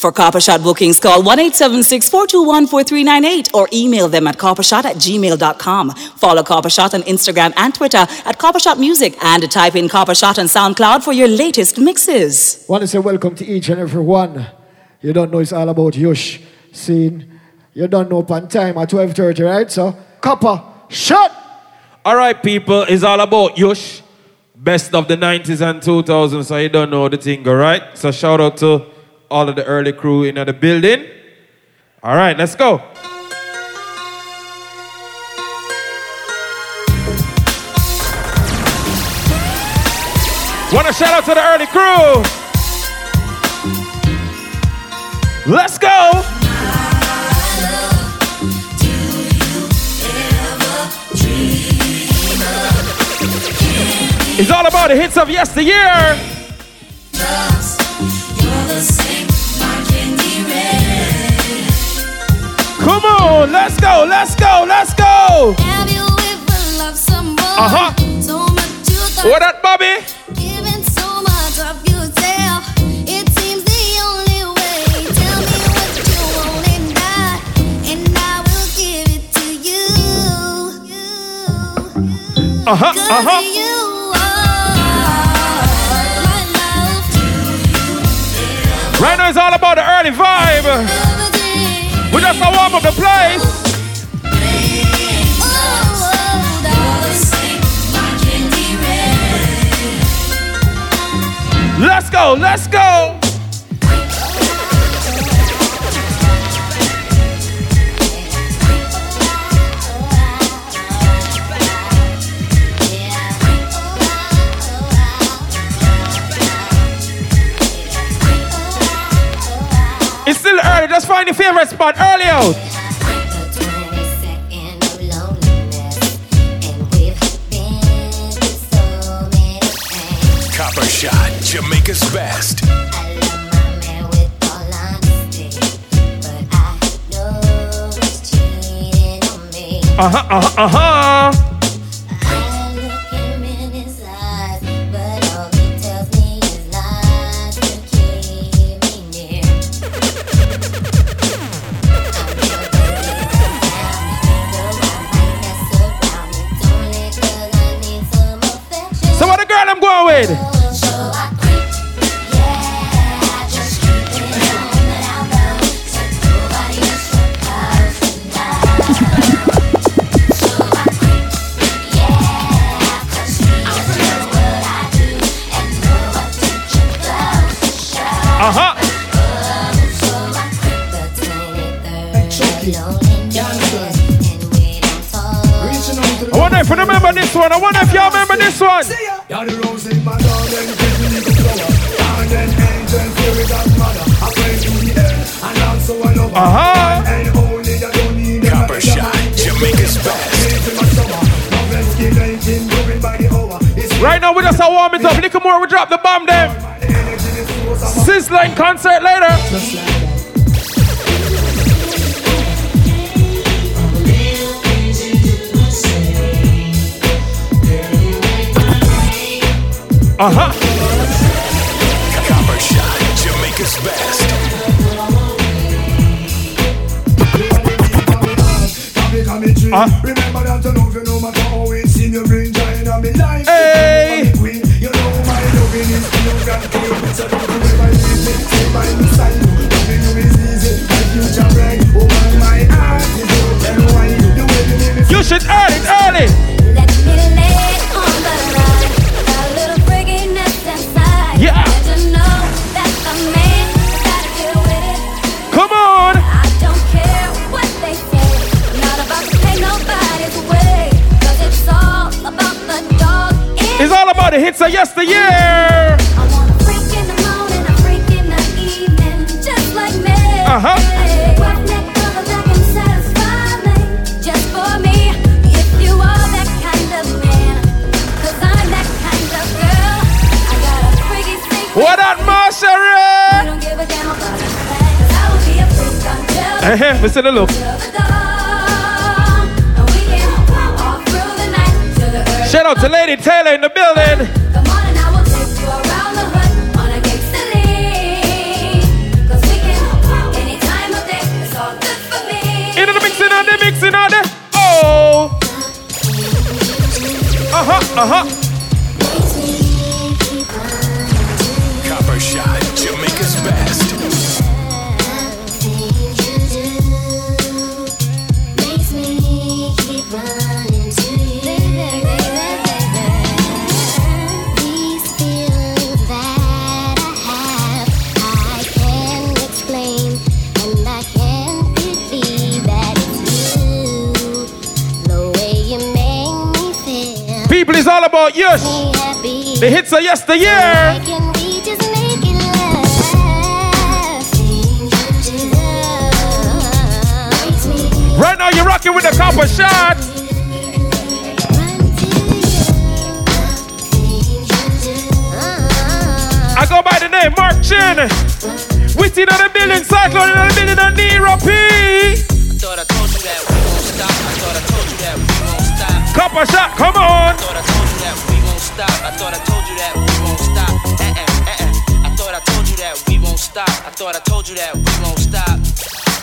For Copper Shot bookings, call 1 421 4398 or email them at coppershot at gmail.com. Follow Copper Shot on Instagram and Twitter at Copper Shot Music and type in Copper Shot on SoundCloud for your latest mixes. Want to say welcome to each and every one. You don't know it's all about Yush scene. You don't know pan time at 12.30, right? So, Copper Shot! All right, people, it's all about Yush. Best of the 90s and 2000s, so you don't know the thing, all right? So shout out to all of the early crew in the building. All right, let's go. Want to shout out to the early crew. Let's go. It's all about the hits of yesteryear. Come on, let's go, let's go, let's go. Uh huh. What that, Bobby? Giving so much of yourself. It seems the only way. Tell me what you want and I, and I will give it to you. Uh huh, uh huh. Right now it's all about the early vibe. We just gonna warm up the place. Let's go, let's go. Early, just find your favorite spot early out. Copper Shot, Jamaica's best. Uh huh, uh huh, uh huh. I'm going with? Uh huh. I wonder if you remember this one. I wonder if y'all remember this one. Uh huh. Copper Shot, Jamaica's best. Right now we just a warm it up. Little more, we drop the bomb them. Sizzling concert later. Uh huh. Copper Shot, Jamaica's best. Remember that to love you no matter how it seem you bring joy in my life. Hey. Queen, you know my loving is pure and pure. So don't you ever leave me, stay by my side. Loving you is easy, my future bright. Oh my, my heart is open wide. The way you make me You should earn it early. Uh-huh, to look. till the dawn. And we can all through the night till the early Shout out to Lady Taylor in the building. Uh-huh. About me. The hits we it last? Makes me Right now you're rocking with the copper shot. I go by the name Mark Chin. Witty in the building, Cyclone in the building, and Nero P. We we. Copper shot, come on. Thought I told you that we won't stop. I thought I told you that we won't stop. Eh eh eh eh. I thought I told you that we won't stop. I thought I told you that we won't stop.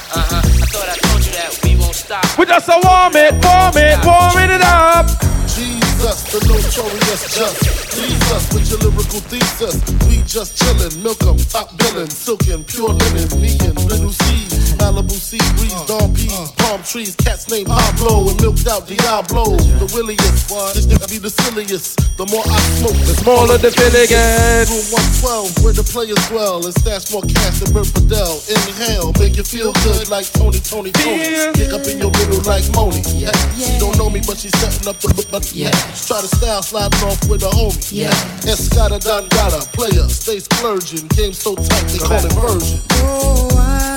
Uh huh. I thought I told you that we won't stop. We just a warm it, warm it, warming it up. Jesus, the notorious just. Please us with your lyrical thesis. We just chillin', milk 'em, top billin', silkin', pure linen, me and little C. Malibu sea breeze, dawn peas, palm trees, cats named Pablo and milked out Diablo. The williest, this nigga be the silliest. The more I smoke, the Smaller the feeling gets. Room 112, where the players dwell, and stash more cash than Bert Fidel. Inhale, make you feel good like Tony, Tony, Tony. Feel Kick up in your middle like Moni. Yeah. She don't know me, but she's setting up the but yeah. Try to style sliding off with a homie. Yeah. Escada Dangada, player, stay splurging. Game so tight, they call it version. Oh, I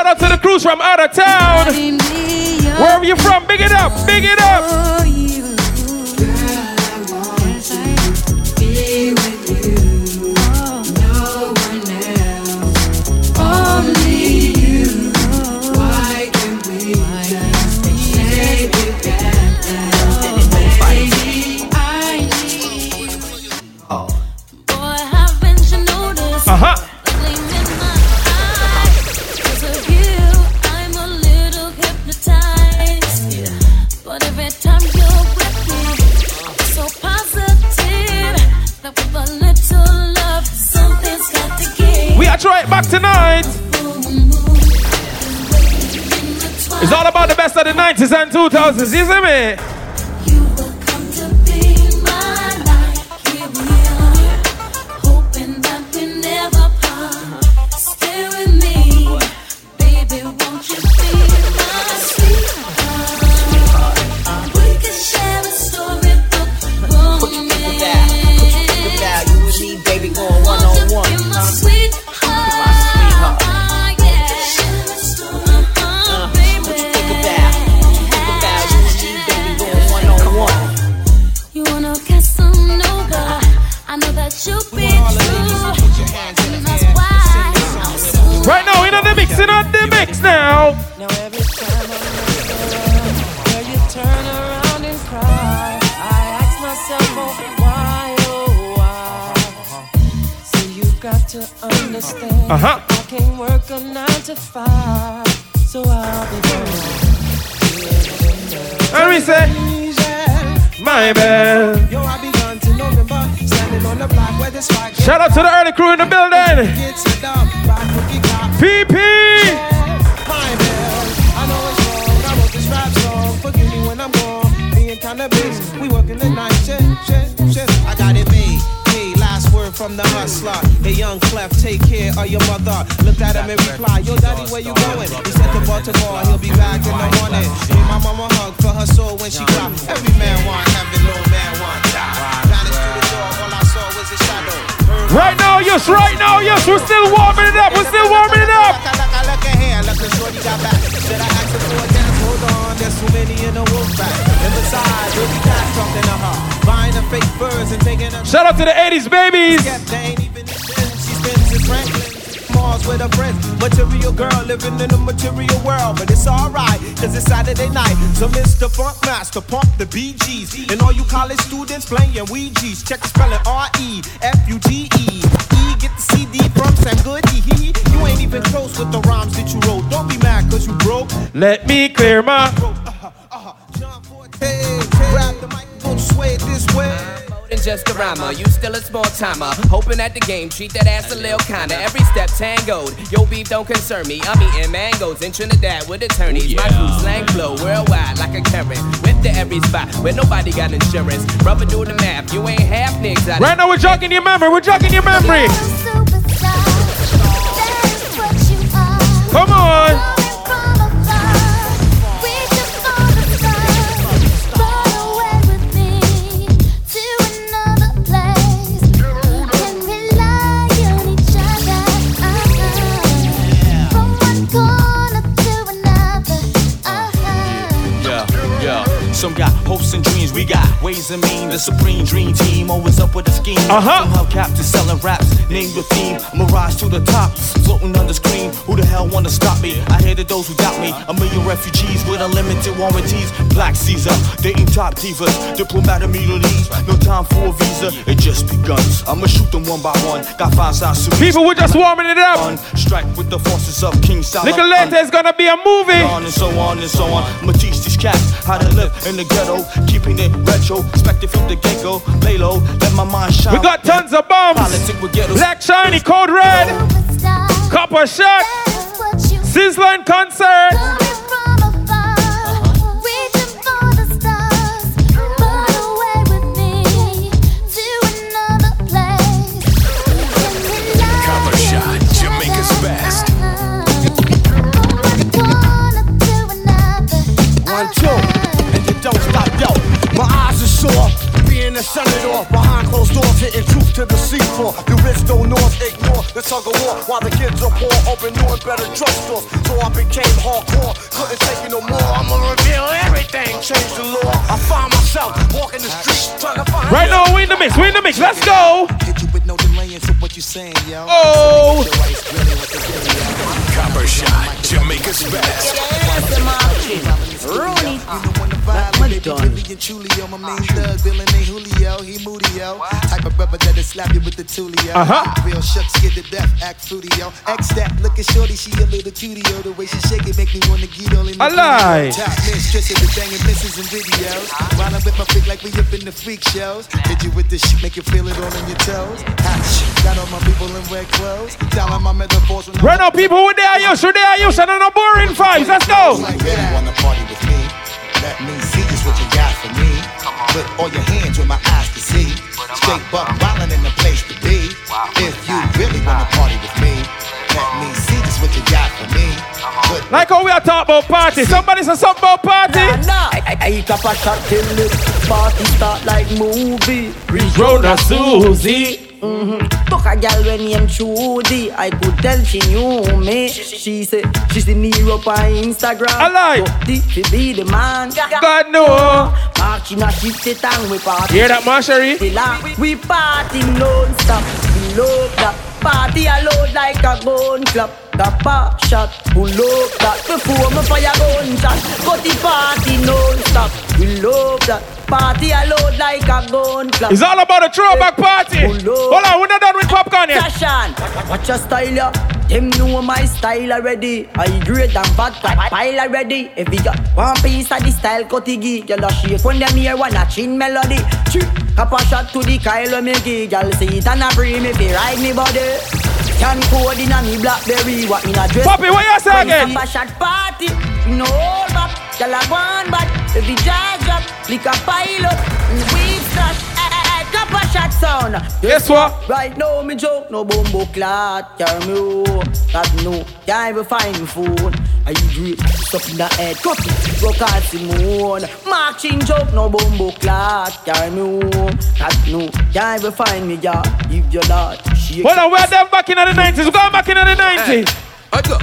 Shout out to the crews from out of town. Me Wherever you from, big it up, big it up. Are trying back tonight. It's all about the best of the 90s and 2000s, isn't see kinda. We working the shit, shit. I got it made. Hey, last word from the hustler. Hey, young Clef, take care of your mother. Looked at him and replied, Yo, daddy, where you going? He said to Baltimore, he'll be back in the yes, right now, yes, we're still warming it up. We're still warming it up. Hold there's too many in the wolf pack. Other side, we'll be back talking to her. Buying her fake furs and taking her. Shout out to the 80s babies. She spends in Franklin. Mars with her friends. Material girl living in a material world. But it's alright, cause it's Saturday night. So Mr. Funk Master, pump the BGs. And all you college students playing Ouija's. Check the spelling R-E-F-U-G-E. E, get the CD from Sam You ain't even close with the rhymes that you wrote. Don't be mad cause you broke. Let me clear my. Uh-huh, uh-huh. Hey, grab the mic, don't sway it this way. More than just a rhymer, you still a small timer. Hoping at the game, treat that ass a little kinda. Every step tangoed, yo beef don't concern me. I'm eating mangoes in Trinidad with attorneys. My crew slang flow worldwide like a current. Went to every spot where nobody got insurance. Brother do the math, you ain't half niggas Right now we're jogging your memory. We're jogging your memory. Come on. And mean. The supreme dream team always up with a scheme. Uh-huh. Somehow captain selling raps, named the theme. Rise to the top, floating on the screen. Who the hell wanna stop me? I hated those who doubt me. A million refugees with unlimited warranties. Black Caesar, dating top divas, diplomat immunities. No time for a visa, it just begun. I'ma shoot them one by one. Got five size suits. People, we're just warming it up. Strike with the forces of King Solomon. Nicolette is gonna be a movie. On and so on and so on. I'ma teach these cats how to live in the ghetto, keeping it retro. Expected from the get go. Lay low, let my mind shine. We got tons of bombs. Politic with ghettos. Black shiny, code red. Copper shot. Sizzling concert. Copper Shot, Jamaica's best. One, two, and you don't stop, yo. My eyes are sore, being a senator behind closed doors, hitting truth to the seafloor. The rich go north, ignore the tug of war while the kids are poor, open new and better drugstores. So I became hardcore, couldn't take it no more. I'ma reveal everything, change the law. I find myself walking the streets trying to find. Right now, we in the mix. We in the mix. Let's go. Hit you with no delay into what you saying, yo. Oh. Copper Shot, Jamaica's best. Rooney. Like money done. Billy and Chulio, my main thug, villain named Julio, he moody, yo. Type of brother that'll slap you with the tulio. Uh-huh. Real shook, scared to death, act fruity, yo. X that, look at shorty, she a little cutie, yo. The way she shake it make me wanna get all in the I lie. Top mistress of the banging misses and videos. Riding with my freak like we up in the freak shows. Hit you with the shit, make you feel it all on your toes. Hot shit, got all my people in red clothes. Telling my metaphors when Right now, people, who they are you? Who they are you? And no boring vibes. Let's go. really wanna party with me? Let me see just what you got for me. Put all your hands where my eyes can see. Straight buck wildin' in the place to be. If you really wanna party with me, let me see just what you got for me. Put Like how we are talking about party. Somebody say something about party. I, I, I cap a shot till the party start like movie. Rona Susie. Mm-hmm. Fuck a girl when named Trudy. I could tell she knew me. She say she see me up on Instagram. I lie. So fi be the man. God no. March in a shit and we party. Hear that, Marshari? We party non-stop. We love that. Party a load like a gun clap. The pop shot, pull up that before me fire gun shot. Cut the party non-stop. We love that. Party a load like a gun clap. It's all about a throwback party. Hold on, we're not done with popcorn yet. Fashion. Watch your style, yeah. Them know my style already. I great and bad pile already. If you got one piece of the style, cutty Girl, a shake when them hear one a chin melody. Choo, Cap a shot to the me give. Girl, see it and a free me fi ride me body. Can code in a me blackberry. What in a dress? Poppy, what you say again? Cap a shot party. No hold back. Girl, a one back. If jazz up, lick a pilot. We start. Cap a shot sound. Guess what? Right now, me joke, no bumbo clot, carry me home. God no, can't even find me phone. I great, stuff in the head, cut it, rock out Simone. Marching joke, no bumbo clot, carry me home. God no, can't even find me, yeah. If your lot, shake. Hold on, we're them back in the 90s. We're going back in the 90s. I go.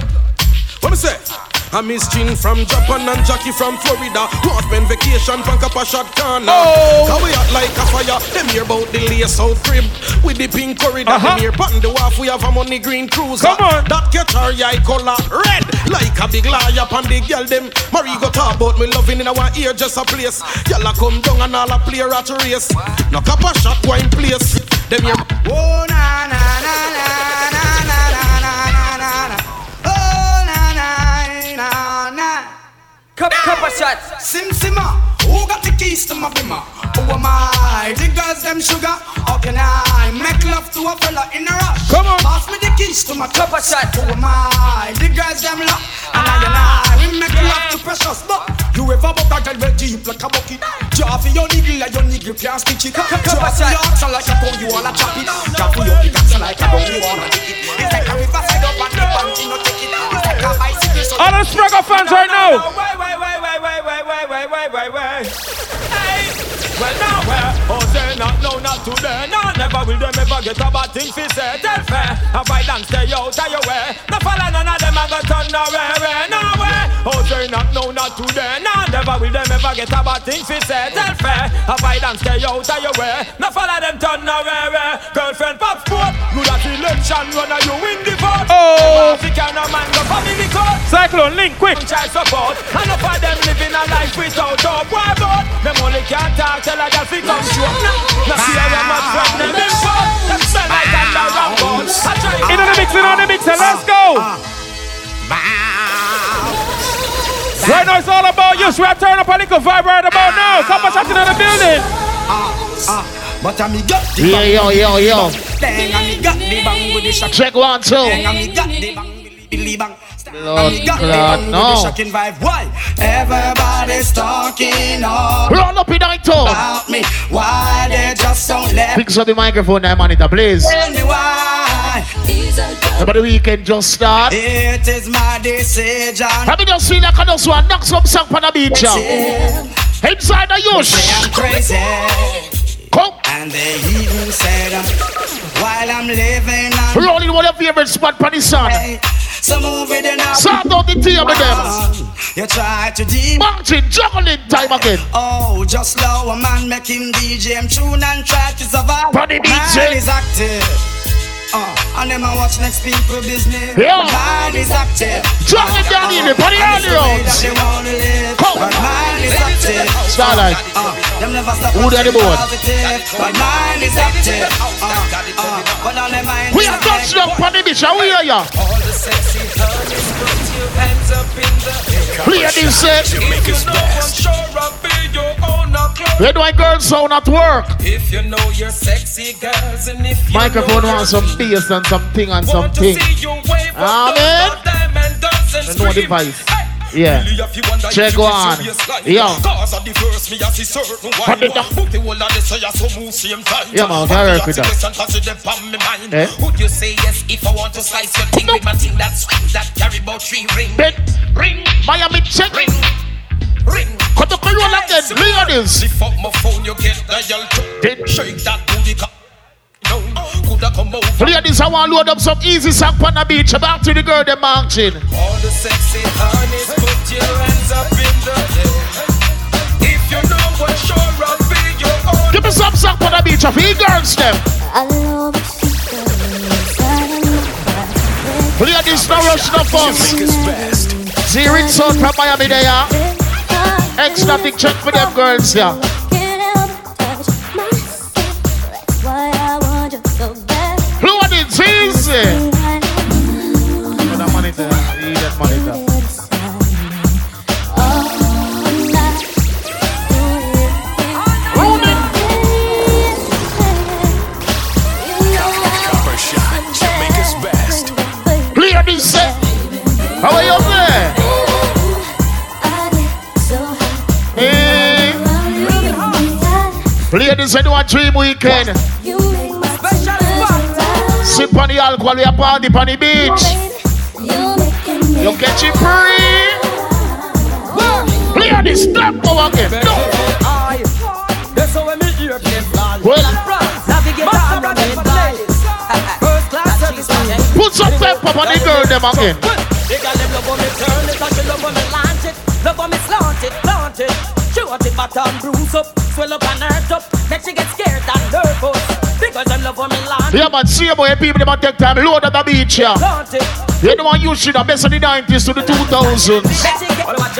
What me say? I miss Chin from Japan and Jackie from Florida. Northman vacation from Copper Shot Corner. Oh. How we act like a fire. Them hear about the lace out crib with the pink corridor. Uh-huh. Them hear pattern the wharf. We have a money green cruiser. Come on. That catch our eye color red like a big liar upon the girl them. Marie go talk about me loving in our ear just a place. Y'all a come down and all a play rat race. No Copper Shot wine place. Them hear. Oh na na na na Cup cup a shot. Sim Simma, who got the keys to my bimmer? Who am I? The girls them sugar. How can I make love to a fella in a rush? Come on. Pass me the keys to my cup a shot. Who am I? The girls them love. And I and I we make love to precious, but you ever buck a girl with deep like a bucket? Draw for your niggle like your niggle can't stitch it. Draw for your oxen like a cow you wanna chop it. Draw for your pickaxe like a bone you wanna dig it. It's like a river side up and the panty no take it. It's like a bicycle so. All the Spragger fans right now. Wait, wait, wait, wait, wait, wait, wait, wait, wait, wait, wait. Hey, well now where? Oh, say not, no, not today. No, never will them ever get a bad thing fi say. Tell fair, avoid and stay out of your way. No follow none of them and go turn nowhere, nowhere. Oh, say not, no, not today. No, never will them ever get a bad thing fi say. Tell fair, avoid and stay out of your way. No follow them turn nowhere. Girlfriend pop sport, good at election, run and you win the vote. Oh. African man go family court. Cyclone, link, quick. Child support, and of them living a life without hope. Why about them only can't talk Tell girl fi come. Now see I'm a them smell like a the mixer, in the mixer, let's go. Right now it's all about you. So turn up a little vibe right about now. Come on, chat in the building. But I'm got the yo yo yo yo. Check one two. Blood clot. Everybody's talking up. Roll up in night About me. Why they just don't let Fix up the microphone now, monitor, please. Tell me why. But the just start. It is my decision. Have you just seen like a those one knock some song on the beach? Inside the youth. I'm crazy. Come. And they even said um, while I'm living on Rolling one of your favorite spot on the sun. so move it in Sort out the table them. You try to deep Mountain juggling time again. Oh, just slow a man make him DJ him tune and try to survive. Man it. is active. Uh, and them a watch next people business. Yeah. Man is active. Juggle down in the body on the roads. They wanna live. Come. But man is active. Starlight. Uh, them never stop Who and the think board? But man is active. Uh, uh, but on their mind We are touching up on the beach. How we hear ya? All the sexy honeys, put your hands up in the air. Play this set. Jamaica's best. Sure, I'll be your own clothes. Where do I girls sound at work? If you know you're sexy girls and if you Microphone know wants some bass and something and something. Amen. Know the device. Yeah. Check one. Yo. Put it down. Yeah, man, I work with that? Eh? Would you say yes if I want to slice your thing with my thing that swings that carry about three ring? Bet. Ring. Miami check. Ring. Ring. Cut the roll again. Ladies. Lift up my phone, you get dial to Shake that booty No, coulda come over Ladies, I want to load up some easy sack on the beach. Back to the girl them marching. All the sexy honeys, put your hands up in the air If you know what sure I'll be your own Give me some sack on the beach of you girls them. Ladies, no rush, no fuss. Jamaica's best. Zero sound from Miami there. yeah. Exotic check for them girls, yeah. Say, how are you there? Hey. Ladies, I do a dream weekend. Sip on the alcohol, we are party on the beach. You catch it free. Ladies, step over again. No. That's how me hear them Well, Navigate on the main flight First class service put some pepper on the girl them again. The girl them love when me turn it and she love when me launch it. Love me slant it, plant it. She want it bottom bruise up, swell up and hurt up. Make she get scared and nervous. Because them love when me launch. Yeah, man, see boy, people them take time load at the beach, yeah. You know what you should have best of the 90s to the 2000s.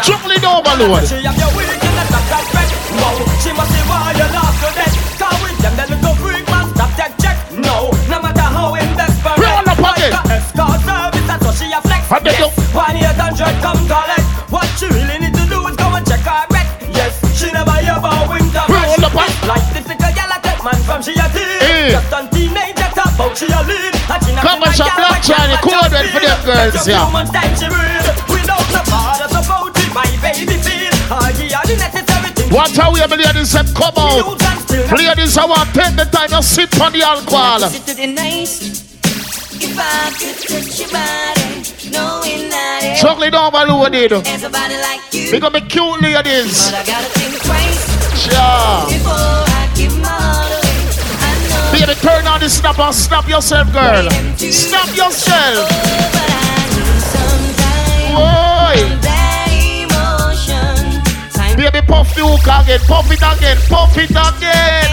Juggling overload. She have your weak in the top right back. No, she must be why you lost to death. Cause with them, they little freak man, stop that check. No, no matter how in desperate. Roll up pocket. Escort service, that's what she a flex. What they do? Yes, one eight hundred come collect. What she really need to do is go and check her wreck. Yes, she never hear about winter. Roll up pocket. Like this little girl a take man from she a teen. On teenager top out she a lead. And she not Come my shop black that, code red for them girls, yeah. few months time she real. Without no father support it, my baby feel. I give her the necessary things. Watch how we them come out. Ladies, I want take the time to sip on the alcohol. Sit to the nice. If I could touch your body, knowing that Juggling overloaded. everybody like you. Because me cute ladies. But I gotta think twice Yeah. before I give my heart away. I know Baby, turn on the snap and snap yourself, girl. Snap yourself. Time Baby, puff the hook again. Puff it again. Puff it again.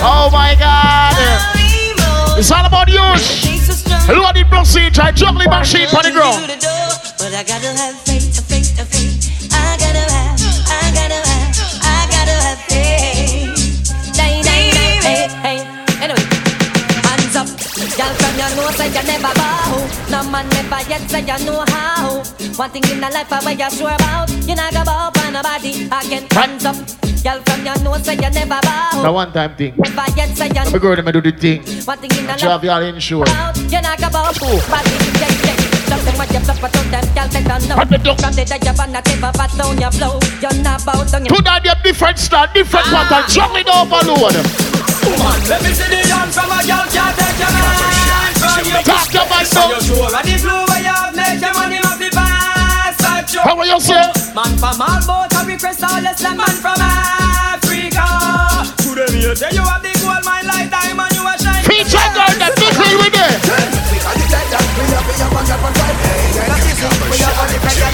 Oh my God. It's all about you. Loaded procedure. Juggling machine on the ground. But I gotta have faith, faith, faith. I gotta have, say you never bow. No man never yet say you know how. One thing in the life I what you sure about. You not go bow for nobody again. Hands up. Girl from you know say you never bow. The one time thing. Never yet say you I'm going to do the thing. One thing in the life Drive y'all insured. you not go bow. Body, yeah, yeah. Something what you flip but them girl they don't know. From the day you wanna give up a down your blow. You're not bow down your Tonight, you have different style, different ah. pattern. Juggling overload. Woman, let me see the hand from a girl can't take your man from you. Talk your mind So you sure of the flow where you have make your money off the fast type show. How are you, sir? Man from all boat a request all less than man from Africa. To them you say you have the gold mine like diamond you a shine. Feature girl, that nickel with it.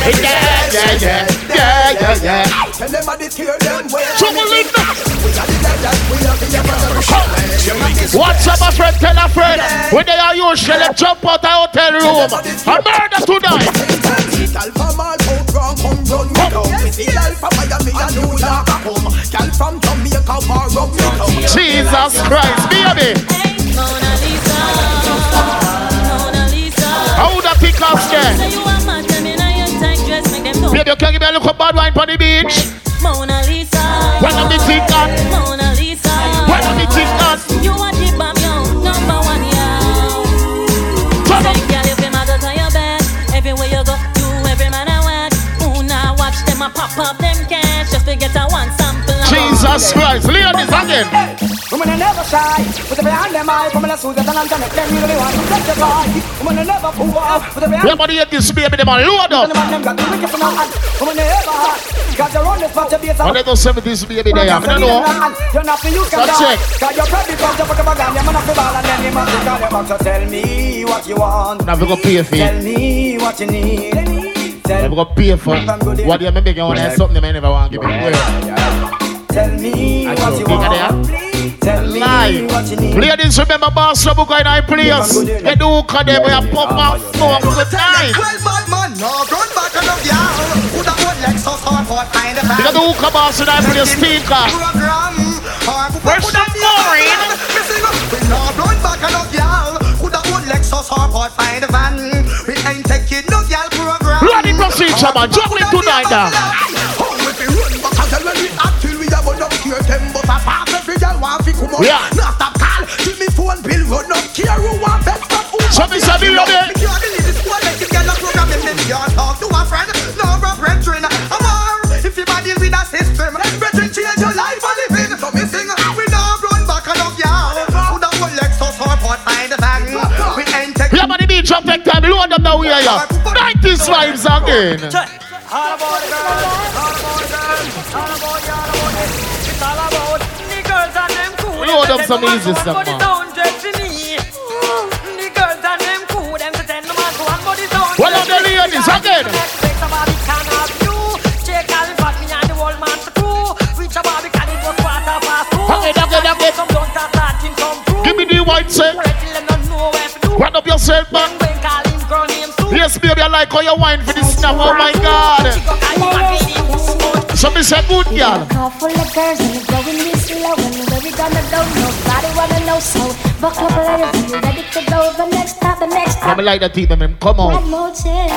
Yeah, yeah, yeah, yeah, yeah, yeah. Tell them I did hear them well. Trouble in What's What's up, my friend? Tell a friend. When they are you, shall jump out the hotel room. A murder tonight. Girl from all out come run me down. Me see girl from Miami and New York a come. From Jamaica war up me come. Jesus Christ, baby. Mona Lisa, Mona Lisa. How the pick up Say there? Tight dress, make them know. Baby, you can give me a look of bad wine on the beach. Mona Lisa. When I'm the thing on. Mona Lisa. When I'm the thing on. You are the bomb, yo, number one, yo. Say, girl, you feel mad out of your bed. Everywhere you go, you every man I want. Who now watch them a pop up them cash just to get a one sample. Jesus Christ, Leon ladies again. Woman are never shy, with every hand them eye, woman are Susan and I'm gonna them really want to testify. Woman are never poor, with every hand Everybody hate this baby, them a load up. them got the wicked from our hand. Woman are ever hot, got your own spot to be a they go 70s baby there, I don't know. You're not for you can it. Got your probably from the fucking bag, you're not for ball and then you must call them up. So tell me what you want. Now we go pay for Tell me what you need. Now we go pay for it. What do you mean make you want to have something they never want to give me? Tell me what you want. There. Tell me Live. what you need. Ladies, remember boss Robo going on players. They do hook on them, we have pop up phone good night. Well, bad man, no run back on the yard. A one Lexus on for find a You got the hook on boss and I play speaker. program. Or Where's the a foreign? We no run back on the yard. Put a one Lexus on for find a van. We ain't taking no y'all program. Bloody procedure, man. Juggling tonight, ah. now. Oh, if we run back and tell when we act till we have enough care them, but a pass every girl want fi. Yeah. Not stop call, give me phone bill, run up care who want best of who. So me say me ready. Me can't believe this one make you get a program and then you talk to a friend. No, bro, brethren. I'm more. If you body with a system, brethren change your life and live in. So me sing, we no run back and up, y'all. Put a one Lexus or port find a van. We ain't take Yeah, man, the beach up take time. Load them now here, 90s vibes again. All about Show them some easy stuff, man. Well, I'm the ladies again. Give me the white set. Run up yourself, man. Yes, baby, I like all your wine for this now. Oh my God. So, Miss, a good y'all wanna know so. Buckle up later when you ready to go. The next stop, the next Come stop. like that team, man. Come Red on. motel.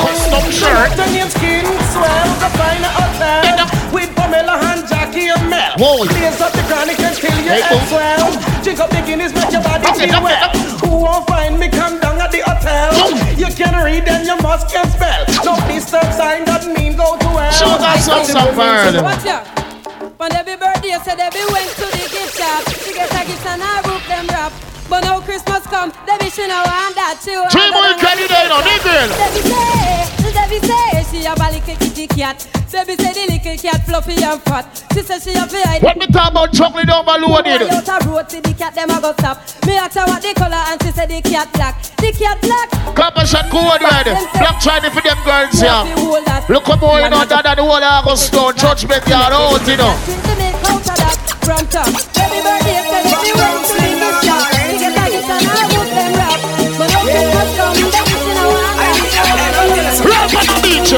Custom shirt. The name skin swell, the fine hotel. With Pamela and Jackie and Mel. Whoa. Blaze up the chronic and till your Hey, head boom. swell. Drink up the Guinness, make your body Up feel up well. Who won't find me, come down at the hotel. You can read and you must can spell. No disturb sign, that mean go to hell. Show that some some bird. Watch out. On every birthday, I said they went to the gift shop to get a gift and I rope them rap. But now Christmas come, they be she know want that too. Three more candidate on it, girl. Baby say, baby say, she a little kitty cat. Baby say the little cat fluffy and fat. She say she a hide. What me talk about chocolate overloaded? Out a road, see the cat them a go stop. Me ask her what the color and she say the cat black. The cat black. Copper shot good right Black Chiney for them girls here. Look how boy you know that the whole August stone judgment yard out, you know. To make out that from top. Baby birthday, say they went to the gift shop.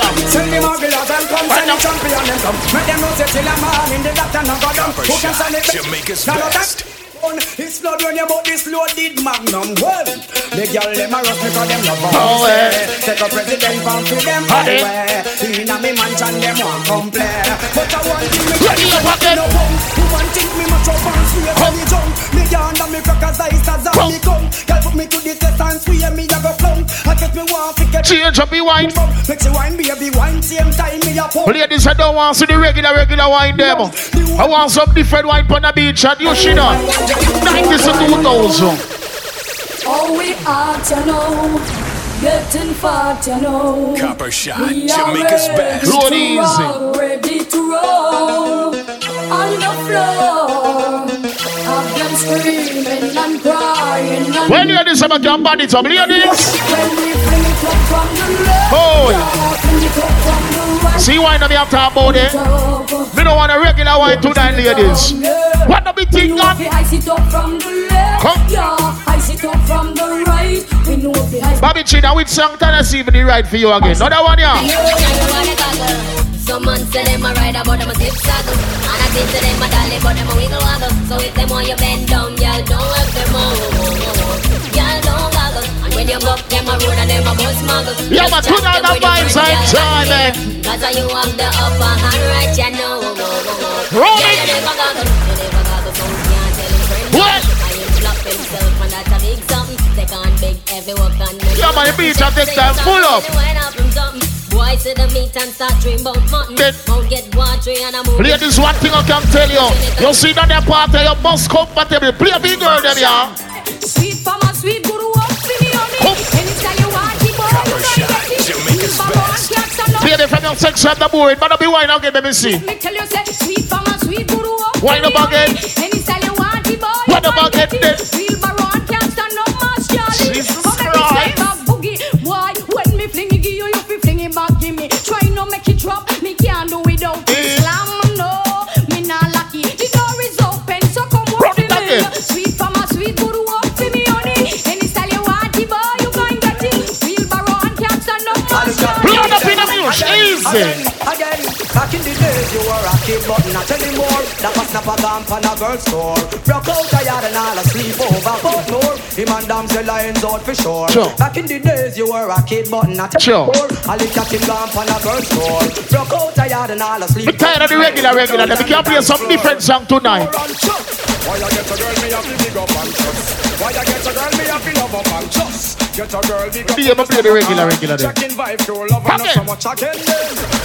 On the beach, yeah. Send the Margulas and come send the champion and come. Make them know say till a man in the doctor no go down. Who can stand it? Jamaica's Now no best. That- It's blood you bought this loaded magnum. Well, the girl them a rush because them love Oh, us. eh. Take a president from for them highway. Inna me mansion them want complain. But I want thing me Ready your pocket. no bum. Who want think me much up and swear when me jump. Me yonder me crackers ice as Come. me come. Girl put me to the test and swear me a go flum. I guess me want to get Change up the wine. Make she wine, baby, wine, same time me a pump. Ladies, I don't want to see the regular, regular wine them. I want some different wine on the beach and you should know. 90s to 2000. Oh, we are to know. Getting far you know. Copper shot, We are Jamaica's best. Roll easy. Ready to roll on the floor. Have them screaming and crying and When ladies, I'm going body it up. Ladies. when we fling it up from the Oh. fling it up the right. See why not me have to about it? Up. Me don't want a regular wine tonight, ladies. What the big We thing know on? the ice it up from the left, Come. yeah. Ice it up from the right. We know the. Bobby China, which song can I see if the right for you again? Another one, yeah. Some man say them a ride about them a zip saddle. And I think to them a dolly but them a wiggle waggle. So if them want you bend down, y'all don't have them all Y'all don't goggle. And when you buck them a road and them a bus muggle Yeah, but chat them the vibes y'all time, eh? Cause you have the upper hand right, you know. Roll it. you never goggle. You never goggle so you can't tell him friend What? I ain't flop himself and that's a big something. They can't big every work Yeah, man, the beach I take time full up. Boy, see the meat and start dream about mutton. Then- Mount get watery and I'm Ladies, one thing I can tell you. You see that the party, you must compatible. Play a big girl, them, yeah. Sweet mama, sweet guru, up for me honey. Anytime you want it, boy, you can get it. Jamaica's Mama, best. can't stand up. Play the from your sex from the board. But be wine again, let me see. Me tell you, say, sweet mama, sweet guru, up Wine for me up again. honey. Anytime you want it, boy, you Wine up can again, get then. it. Real baron can't stand up, much Charlie. Jesus But make me Christ. Rock Again, again, back in the days you were a kid, but not anymore. That was snap a lamp on a girl's store. Broke out a yard and all asleep over Portmore. Him and damn the lions out for sure. Sure. Back in the days you were a kid, but not Sure. anymore. I lift up him lamp on a girl's store. Broke out a yard and all asleep. Me tired of the regular, regular. Let me can play some different song tonight. Why you get a girl me have to big up and trust? Why you get a girl me have to love up and trust? Get a girl big up. But play the regular, regular. Checking vibe to love and not so much again.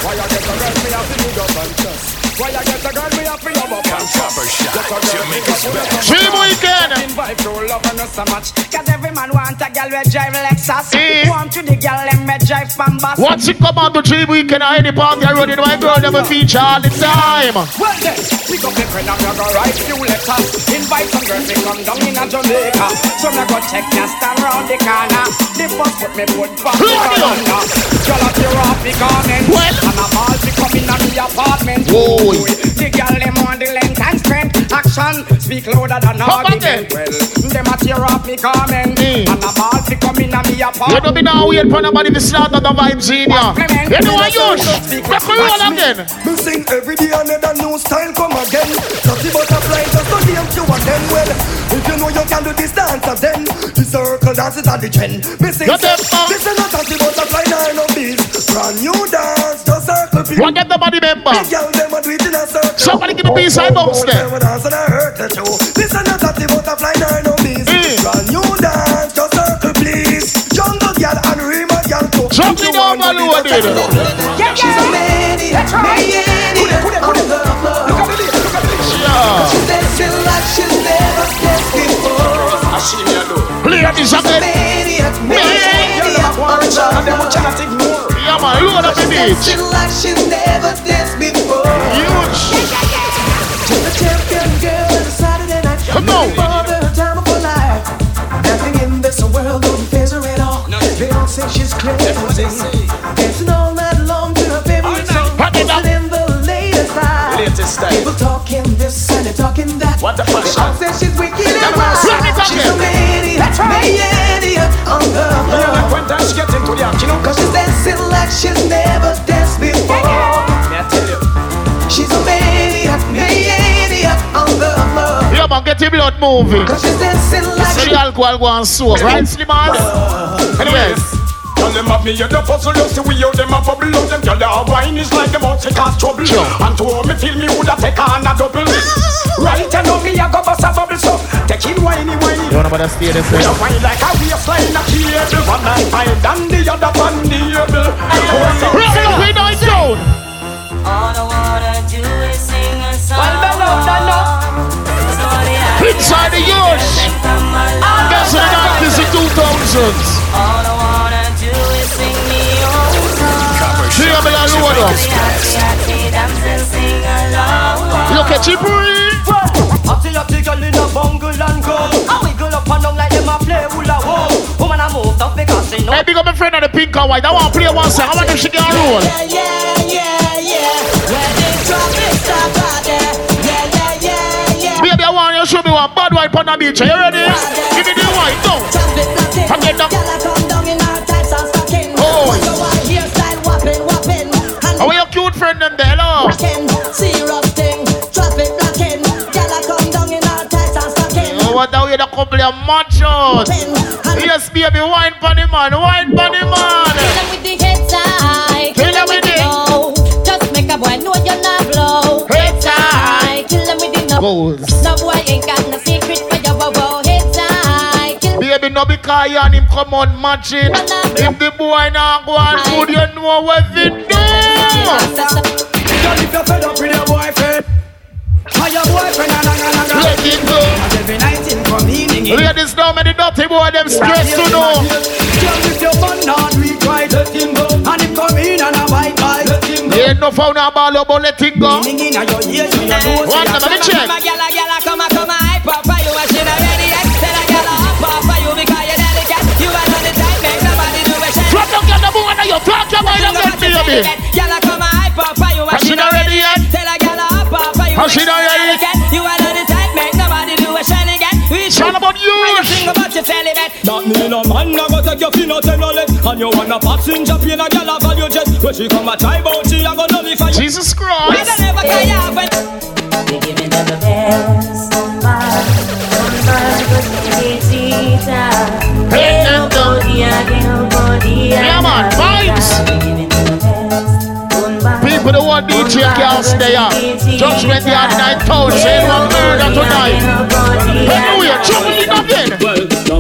Why you get a girl me have to and trust? Why you get a girl me have to love up and trust? Copper shot, Get a girl Jamaica's big up and best. Dream weekend. Checking vibe to love and not so much. Cause every man want a girl with drive Lexus. Eh. Want to the girl them me drive Pambas. Once it come on to dream weekend or any party I run in, my girl never feature all the time. Well then, pick up the pen and we go write few letters. Invite some girls to come down in a Jamaica. So me go check and stand round the corner. The bus put me foot back to the corner. Girl up your off the garment. Well. And a ball to come in on the apartment. Whoa. Boy. The girl them want the length and strength. Action speak louder than argument. Well, them a tear off me garment. Mm. And a ball fi come in a me You apartment. know me now wait for nobody to start on the vibes in ya. You know what you Make we roll again. Me sing every day another new style come again. Dirty butterfly just to name you and then well. If you know you can do this dance then the circle dance is at the trend. Me sing Get them up. this is not dirty butterfly nine no beats. Brand new dance just circle people. What get the body member? Big girl them a do it in a circle. Somebody give me peace, I bounce there. Them a dance and I hurt the show. This is not dirty butterfly nine no beats. Brand new dance just circle please. Jungle girl and Rima girl too. Jump me down, my lord. Yeah, she's a maniac, maniac on the floor. Yeah. She's dancing like she's never danced before. Play this again. Maniac, maniac on the floor. Yeah, man, load up the She's beat. dancing like she's never danced before. She's a champion girl on a Saturday night. Come on. For the time of her life. Nothing in this world don't phase her at all. They don't say she's crazy. Dancing all night long to her favorite song. Dancing in the latest style. Latest style. People talking this and they talking that. What the fuck? They all say she's wicked and wild. Run it She's a again. maniac, maniac on the floor. When time she get into the action, Cause she's dancing like she's never danced before. me I tell you. She's a maniac, maniac on the floor. Yeah, man, get your blood moving. Cause she's dancing like So the alcohol go and soak, right, Sliman? Yes. Tell them have me hear the puzzle, you see we hear them a bubble out them Girl, their wine is like them out to cause trouble And to hold me feel me woulda take on a double Right, you know me a go bust a bubble so Take it whiny whiny You wanna better stay this We way? a wine like a waistline a cable One I find and the other on the able Rock it up, we know it's down. All I wanna do is sing a song. Well, uh, no, no, no, Inside the years. That's the 90s and 2000s. All I wanna do is Look at you, breathe. Girl in a bungle and go I wiggle up and down like them a play hula hoop Woman I move up because she know Hey, big up my friend on the pink and white. I want to play one song. I want them she can roll. Yeah, yeah, yeah. They drop. Yeah, yeah, yeah, yeah. You show me one bad white on the beach. Are you ready? Give me the white. Go. Drop it, drop it. Come get friend them there? Hello. rocking, serious thing. Drop it, rocking. Come down in her tights and stocking. Oh, what now you the couple of machos? Yes, baby, wine the man, wine the man. Kill 'em with the head tie. Kill 'em with the- low. Just make a boy know you're not blow. Head tie. Kill 'em with the no. Goals. No boy ain't got no Baby, no because you and him come on matching. If the boy not go on good, you know what we do. Girl if you're fed up with your boyfriend How your boyfriend and and and and Let it go. And every night in convening it Ladies, now me the dirty boy, them stress to know. Girl if your man not weak right let him go And him come in and a bite bite let him go Ain't no found a ball about let it go. Meaning in a your ear you know One let me check. Come a gyal a come a come a hype up for you And she not ready yet Tell a gyal a hop Drop down, get the boy, now you talk about them, baby. Gyal come a hype up for you And she not ready yet. Tell a gyal a up for you And she not ready. yet. You are on the time Make nobody do a shit again It's all about you. And you sing about your celibate That mean a man a go take your fin out and all it And you want a passenger plane a gyal a value jet When she come a try bout she a go nullify you Jesus Christ. We Christ. don't ever care happen We giving them the best. Somebody, somebody, but it's uh, Hey, nobody Yeah, man, vibes. People that want DJ can't stay up. Judgment the other night told say one murder tonight. Anyway, trouble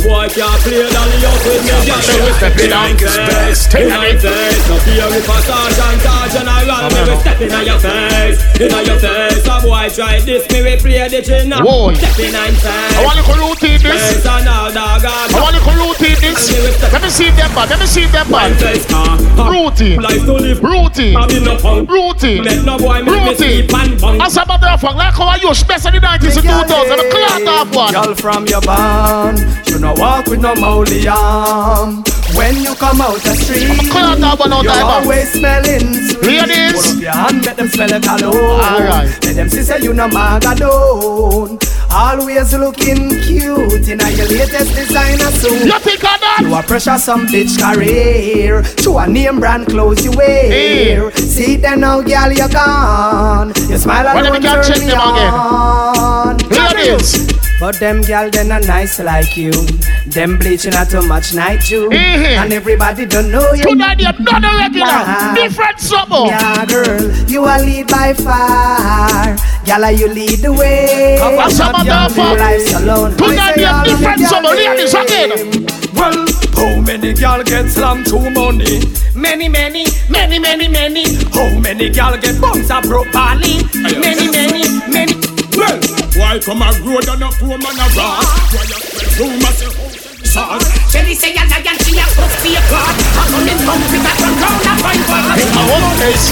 boy can't play dolly with me. Me we step in on face, in your face. No fear if a sergeant, I run me we step in on your face, in your face. A boy try this, me we play the chin. Whoa. Step in on face. I want to this. Face and all dog, I want to this. Let me see them bad. Let me see them bad. Routine. Life uh, uh, to live. Routine. I mean no punk. Routine. Make no boy make me Routine. sleep and bunk. As a matter of fact, like how I used best in the 90s and 2000s, a clock off one. Girl from your band, you know walk with no molly arm. When you come out the street, Come on, now, one out you're always smelling sweet. Ladies. Put up your hand, let them smell it alone. Alright. Let them see say you no magadone. Always looking cute in your latest designer suit. You think of that? You a pressure some bitch career. To a name brand clothes you wear. See them now, girl, you gone. You smile Well, let me alone, go check turn me them again. on. Ladies. But them gal they not nice like you. Them bleaching out too much night you. Mhm. And everybody don't know you. Tonight you're not a regular. Nah. Different something. Yeah, girl, you a lead by far. Gala, you lead the way. Come on, some of You them live life alone. Tonight I say you're of different gal something. them. Ladies again. Well, how many gal get slammed to money? Many, many, many, many, many. How many gal get bumps up properly? Many, many, many. Well, why come a road and a poor man a rock? Why you spread rumors say sauce? Jenny say a lion, she a cook for your God. I come in come with a front round a fine bar. In my own place.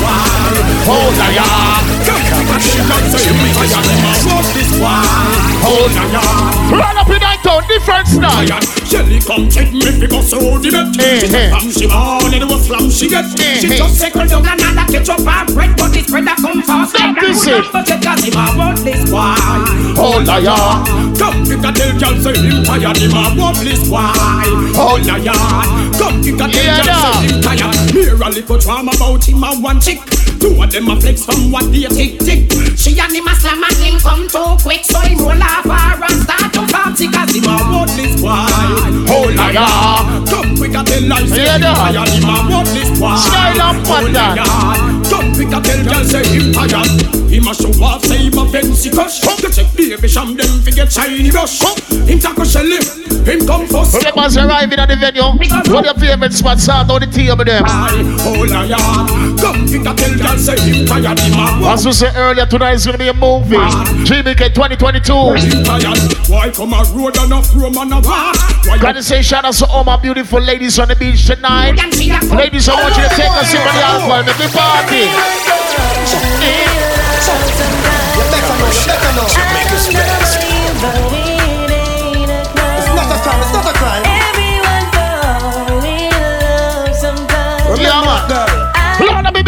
Hold on, yeah. Come to a shit and say me tired. Them a walk this one. Hold on, yeah. Run up in that town, different style. Shelly come take me go so the bet. Eh, She eh. come she all in the slam she get. Eh, She just circle down another ketchup and bread, but the spread a come fast. That is it. But you cause him a want this boy. Hold on, yeah. Come pick a tell girl say him tired, him a want this boy. Hold on, yeah. Come pick a tell girl say him tired. Hear a little drama about him and one chick. Two of them a flex from what they tick tick. She and him a slam and him come too quick, so him roll her and start to party cause him a this boy. On, yeah. Come quick a tell her say Yeah, him yeah. tired, him a want this boy. Style up, what yeah. Quick a tell girl say him tired. Him a show off say him a fancy cush. You check baby sham them fi get shiny brush. Him tackle Shelly, him come first. Remember us arriving at the venue. What your favorite spots are on the table them. Hold on, oh, yeah. Come quick a tell girl say him tired, him a want As we said earlier, tonight is gonna be a movie. Ah. GBK 2022. him tired. Why come a road and a room and a walk? You Gotta say shout out to all my beautiful ladies on the beach tonight. Ladies, I want you to take a sip of the alcohol, make me party.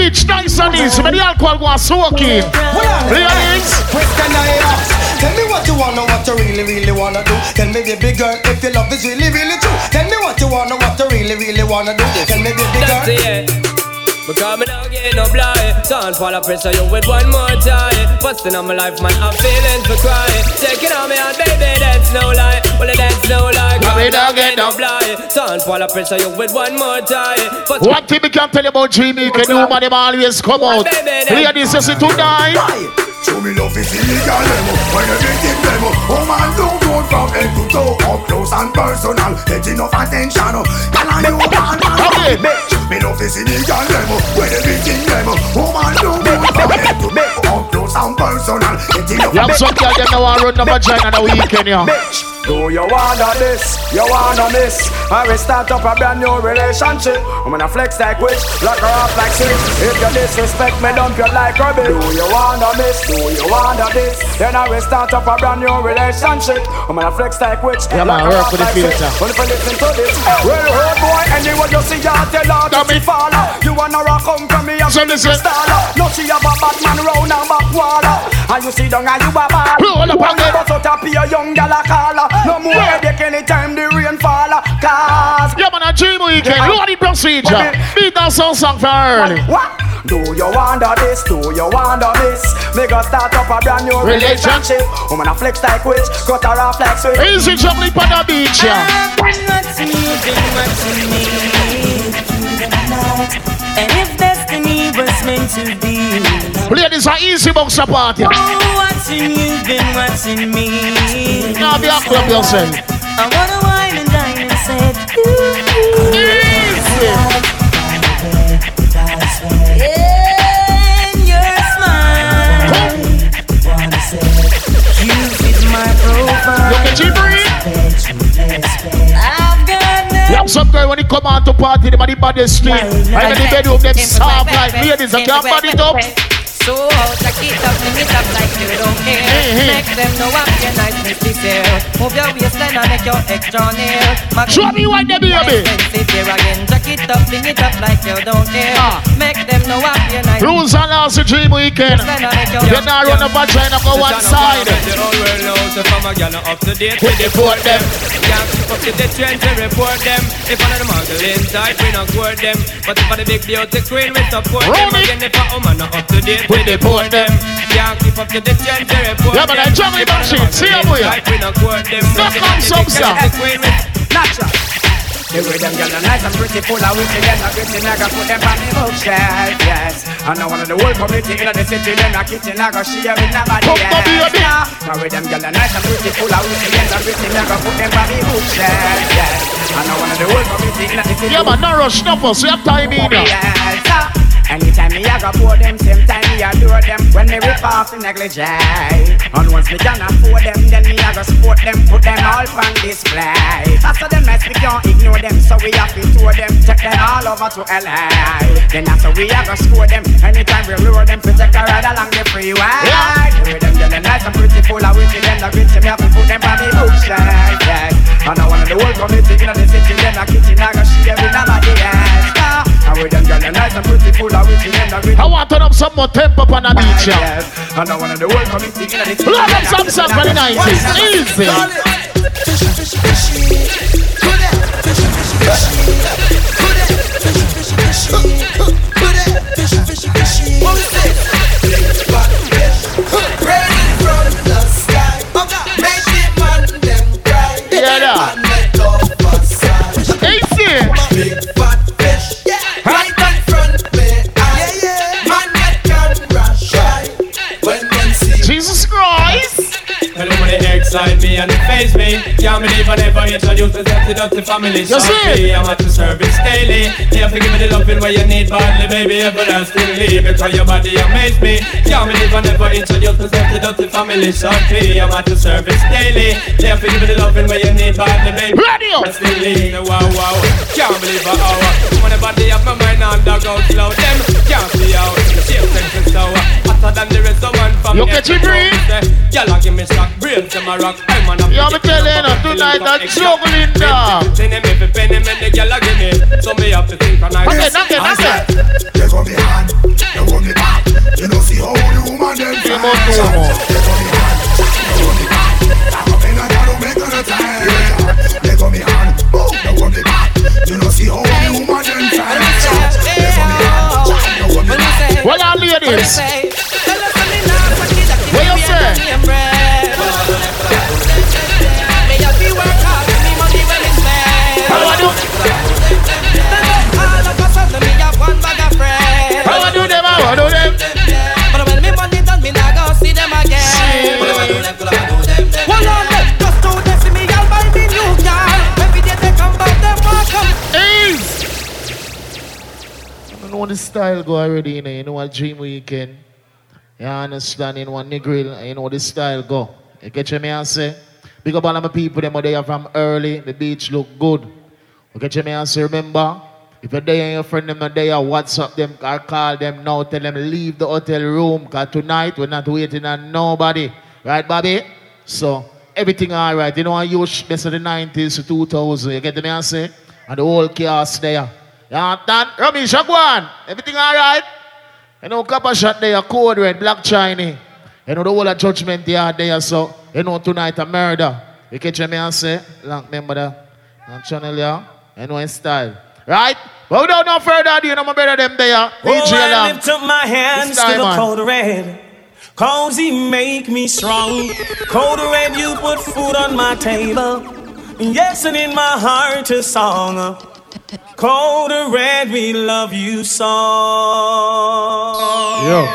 Beach, nice and easy. Alcohol go and soak in. Ladies, Question I ask. Tell me what you wanna, what you really, really wanna do. Tell me, baby girl, if your love is really, really true. Tell me what you wanna, what you really, really wanna do. Tell me, baby girl. Because me now get no blind. Don't fall a pressure you with one more time. Busting on my life man I'm feeling for crying. Taking on me and baby that's no lie Well that's no lie Cause me now get no blind Don't fall a pressure you with one more time. Busting one thing we can tell you about GBK, the woman them always come out. Ladies, you see tonight. Show me love is illegal demo When everything demo Oh man don't go from head to toe. Up close and personal. Get enough attention. Girl and you man Okay. Bitch. Me love is illegal demo When everything demo Oh man don't go from head to toe. Up close and personal. Get enough attention. You have some girl them now want run the vagina on the weekend, yeah. Bitch Do you wanna this? You wanna miss? I will start up a brand new relationship. I'm gonna flex like witch, lock her up like six. If you disrespect me, dump you like rubbish. Do you wanna miss? Do you wanna this? Then I will start up a brand new relationship. I'm gonna flex like witch, Yeah, lock her up the like filter. Well, if you listen to this, well, her boy, anyway you see her, tell her to be faller. You wanna rock come from me, I'm So listen. staller. No, she have a bad man round her back waller. And you see down and you a ball. Roll up One again. bust out a a young gal a caller. No more headache anytime the rain fall. Uh, cause Yeah, man, a dream weekend. Yeah. Look at the procedure. Beat that song song for early. What? Do you wonder this? Do you wonder this? Me go start up a brand new Relationship. relationship. Woman a flex like witch, cut her off like switch. Easy juggling on the beach, yeah. And if destiny was meant to be, Ladies, a easy boxer party. oh, watching you've been watching me. Now be a club yourself. I wanna wine and dine and said, In your smile, you fit my profile. Look at you You some girl when they come out to party, them are the baddest street. And in the bedroom, them soft like ladies, I can't body up. So jack it up, mm-hmm. bring it up like you don't care. Ah. Make them know I'm your nice Missy Sale. Move your waistline and make your extra nail. Show me what they be, baby. Expensive here again. Jack it up, bring it up like you don't care. Make them know I'm your nice. Rules and laws of dream weekend. You're not run up a China go one side. The whole world knows if I'm a gal up to date, we deport them. Can't keep up to the trends and report them. If one of the muggle inside, we not court them. But if I'm the big beauty queen, we support them. Again, if a woman not up to date, we deport them. Can't keep up to the trends report Yeah, but. I jungle If one of the machine, see muggle how we are. not. Knock on some big sound. beauty queen, we Natural. The way them gyal are nice and pretty, full of witty, them a gritty, I got put them on the bookshelf, yes. And now one of the whole community in the city, them a kitchen, I got share with nobody else. baby. Now with them gyal are nice and pretty, full of witty, them a gritty, I got put them on the bookshelf, yes. And now one of the whole community in the city. Yeah, but no rush, no fuss. We have time in here. Yes, sir. Anytime me I go pour them, same time me adore them. When me rip off the negligee And once me can afford them, then me I go support them Put them all on display. After them mess, we can't ignore them So we have to tour them, take them all over to LA Then after we I go score them. Anytime we lure them, we take a ride along the freeway. The way them get nice and pretty full of witty Then the gritty, me have to put them on the bookshelf yeah. And I want the whole community in the city Then the kitchen I go share with nobody else yeah. And with them girl, nice and pretty full of witty Then the I want to turn up some more tempo on the beach. Yeah. And I want the whole community in the city Blow up some song for the 90s. Easy. Yeah, believe I never introduced myself to the family. You see? I'm at the service daily. You have to give me the loving where you need badly, baby. Everlastingly, because your body amaze me. Can't believe I never introduced myself to the family. Shorty, I'm at the service daily. You have to give me the loving where you need badly, baby. Radio. Everlastingly, wow, wow. Can't believe I hour. When the body of my mind out slow, them can't see out. Shape sense and sour. Hotter than the rest of one from You get it, breathe? Y'all give me shock, brains to my rock. I'm on a Yeah, me tell you, no, tonight I'm juggling down. Penny me for penny me, the gyal a give me. So me have to synchronize. Okay, knock it, knock it. You hold me hand, you hold me back. You know see how the woman them Come on, come on. You hold me hand, you hold me back. I'm in a ghetto, make no time. You hold me hand, you hold me back. You know see how back. Well, Know the style go already, you know, you know what dream weekend. You understand, you know what you know the style go. You get me and say? Big up all of my people, them are there from early, the beach look good. You get me and say, remember? If you're there and your friend them are there, WhatsApp them or call them now, tell them leave the hotel room, because tonight we're not waiting on nobody. Right, Bobby? So, everything all right. You know, I use best of the 90s to 2000. You get me and say? And the whole chaos there. You understand? Rami, Shagwan, everything all right? You know, copper shot there, code red, Black Chiney. You know, the whole of judgment they are there, so, you know, tonight a murder. You catch me and say, long remember that, on channel, yeah? You know, in style. Right? But without no further ado, you know, my brother them there. Oh, I lift up my hands to the man. Code Red. Cause he make me strong. Code Red, you put food on my table. Yes, and in my heart a song. Cold and red, we love you song. Yo.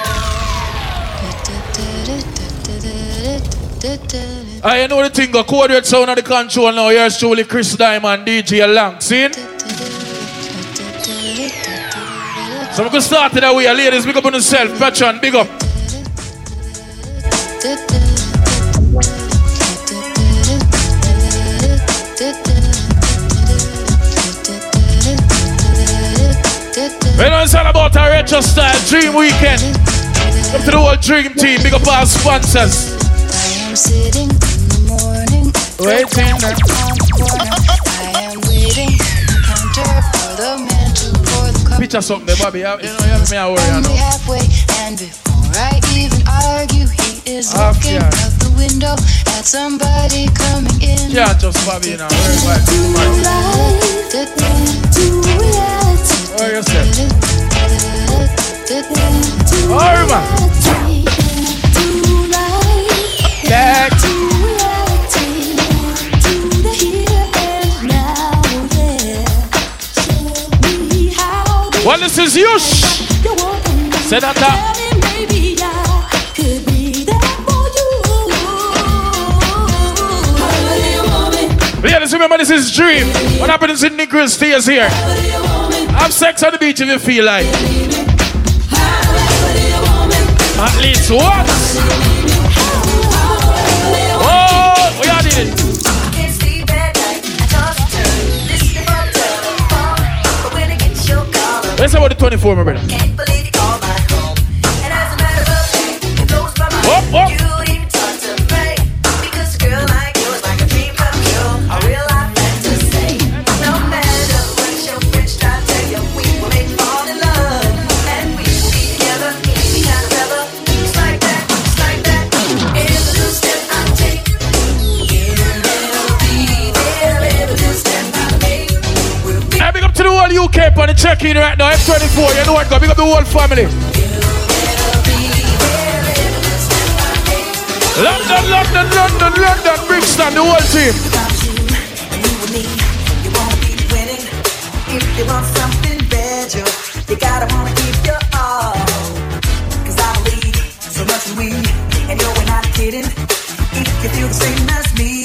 I you know the thing, go code red sound of the control now. Here's truly Chris Diamond, DJ Lang. See? So we can start it that way. Ladies, big up on yourself. Patron, big up. We know it's all about a retro style dream weekend. Up to the whole dream team, big up our sponsors. I am sitting in the morning. Waiting. on the. I am waiting. Counter for the man to pour the cup. Picture something there, Bobby. You know, you have me a worry, know. halfway, and before I even argue, he is Half looking out the window at somebody coming in. Yeah, just Bobby, you know. Very bad. What you say? Oh, man. Back. Well, this is Yush. Say that now. Ladies, remember this is Dream. What happens in Negril stays here. Have sex on the beach if you feel like. At least once. Oh, we are doing it. Let's about the 24, my brother. Up, up. UK on the check-in right now. F24, you know what? Go big up the whole family. London, London, London, London, Brixton, the whole team. You want something better, you gotta wanna give your all. Cause I believe so much in we, and yo, we're not kidding. If you feel the same as me,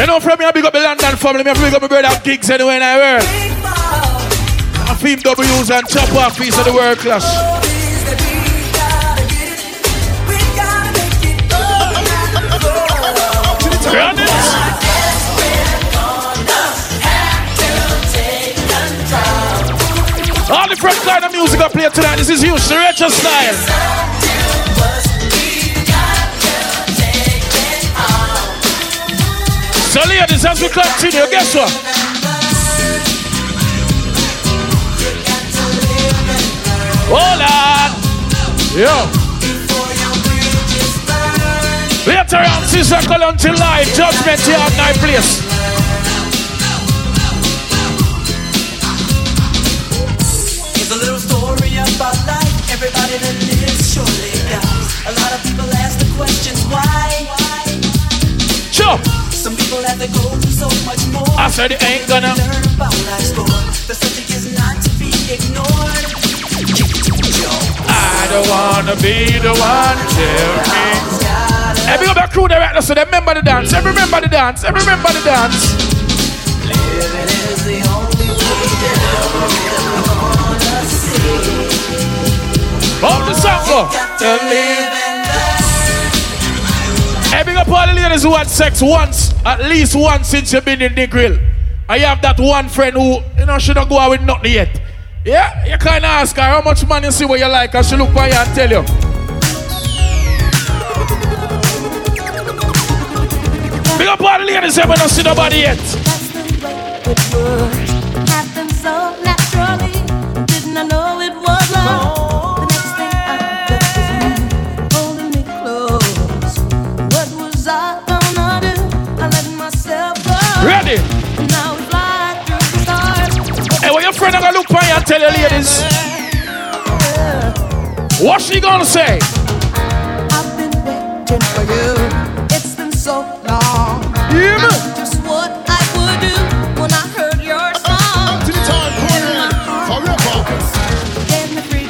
You know, from me, I big up the London family. Me, I big up my brother gigs anywhere in the world. I film W's and chop off piece of the world class. Run it. All the fresh kind of music I play tonight. This is the retro style. So, ladies, as we continue, guess what? Hold on. Yo. Later on, Sizzla Kalonji Live, Judgment here at night place. A little story about life. Everybody that lives surely dies. A lot of people ask the questions why. I said it ain't gonna. Learn about life's score. The subject is not to be ignored. I don't wanna be the one to. Hey, big up that crew now, so they remember the dance. Every remember the dance. Every remember the dance. How the song go? Hey, big up all the ladies who had sex once, at least once since you've been in the grill. I have that one friend who, you know, should not go out with nothing yet. Yeah, you kind of ask her how much money you see what you like, and she look by you and tell you. Big up all the ladies who haven't seen nobody yet. Hey, what gonna look by you and tell you ladies? What she gonna say? I've been waiting for you. It's been so long. Yeah, I just what I would do when I heard your song. To the time,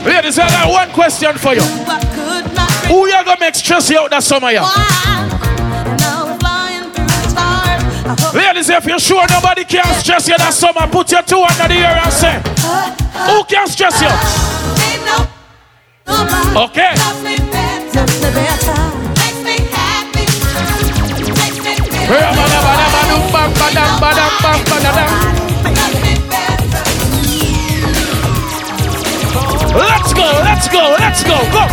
Ladies, I got one question for you. I could not Who you gonna make stress you out that summer, yeah? Ladies, if you're sure nobody can stress you that summer, put your two under the ear and say, Who can stress you? Okay. Let's go, let's go, let's go, go.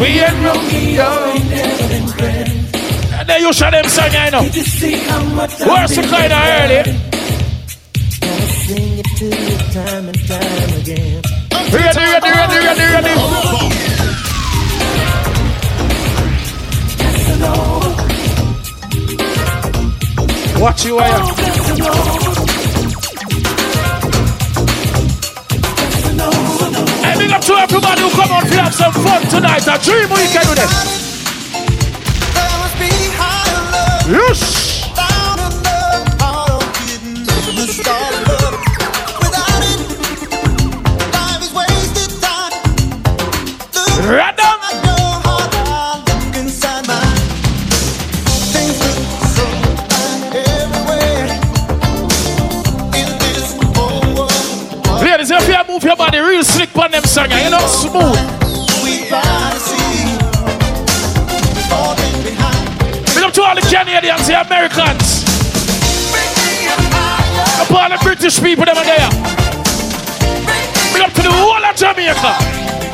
We ain't Romeo. And then you show them song, I know. Where's the kind of early? Sing it to you time and time again. Ready, ready, ready, ready, ready. Watch you, wire. Big up to everybody who come out to have some fun tonight. A dream we can do this. Yes. Them song, you know, smooth. Big up to all the Canadians, the Americans. Up all the British people, them are there. Big up to the whole of Jamaica.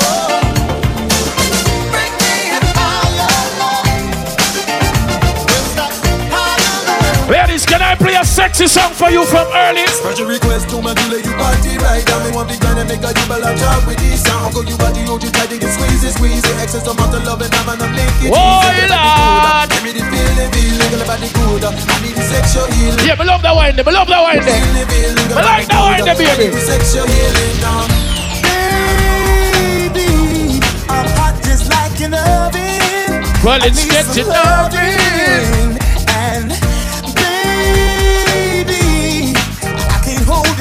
Ladies, can I play a sexy song for you from early? Special request to my girl, you party right now. Me want the kind of make a you ball talk with this song. Uncle, you body, you try to get squeezy, squeezy. Excess amount of love and I'm gonna make it Oh. Uh. Lord. Give me the feeling, feeling, girl, body good. Uh. I need the sexual healing. Yeah, me love that wine there, me love that wine there. Me like that wine there, uh. baby. Sexual healing now. Baby, I'm hot just like an oven. Well, it's I need getting some loving.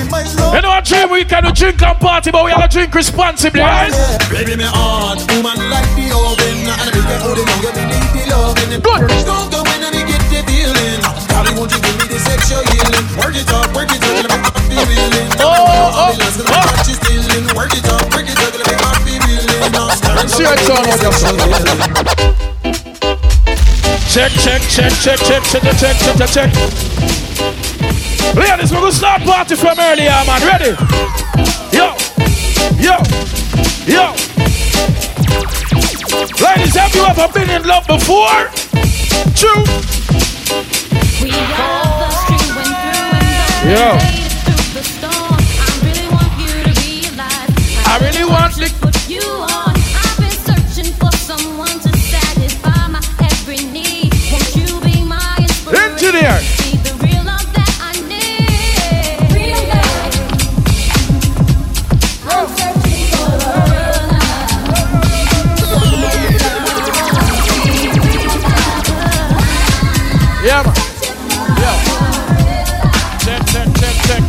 You know, a dream we can drink and party, but we gotta drink responsibly, right? Baby, me on, woman like the oven, and I it hold it longer, me need the loving. Good. When I get the feeling. Daddy, won't you give me the sexual healing? Work it up, work it up, let me feeling. Oh, oh, oh. Work it up, work it up, let me feeling. See on Check, check, check, check, check, check, check, check, check, check. Ladies, we're gonna start party from earlier, man. Ready? Yo, yo, yo. Ladies, have you ever been in love before? True. Yo. I really want to put you on. I've been searching for someone to satisfy my every need. Won't you be my inspiration? Engineer.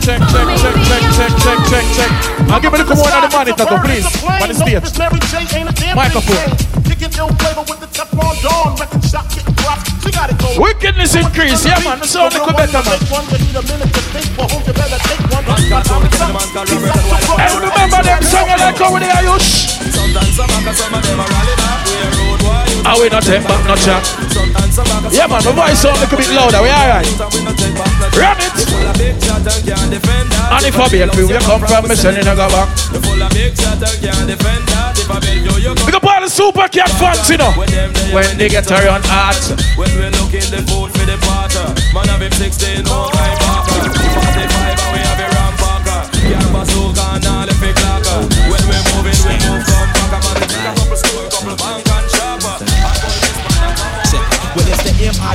check, check, check, check, check, check, check, check. I'll give it the command on the monitor, though, please. On the stage. Microphone. Wickedness increase, yeah man, so make it better man. Hey, remember them song like over there, Ayush? Sometimes some of them are rallying up, we're I will not take back no chat. Yeah, man, my voice sound a little bit louder. We alright. Run it. And if I bail you, you come from me, sending a go back. We can all the super cat fans, you know. When they get around hot. When we look in the food for the potter Man have him 16, no my parker 45 and we have a ram parker Yeah, bazooka and all the fake locker When we move in, we move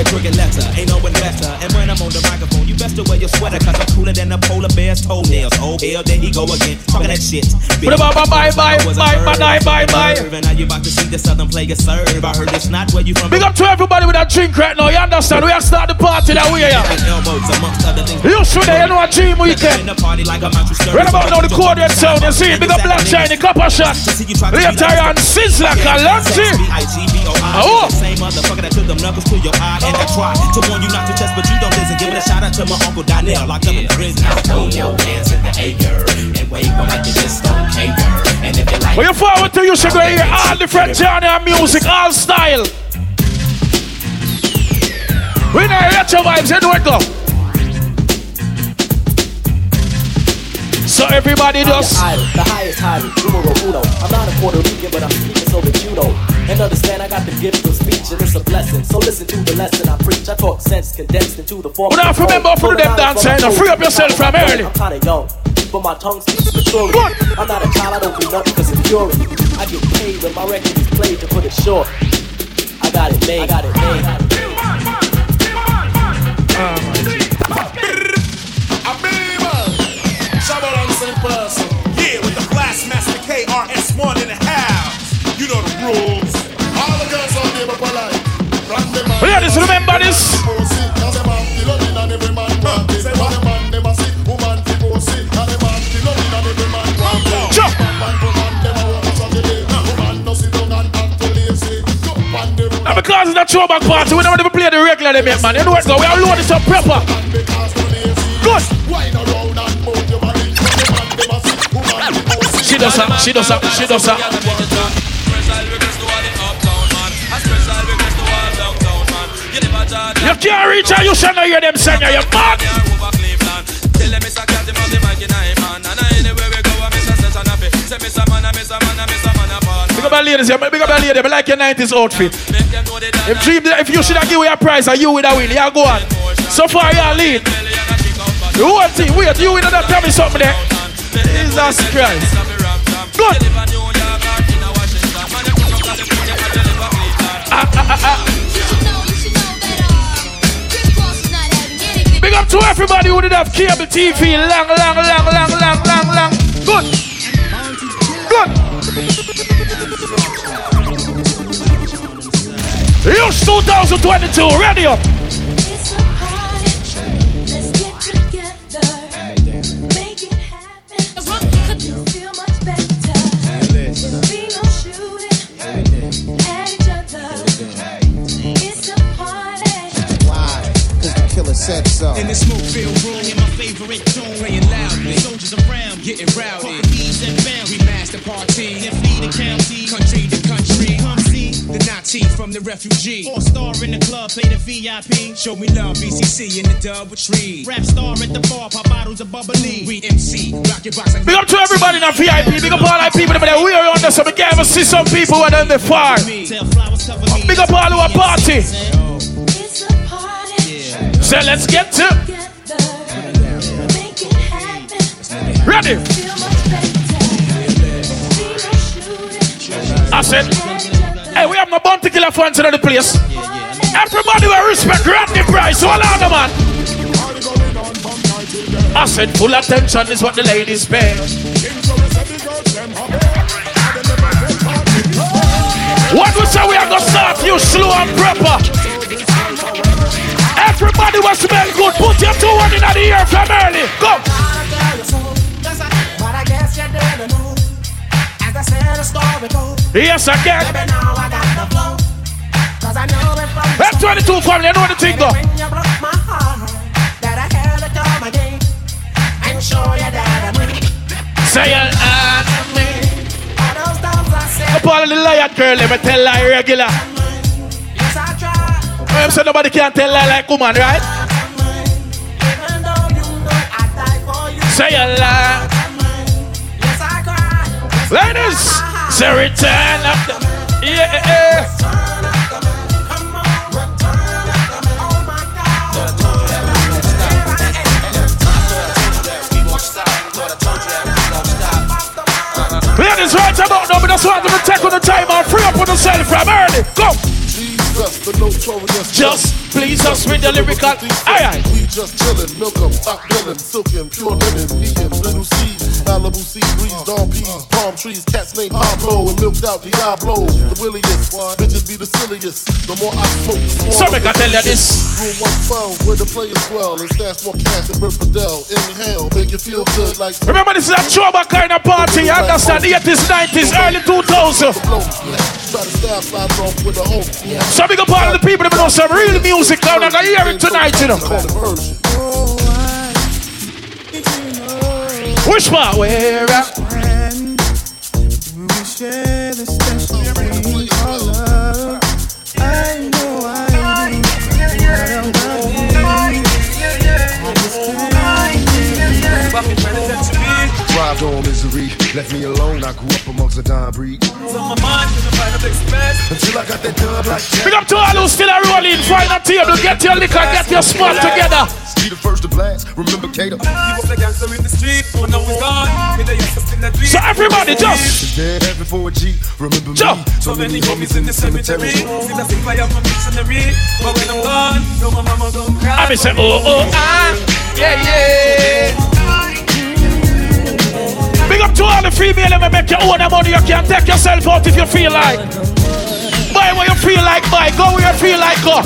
M.I. friggin' letter, ain't no one better. And when I'm on the microphone, you best to wear your sweater, cause I'm cooler than a polar bear's toenails. Oh, hell, there he go again, talking that shit. Bye, bye, bye, bye, bye, bye, bye, bye. Now you about to see the southern player serve. I heard it's not where you from. Big up to everybody with a drink right now. You understand? We are start the party that way, yeah. elbows amongst other things. You should have, you know, a dream weekend. Right about now, the red sound, you see? Big up Black Chiney, Copper Shot. Later on, Sizzla, Kalonji. Oh. Same motherfucker that took them knuckles to your eye and I try to warn you not to test, but you don't listen. Give it a shout out to my uncle Donnell, locked up in prison. Throw your hands in the air and wave them like you just don't care. And if you like, When you forward to you should go hear all different genre of music, all style. We know retro vibes, you know go. So everybody just. Idol, the highest hiding, numero uno. I'm not a Puerto Rican, but I'm speaking so that you know. And understand I got the gift of speech, and it's a blessing. So listen to the lesson I preach. I talk sense condensed into the form. We don't have to remember for them dance? Now free up yourself from early. I'm kinda young, but my tongue speaks maturity. I'm not a child, I don't do nothing cause it's purity. I get paid when my record is played to put it short. I got it made. I got it made. Shabalance in person. Yeah, with the Blastmaster KRS1 in the house. You know the rules. Oh, Ladies, remember this. Now because it's a throwback party, we don't even play the regular they man. You know what? So we are load this up proper. Good. She does that, she does that, she does that. You can't reach her, you hear them sing, you mad. Big up our ladies, yeah, big up our lady, like your 90s outfit. If, dream, if you should have give you a prize and you would have win, yeah, go on. So far, you are lead. The whole thing, wait, you would have tell me something there. Jesus Christ. Good. Ah, ah, ah, ah. Big up to everybody who did have cable TV long, long, long, long, long, long, long. Good. Good. Youth 2022, ready up. Cause the killer said so. In the smoke filled room, in my favorite tune, playing loudly. Soldiers around, getting rowdy. Bees and bound, we master party. Then flee the county, country to country. Come see the Nazi from the refugee. All star in the club, play the VIP. Show me love, BCC in the dub with tree. Rap star at the bar, pop bottles of bubbly. We MC, rock your box. Big up to everybody in the VIP. Big up all our people over there. We are on there, so we can't even see some people who are on the far. Big up all our party. So let's get to. Ready? I said, hey, we have no bounty killer fans in the place. Everybody will respect Rodney Price. Hold on, man. I said, full attention is what the ladies pay. What we say we are gonna start you slow and proper. Everybody will smell good. Put your two one in the ear from early. Go. Yes, again. F22 family, you know the thing go. Say it, uh, Up all the lion girl, let me tell lie regular. I'm saying nobody can tell lie like woman, right? Say a lie. Ladies, say return of the yeah. Yeah. Ladies, right about now, that's why I'm gonna take on the time and free up on yourself from early. Go! The notorious. Just please us with the lyrical. Aye. We just chillin', milk 'em, top billin', silkin', pure linen, vegan, little C, Malibu sea breeze, uh, dawn peas, uh. palm trees, cats named uh, Pablo, and milked out Diablo. The williest, bitches be the silliest. The more I smoke, the more So make I tell you this. Room 112, where the players dwell, and stash more cash than Bert Fidel. Inhale, make you feel good like. Remember, this is a throwback kind of party. You understand? The 80s, 90s, early 2000s. Try to style slides off with a hope. So big up all of the people that know some real music now. They're gonna hear it tonight, you know. Which part? Where? uh, We share Left me alone, I grew up amongst a dime breed. On my mind, gonna find a big splash. Until I got that dub like Big up to all who still are rolling. Find a table, get your liquor, get your spot together. Be the first to blast. Remember Kato? He was the gangster in the street, but now he's gone. Me, they used to still a dream. So everybody just Is dead heaven for a G. Remember Jump. me? So many homies in the cemetery. See the thing fire from dictionary. But when I'm gone, no my mama gon' cry. I be say, oh, oh, ah, yeah, yeah. Big up to all the female make your own money. You can take yourself out if you feel like. Buy what you feel like, buy. Go where you feel like, go.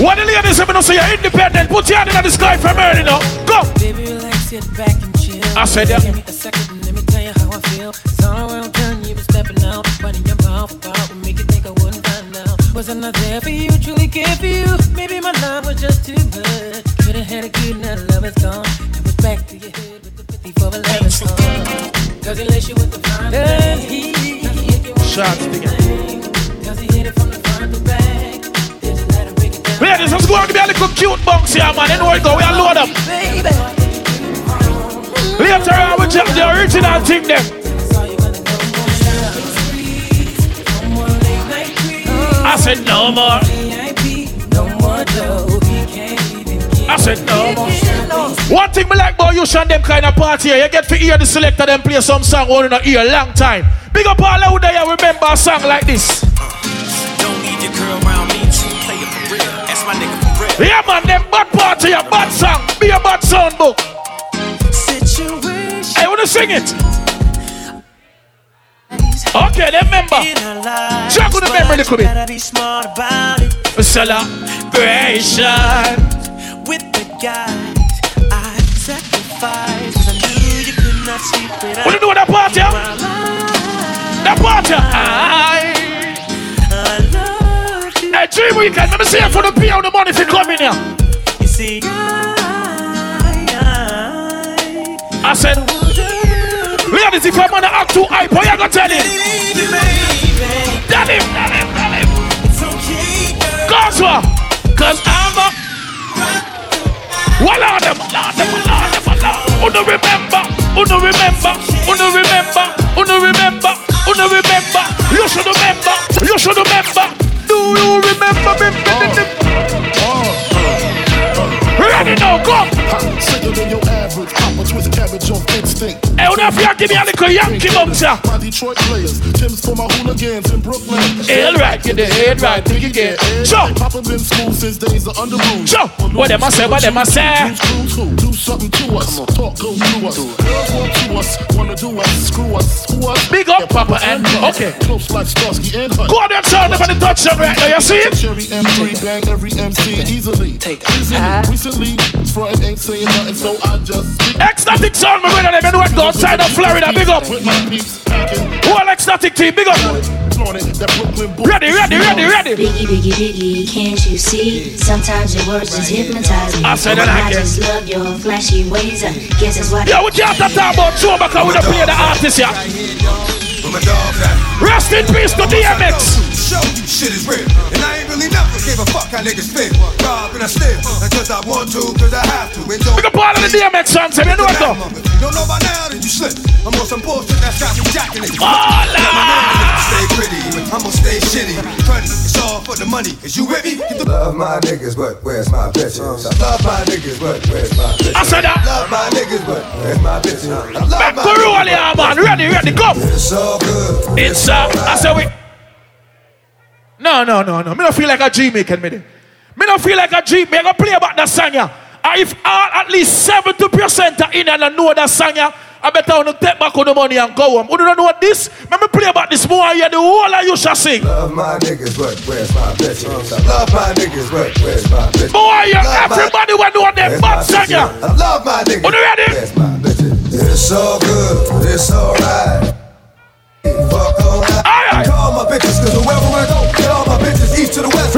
What the ladies no say you're independent. Put your hand in the sky for you know. Go. Baby, relax, sit back and chill. I said that. Give me a second let me tell you how I feel. It's all around done, you stepping out. But in your mouth, about would make you think I wouldn't find out. Was I not there for you, truly care for you? Maybe my love was just too much. Could've had a good love is gone. It was back to your head with the 54 11 song. Cause he lace you with the fine Does he? Shots together. Cause he hit it from the front to back. Ladies, let's go and give me a little cute bounce here, man. You know where it go. We are load up. Later on, we check the original thing there. I said no more. I said no more. One thing me like about you and them kind of party here, you get to hear the selector them play some song one in a ear long time. Big up all out there, remember a song like this. Don't need your girl around me, true player for real. That's my nigga for real. Yeah man, them bad party, a bad song, be a bad sound book. Situation. Hey, wanna sing it? Okay, then remember. Check with the memory little bit. Gotta be smart about it. Celebration. With the guys, I sacrificed. Cause I knew you could not sleep without What you do with that party? That party. Aye. Hey, dream weekend. Let me see you for the pay on the money if you come in here. You see, I said, ladies, if I'm gonna act too hype, what you gonna tell him? Tell him, tell him, tell him. Cause what? Cause I'm a. What are them? Are them? Are them? Are them? Who do remember? Who do remember? Who do remember? Who do remember? Who do remember? You should remember. You should remember. Do you remember me? Ready now, go! Sicker than your average. Pop a twist cabbage on instinct. Hey, what if you give me a little Yankee bounce here? My Detroit players. Tim's for my hooligans in Brooklyn. Head right, get the head right, think again. Sure. Papa been school since days of under rules. Sure. What them I say, what them I say? Do something to us. Talk goes through us. Girls want to us. Wanna do us. Screw us. Who us? Big up, Papa, and okay. Close like Starsky and Hutch. Go on and sound up on the touch them right now, you see it? Cherry M3 bang every MC easily. Take easily. Recently, frontin' ain't saying nothing, so I just. Ecstatic sound, my brother, them know what go outside of Florida, big up. With my peeps packing. Whole ecstatic team, big up. Flaunt it, that Brooklyn boy. Ready, ready, ready, ready. Biggie, biggie, biggie, can't you see? Sometimes your words just hypnotize me. I said that I again. just love your flashy ways. I guess that's why. Yeah, we can't talk about Joe because we don't play the artist here. Rest in peace to DMX. Show you shit is real. And I ain't really never give a fuck how niggas feel. Rob and I steal. Not cause I want to, cause I have to. It don't Big up all of the DMX fans, you know what though? You don't know by now, then you slip. I'm on some bullshit that's got me jacking niggas. Hola! Let my niggas Stay pretty, I'ma stay shitty. Cruddy, it's all for the money. Is you with me? Get the Love my niggas, but where's my bitches? I love my niggas, but where's my bitches? I said that. Love my niggas, but where's my bitches? I love Back my to roll man. Ready, ready, go. It's so good. It's up. I said we. No, no, no, no. Me don't feel like a G making me. there. Me don't feel like a G. Me gonna play about that song yeah. And if all at least 70% are in and I know that song yeah, I better want to take back all the money and go home. Who don't know what this? Let me play about this more here. The whole of you shall sing. Love my niggas, but where's my bitches? I love my niggas, but where's my bitches? Boy, my- everybody will know Where's bad song yeah. I love my niggas. You ready? Where's my bitches? It's so good. It's alright. Fuck all that. Aye, aye. Call my bitches, cause wherever I go, get all my bitches east to the west.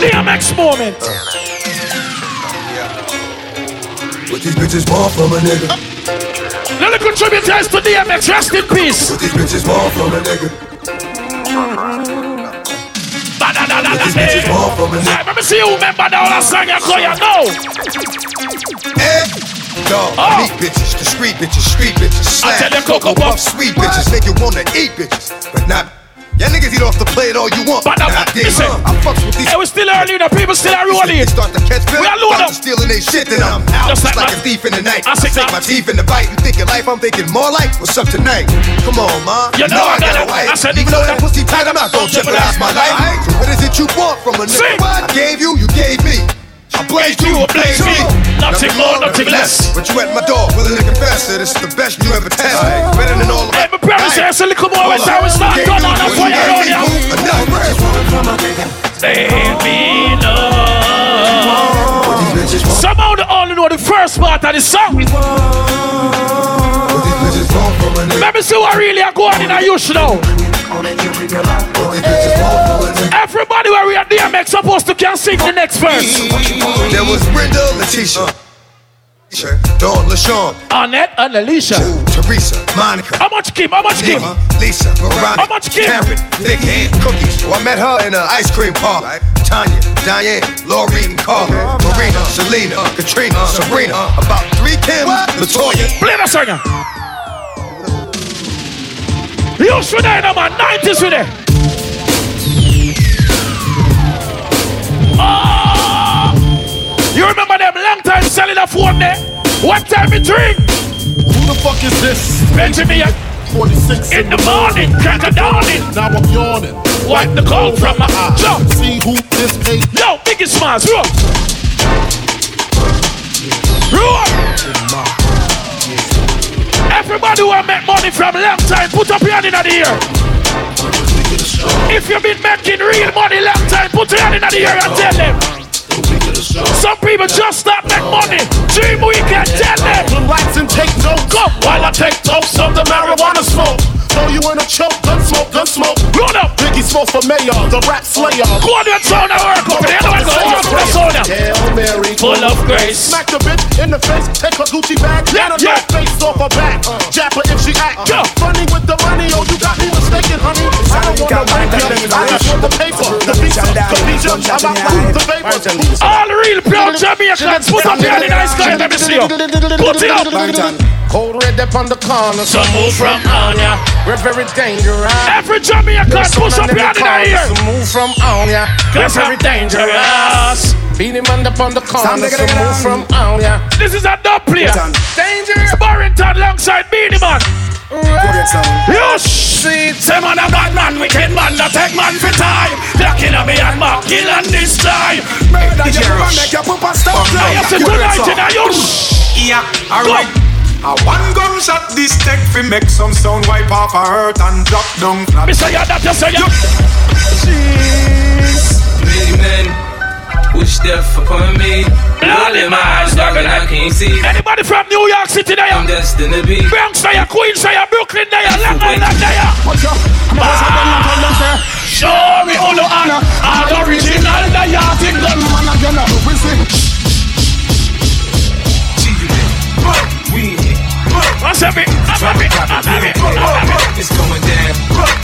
DMX moment. What these bitches want from a nigga? Let me contribute to DMX. Rest in peace. What these bitches want from a nigga? What these bitches want from a nigga? Let me see you remember that whole song you go, you know. Dog, oh. meat bitches, discreet bitches, street bitches, I slap, tell you, Cocoa Puffs. sweet bitches, make you wanna eat bitches, but not. Y'all niggas eat off the plate all you want. But now, Nah, listen. I fucks with these. Hey, we still early, the people still are rolling. They start to catch We are feelings, up. to stealing they shit, then I'm out. Just Just like like, a thief in the night. I I that. my teeth in the bite. You thinking life, I'm thinking more life. what's up tonight. Come on, ma. You know I I got a it. wife. I said Even it. though that pussy tight, I'm not gonna jeopardize my life. So what is it you want from a nigga? Sing. I gave you, you gave me. I blazed you, You blazed me. Nothing more, nothing less. But you at my door, willing to confess that it's the best you ever tested. Better than all the Hey, my parents it's a little more when time we start turn on the fire around here. Let me know. Somehow they only know the first part of the song. Let me see what really are going in a use now. Everybody where we are make supposed to can sing the next verse. There was Brenda, Letitia, Dawn, LaShawn, Annette and Alicia. Teresa, Monica. How much Kim? How much Kim? Lisa, Veronica, How much Kim? Karen, Thick Hand, Cookies. Oh, I met her in an ice cream parlor. Tanya, Diane, Laurie, and Carla, Marina, Selena, Katrina, Sabrina. About three Kims, Latoya. Play the singer. You should have man, 90s with it. Ah! You remember them long time selling a phone there? What time it drink? Who the fuck is this? Benjamin. 46 In the morning, crack a dawning. Now I'm yawning. Wipe the cold from my eye. Jump. See who this case. Yo, Biggie Smalls, roll. Roll. Everybody who make money from long time, put up your hand in the air. If you've been making real money long time, put your hand in the air and tell them. Some people just start make money. Dream weekend, tell them. Relax and take no Come while I take toast of the marijuana smoke. Throw you in a choke, gun smoke, gun smoke. Roll up. Biggie smoke for mayor, the rap slayer. Go on your sound and work over there. Don't go over to the sound. Hail Mary. Full of grace. Smack the bitch in the face, take her Gucci bag, Yeah, and yeah. knife face off her back. Uh-huh. Jap her if she act. Yeah. Funny with the money, oh, you got me mistaken, honey. I don't wanna rape you, I just want the paper, the visa, the visa, I'm about the vapors. All real proud Jamaicans, put up your hand in the sky. Let me see you. Put it up. Cold red up on the corner, Some move from Anya. we're very dangerous. Every Jamaican, push up your hand in the air. Some move from on ya. We're very dangerous. Beat him on up on the corner, some move from on ya. This is a dub player. Dangerous. Barrington alongside Beenie Man. You see, say man a bad man, wicked man, that take man for time. Locking on me and mark, kill on this time. I have to tonight in a you. Yeah, alright. A one gun shot this tech fi make some sound wipe off a hurt and drop down flat. Me say ya that, you say ya. Many men wish death upon me. Blood in my eyes, dark and I can't see. Anybody from New York City there? I'm destined to be. Bronx there, Queens there, Brooklyn there, Long Island there. Show me all the honor, all original there, thing done. What's up, it? I'm happy, I'm happy, I'm happy. It's going down,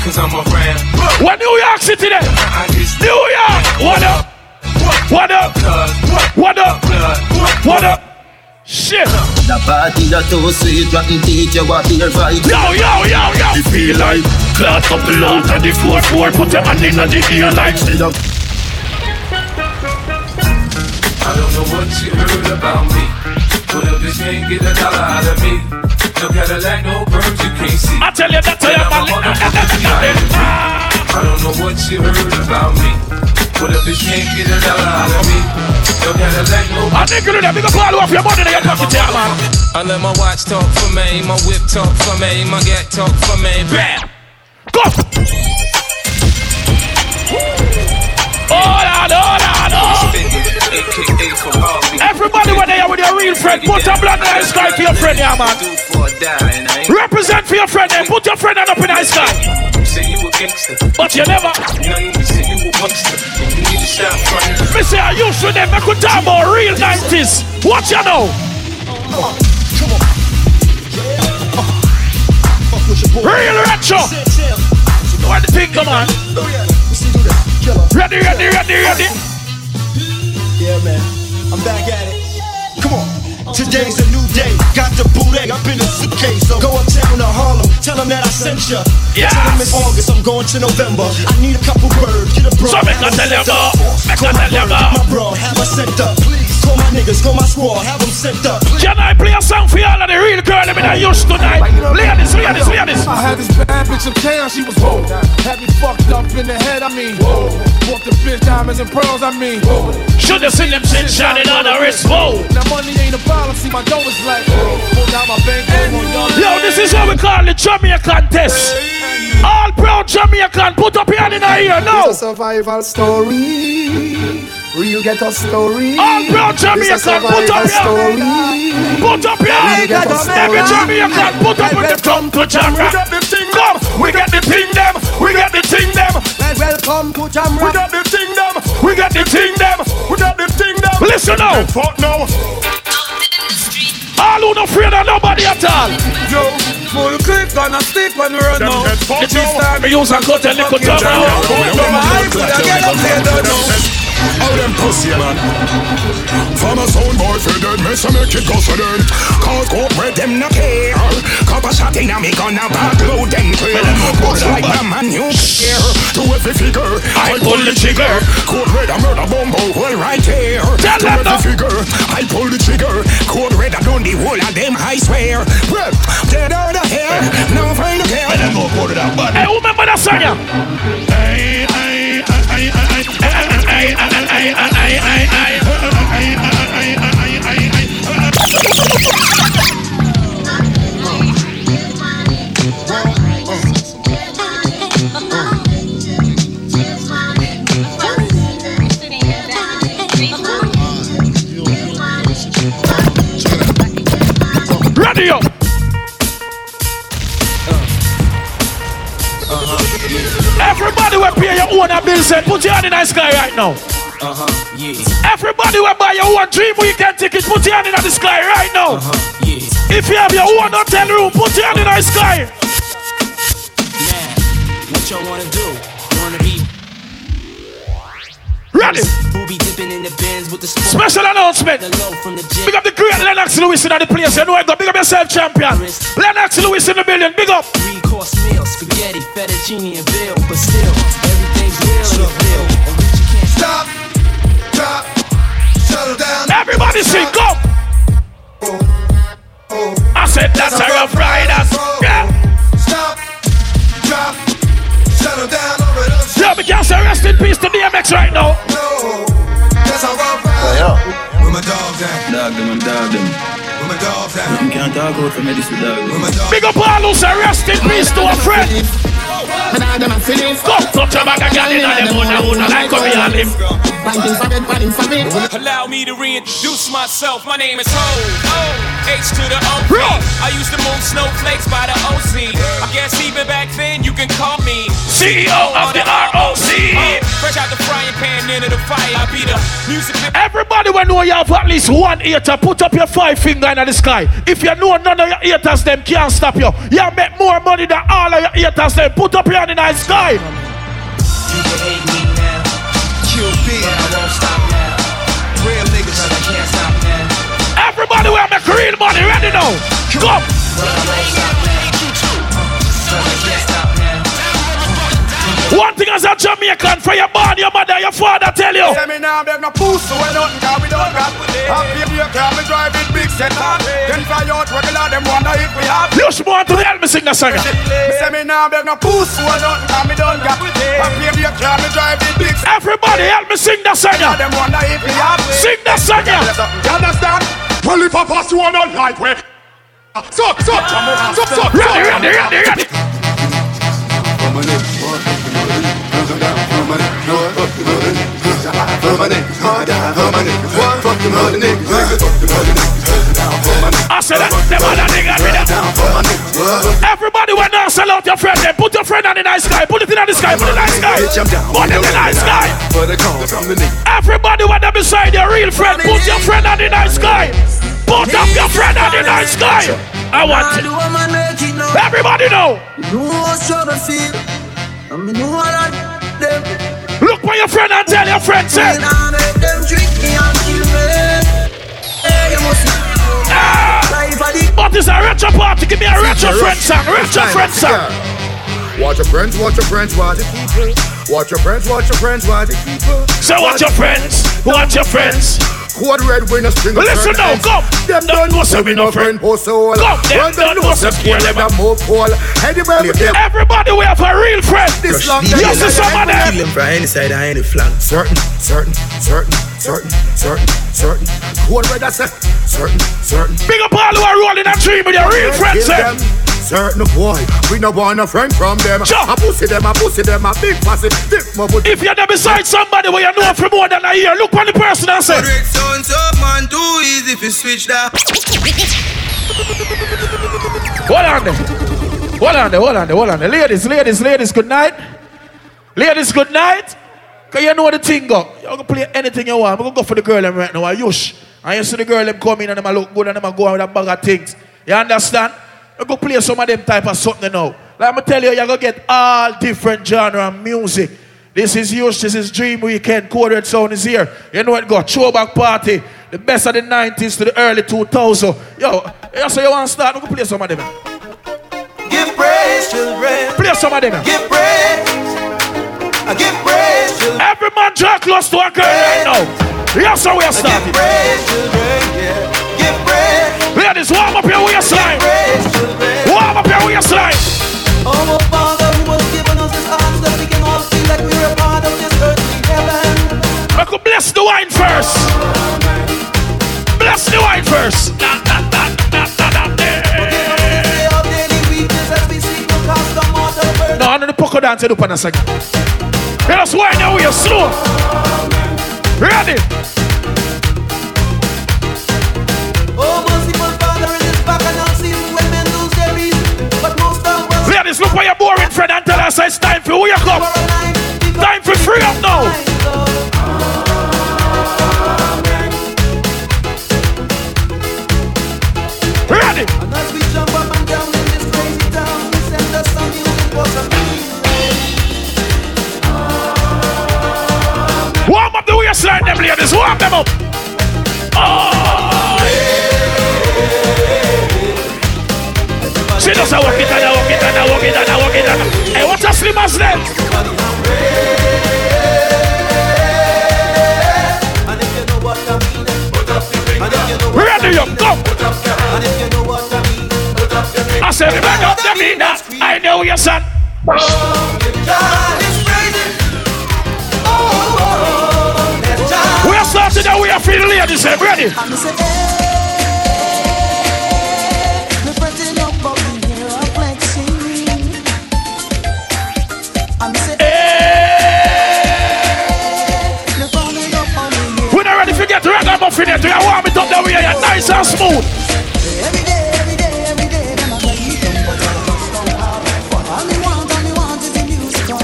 cause I'm around. What New York City there? New York, what up? What up? What up? What up? Shit. The party that too sweet, rotten teeth, you want beer fight. Yo, yo, yo, yo. You feel like clot up the out of the floor, floor, put your hand in the ear like still up. I don't know what you heard about me. But a bitch can't get a dollar out of me. No Cadillac, no perms, you can't see. I tell you that to And I'm a motherfucking. I don't know what you heard about me. But a bitch can't get dollar out of me. No Cadillac, no I think you do that, because all off your money in your pocket, yeah, man. I let my watch talk for me, my whip talk for me, my gat talk for me. Bam! Go! Hold Everybody when they are with your real friend, put a in the sky for your friend, yeah, man. Represent for your friend, then put your friend up in the sky. Say you a gangster, But you never. Young, you say you a and you need to stop running. Me say I used to them, I could talk about real 90s. What you know? Real retro. What the thing, come on? Ready, ready, ready, ready. Yeah, man. I'm back at it. Come on. Today's a new day. Got the booty up in a suitcase. So go uptown to Harlem. Tell them that I sent ya. Yes. Tell them it's August. I'm going to November. I need a couple birds. Get a bro. So make have a them tell you sent up. go. Make a my tell you brother, go. my bro. Have her sent up. Please. Call my niggas. Call my squad. Have them sent up. Can I play a song for y'all of the real girl them in the used tonight? Ladies, ladies, ladies. I had this bad bitch in town, she was whoa. Had me fucked up in the head, I mean. Whoa. Bought the bitch diamonds and pearls, I mean. Whoa. Should've seen them shit shining on the wrist, whoa. Now money ain't a problem, see my dough is like. Pulled out my bank, Yo, this is what we call the Jamaican test. All proud Jamaican, put up your hand in the ear now. It's a survival story. Real ghetto story. All proud Jamaican, put up your story. Put up your hand. Every. Jamaican, put up with the come to Jamaica. We got the thing them. We got the thing them. We got the thing them. Welcome to Jamrock. We got the thing them. We got the thing them. We got the thing them. Listen now. Fuck now. All who not afraid of nobody at all. Yo, full clip gonna stick when we run now. The G-Star, me use a cut and little tongue How them pussy man From a sound boy for dead Me say make it go so then Cause go where them no care Couple shot in a me gonna backload them clear Bust like a man you care To every figure I pull the trigger Code red a murder bomb hole right here To every figure I pull the trigger Code red I done the whole of them I swear Well, dead out of here Now find a care Then go put it out buddy Hey, who remember that song? yeah? Ready up. Everybody will pay your own bills and put your hand in the sky right now. Uh huh, yeah. Everybody will buy your own dream weekend ticket. Put your hand in the sky right now. Uh-huh, yeah. If you have your own hotel room, put your hand in the sky. Now, what y'all wanna do? Wanna be Ready? Who in the bins with the sport? Special announcement. The low from the jet. Big up the great Lennox Lewis in the place. You know it. go. Big up yourself, champion. Lennox Lewis in the building. Big up. Three course meal, spaghetti, fettuccine, and veal. But still, everything's real in Bill. And Richie can't stop. Drop. Settle down. Everybody sing. Go. Oh, oh. I said that's a rough riders. Yeah. Stop. Drop. Settle down. Already done. Yo, we can say rest in peace to DMX right now. No. That's how I ride. Where my dogs at? Dog them, dog them. Where my dogs at? You can't talk out for me, this is dog them. Big up all who say rest peace to a friend. Come touch a bag of gal in the moon, who no like come here and live. Allow me to reintroduce myself. My name is Ho. O. H to the O. I used to move snowflakes by the OC. I guess even back then you can call me CEO of the ROC. Fresh out the frying pan into the fire. I be the music. Everybody will know you have at least one hater. Put up your five finger in the sky. If you know none of your haters, them can't stop you. You make more money than all of your haters. Them put up your hand in the sky. You can hate me now. But I won't stop now. Real niggas. Cause I can't stop now. Everybody will make real money. Ready now? Come. One thing as a Jamaican for your born, your mother, your father tell you. Say me now beg no pussy when nothing can we done got Happy your car me drive it big set up Then fly out regular them wonder if we have You should want to help me sing the song. Say me now beg no pussy when nothing can we done got Happy your car me drive it big set Everybody help me sing the song. Them wonder if we have Sing the song. You understand? Well if I pass you on a light way suck Ready, ready, ready, ready. I said that them other nigga with it. Everybody when now sell out your friend, then put your friend on the nice sky, put it in the sky, put it in the sky, put it in the nice sky. Everybody when them beside your real friend, put your friend on the nice sky. Put up your friend on the nice sky. I want it. Everybody know. Look for your friend and tell your friend, say. for the. Ah! What is a retro party? Give me a retro friend song. Retro friend song. Watch your friends, watch your friends, watch the people. Watch your friends, watch your friends, watch the people. So watch your friends, watch your friends. Code red winner string of Listen now, friends. come. Them don't know say we no friend post all. Come, them Well, don't know say kill them a move all. Anywhere with them. Everybody we have a real friend. This long You see some of them. Kill them from any side or any flank. Certain, certain, certain, certain, certain, certain. Code red I say. Certain, certain. Big up all who are rolling a tree with your real friends. Kill eh? them. Certain boy, we no want a friend from them. Sure. A pussy them, a pussy them, a big pussy. Thick my booty. If you're there beside somebody where you know for more than a year, look on the person and say, Correct sound up, man, too easy if you switch that. Hold on there. Hold on there, hold on there, hold on there. Ladies, ladies, ladies, good night. Ladies, good night. Cause you know the thing go. You can play anything you want. I'm gonna go for the girl them right now. I yush. And you see the girl them come in and them look good and them go out with a bag of things. You understand? You go play some of them type of something now. Like I'm tell you, you're gonna get all different genre of music. This is Yush, this is Dream Weekend, Coded Sound is here. You know what go? Throwback party. The best of the 90s to the early 2000s. Yo, you say you want to start? We can play some of them. Give praise, children. Play some of them. Give praise. I give praise. Every man draw close to a girl right now. Yes, how we are starting. Give praise, children. Yeah. Give praise. Ladies, warm up your waistline. Warm up your waistline. Oh, Father who has given us His arms that we can all feel like we're a part of this earthly heaven. I could bless the wine first. Bless the wine first. We seek to cast the mortal burden. No, I'm the poker dance up on a second. Us wind your way slow. Ready? Ladies, look for your boring friend and tell us it's time Does a walk it and a walk it and a walk it and a walk it and a Hey, a slim as? Ready up, go. I said, bring up the mean that. I know your son. We are starting and we are feeling ladies. Ready? Ragamuffin yet. We are warm it up that way. You're nice and smooth.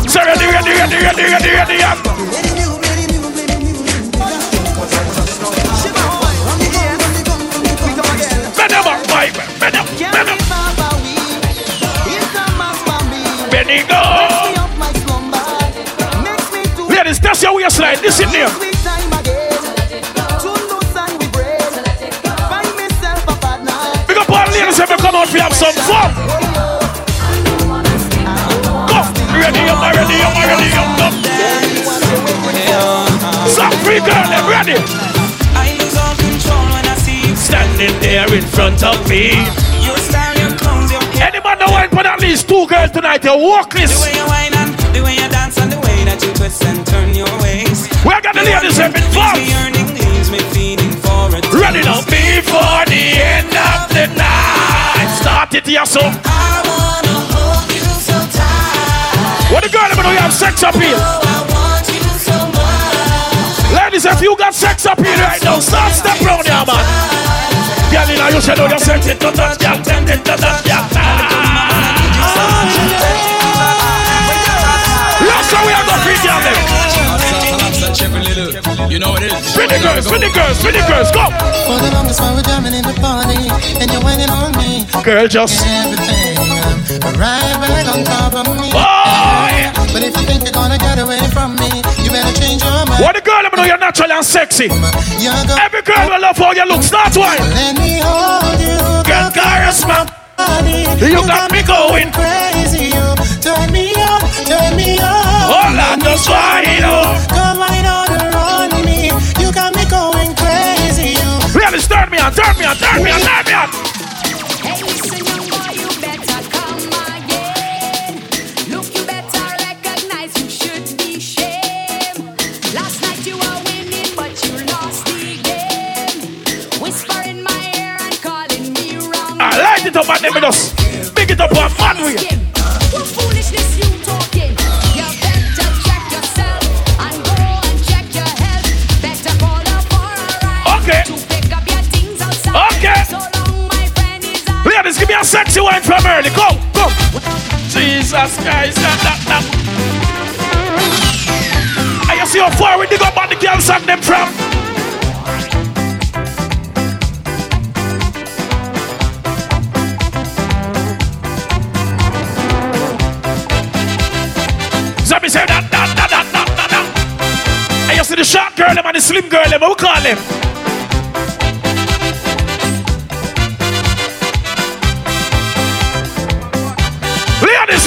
So ready, ready, ready, ready, ready, ready, yeah. Bend them up, boy. Bend them, bend them. Benny go. Ladies, that's your waistline. Listen there. If you we have some fun. Go. Ready up, ready up, ready up, go. Some free girl, them ready. I lose all control when I see you Standing there in front of me. Your style, your clothes, your. Any man that wine for at least two girls tonight, you walk The way you and the way you dance and the way that you twist and turn your waist. We got the ladies have been Leaves involved. me yearning, leaves me feeling for Ready now before It here, so. I wanna hold you so tight. What the girl when you have sex appeal? So. Ladies, if you got sex appeal right now, start step round here, man. Girl, you know you should know you're sexy to touch, girl, tempted to touch, girl. Last time we are going to feed. You know what it is. Spin the girls, spin the girls, spin the girls, go. For the longest while we're jamming in the party, and you're waiting on me. Girl, just. Everything, right back on top of me. Boy! But if you think you're gonna get away from me, you better change your mind. What the girl, let me know you're natural and sexy. You're gonna Every girl will love how you look. Start wine. let me hold you. Girl, Yes, ma'am. You got me going crazy. You turn me on, turn me on. Hold on, just wind up. Come on on around me. You got me going crazy. You Really, turn me on, turn me on, turn me on, turn me on. Hey, listen, young boy, you better come again. Look, you better recognize you should be shamed. Last night you were winning, but you lost the game. Whisper in my ear and calling me wrong. I light it up and then we just big it up on man way. What foolishness you is. Ladies, give me a sexy wine from early. Go, go. Jesus Christ, that, that, that. And you see how far we dig up on the girls and them from? So me say that, that, that, that, that, that, that. And you see the short girl them and the slim girl them, what we call them?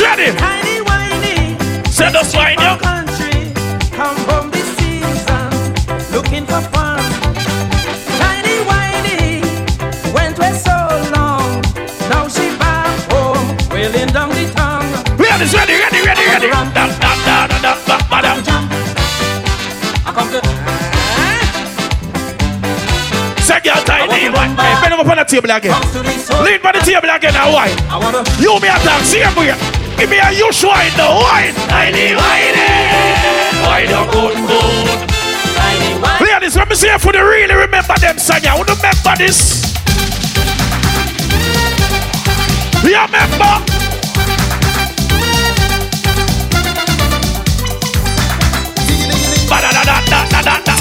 Ready? Send us wine, yo. Country, come from the season, looking for fun. Tiny whiny, went away so long. Now she back home, wailing down the tongue. Ladies, ready, ready, ready, ready. Da, da, da, da, da, da, da, da. I come to. Eh? Say girl tiny wine. Hey, bend over on the table again. Lean by the table again now wine. You me attack, see him here. Give me a huge wine now, wine. Tiny wine. Wine up good, good. Ladies, let me see if you really remember them song. You remember this? You remember?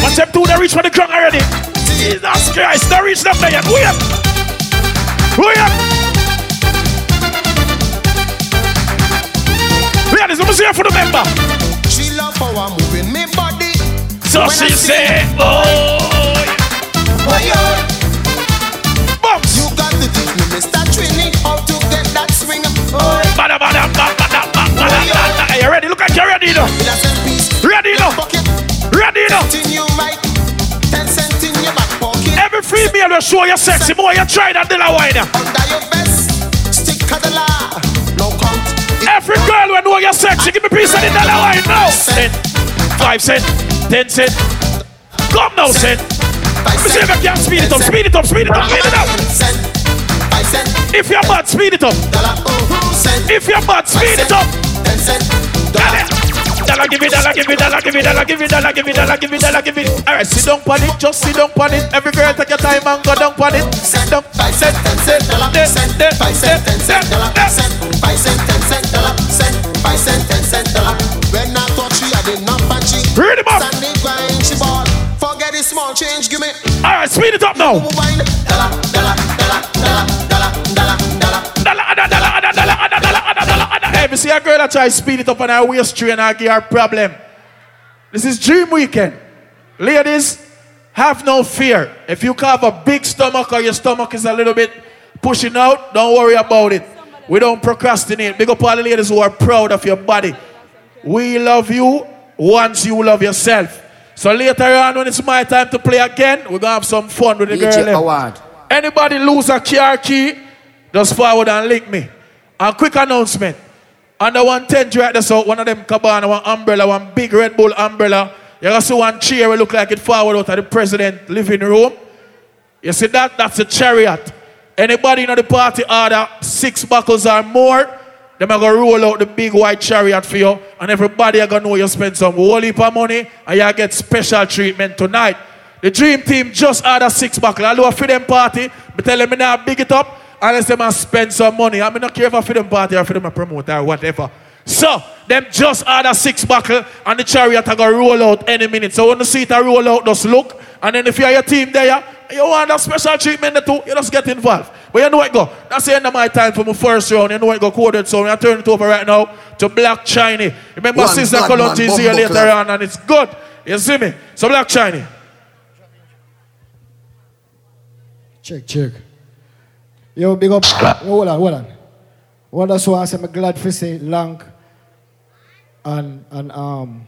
What's them two? They reach for the ground already. Jesus Christ, they reach them there yet. Wait. Wait. Ladies, let me see if you remember. She love how I'm moving me body. So When she say- said, boy. Oh. Boy, yo. You got to teach me, Mr. Trini, how to get that swing. Boy. Bada, bada, bada, bada, bada, bada, bada. Hey, you ready? Look like you're ready now. Ready now. Ready now. In your right, ten cent in your back pocket. Every female will show you sexy. Boy, you try that Dilla wine. Under your vest, stick to the law. Every girl will know you're sexy. Give me piece of the dollar wine now. Cent, five cent, ten cent. Come now, cent. Let me see if I can speed it up, speed it up, speed it up, speed it up. If you're bad, speed it up. If you're bad, speed it up. Dollar, give it, dollar, give it, dollar, give it, dollar, give it, dollar, give it, dollar, give it, dollar, give it. All right, sit down on it, just sit down on it. Every girl take your time and go down on it. Sit down, five cent, ten cent, dollar, cent, five cent, ten cent, dollar, cent, five cent, ten cent, dollar, cent, five cent, ten cent, dollar. When I thought she had enough and she Read him up. Standing grind, she ball. Forget the small change, give me. All right, speed it up now. Dollar, dollar, dollar, dollar, dollar. Dollar, dollar, dollar, dollar, dollar, if you see a girl that try to speed it up on her waist train and give her problem. This is dream weekend. Ladies, have no fear. If you have a big stomach or your stomach is a little bit pushing out, don't worry about it. We don't procrastinate. Big up all the ladies who are proud of your body. We love you once you love yourself. So later on, when it's my time to play again, we're gonna have some fun with the DJ girl. Eh? Award. Anybody lose a car key, just forward and link me. And quick announcement. Under 110 right there, so one of them cabana, one umbrella, one big Red Bull umbrella. You gonna see one chair will look like it forward out of the president living room. You see that? That's a chariot. Anybody in the party order six buckles or more, them are gonna roll out the big white chariot for you, and everybody are gonna know you spend some whole heap of money, and you get special treatment tonight. The dream team just order six buckles. I do a freedom party, but tell them now big it up, unless them a spend some money. I mean, not care if a freedom party or freedom a promote or whatever. So, them just order six buckle and the chariot are gonna roll out any minute. So when you see it a roll out, just look. And then if you're your team there, you want that special treatment there too, you just get involved. But you know what go? That's the end of my time for my first round. You know what go coded so I turn it over right now to Black Chiney. Remember One Sister bad Kalonji man, is here later clap. on and it's good. You see me? So Black Chiney. Check, check. Yo, big up. Hold on, hold on. What that's why I say I'm glad for say Lang and and um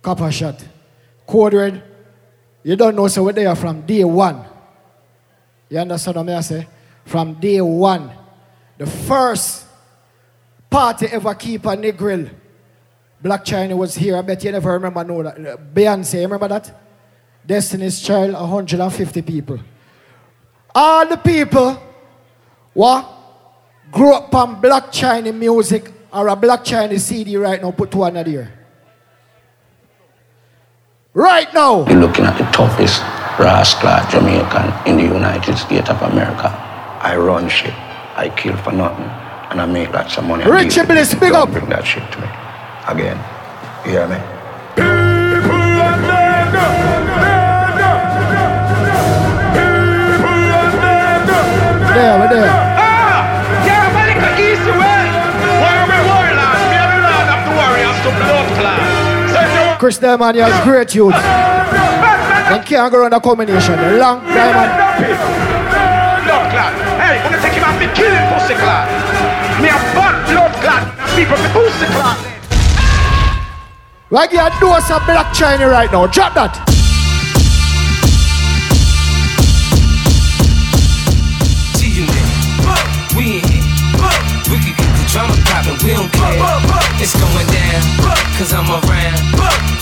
Copper Shot. Code Red. You don't know so where they are from day one. You understand what I say? From day one. The first party ever keep a Negril. Black Chiney was here. I bet you never remember know that. Beyonce, you remember that? Destiny's Child, 150 people. All the people what grew up on Black Chiney music or a Black Chiney CD right now, put one of there. Right now. You're looking at the toughest rascal Jamaican in the United States of America. I run shit. I kill for nothing. And I make lots of money. I Richie deal with Bliss, big Don't up. Bring that shit to me. Again. You hear me? There, we're there. Chris Diamond, you're a great youth. Them can't go around the combination. Long diamond. Blood clot. Hey, wanna take him out me kill him pussy clot. Me a bad blood clot. People me pussy clot. Like you do us a Black Chiney right now. Drop that. Drama poppin', we don't care. It's going down, cause I'm around.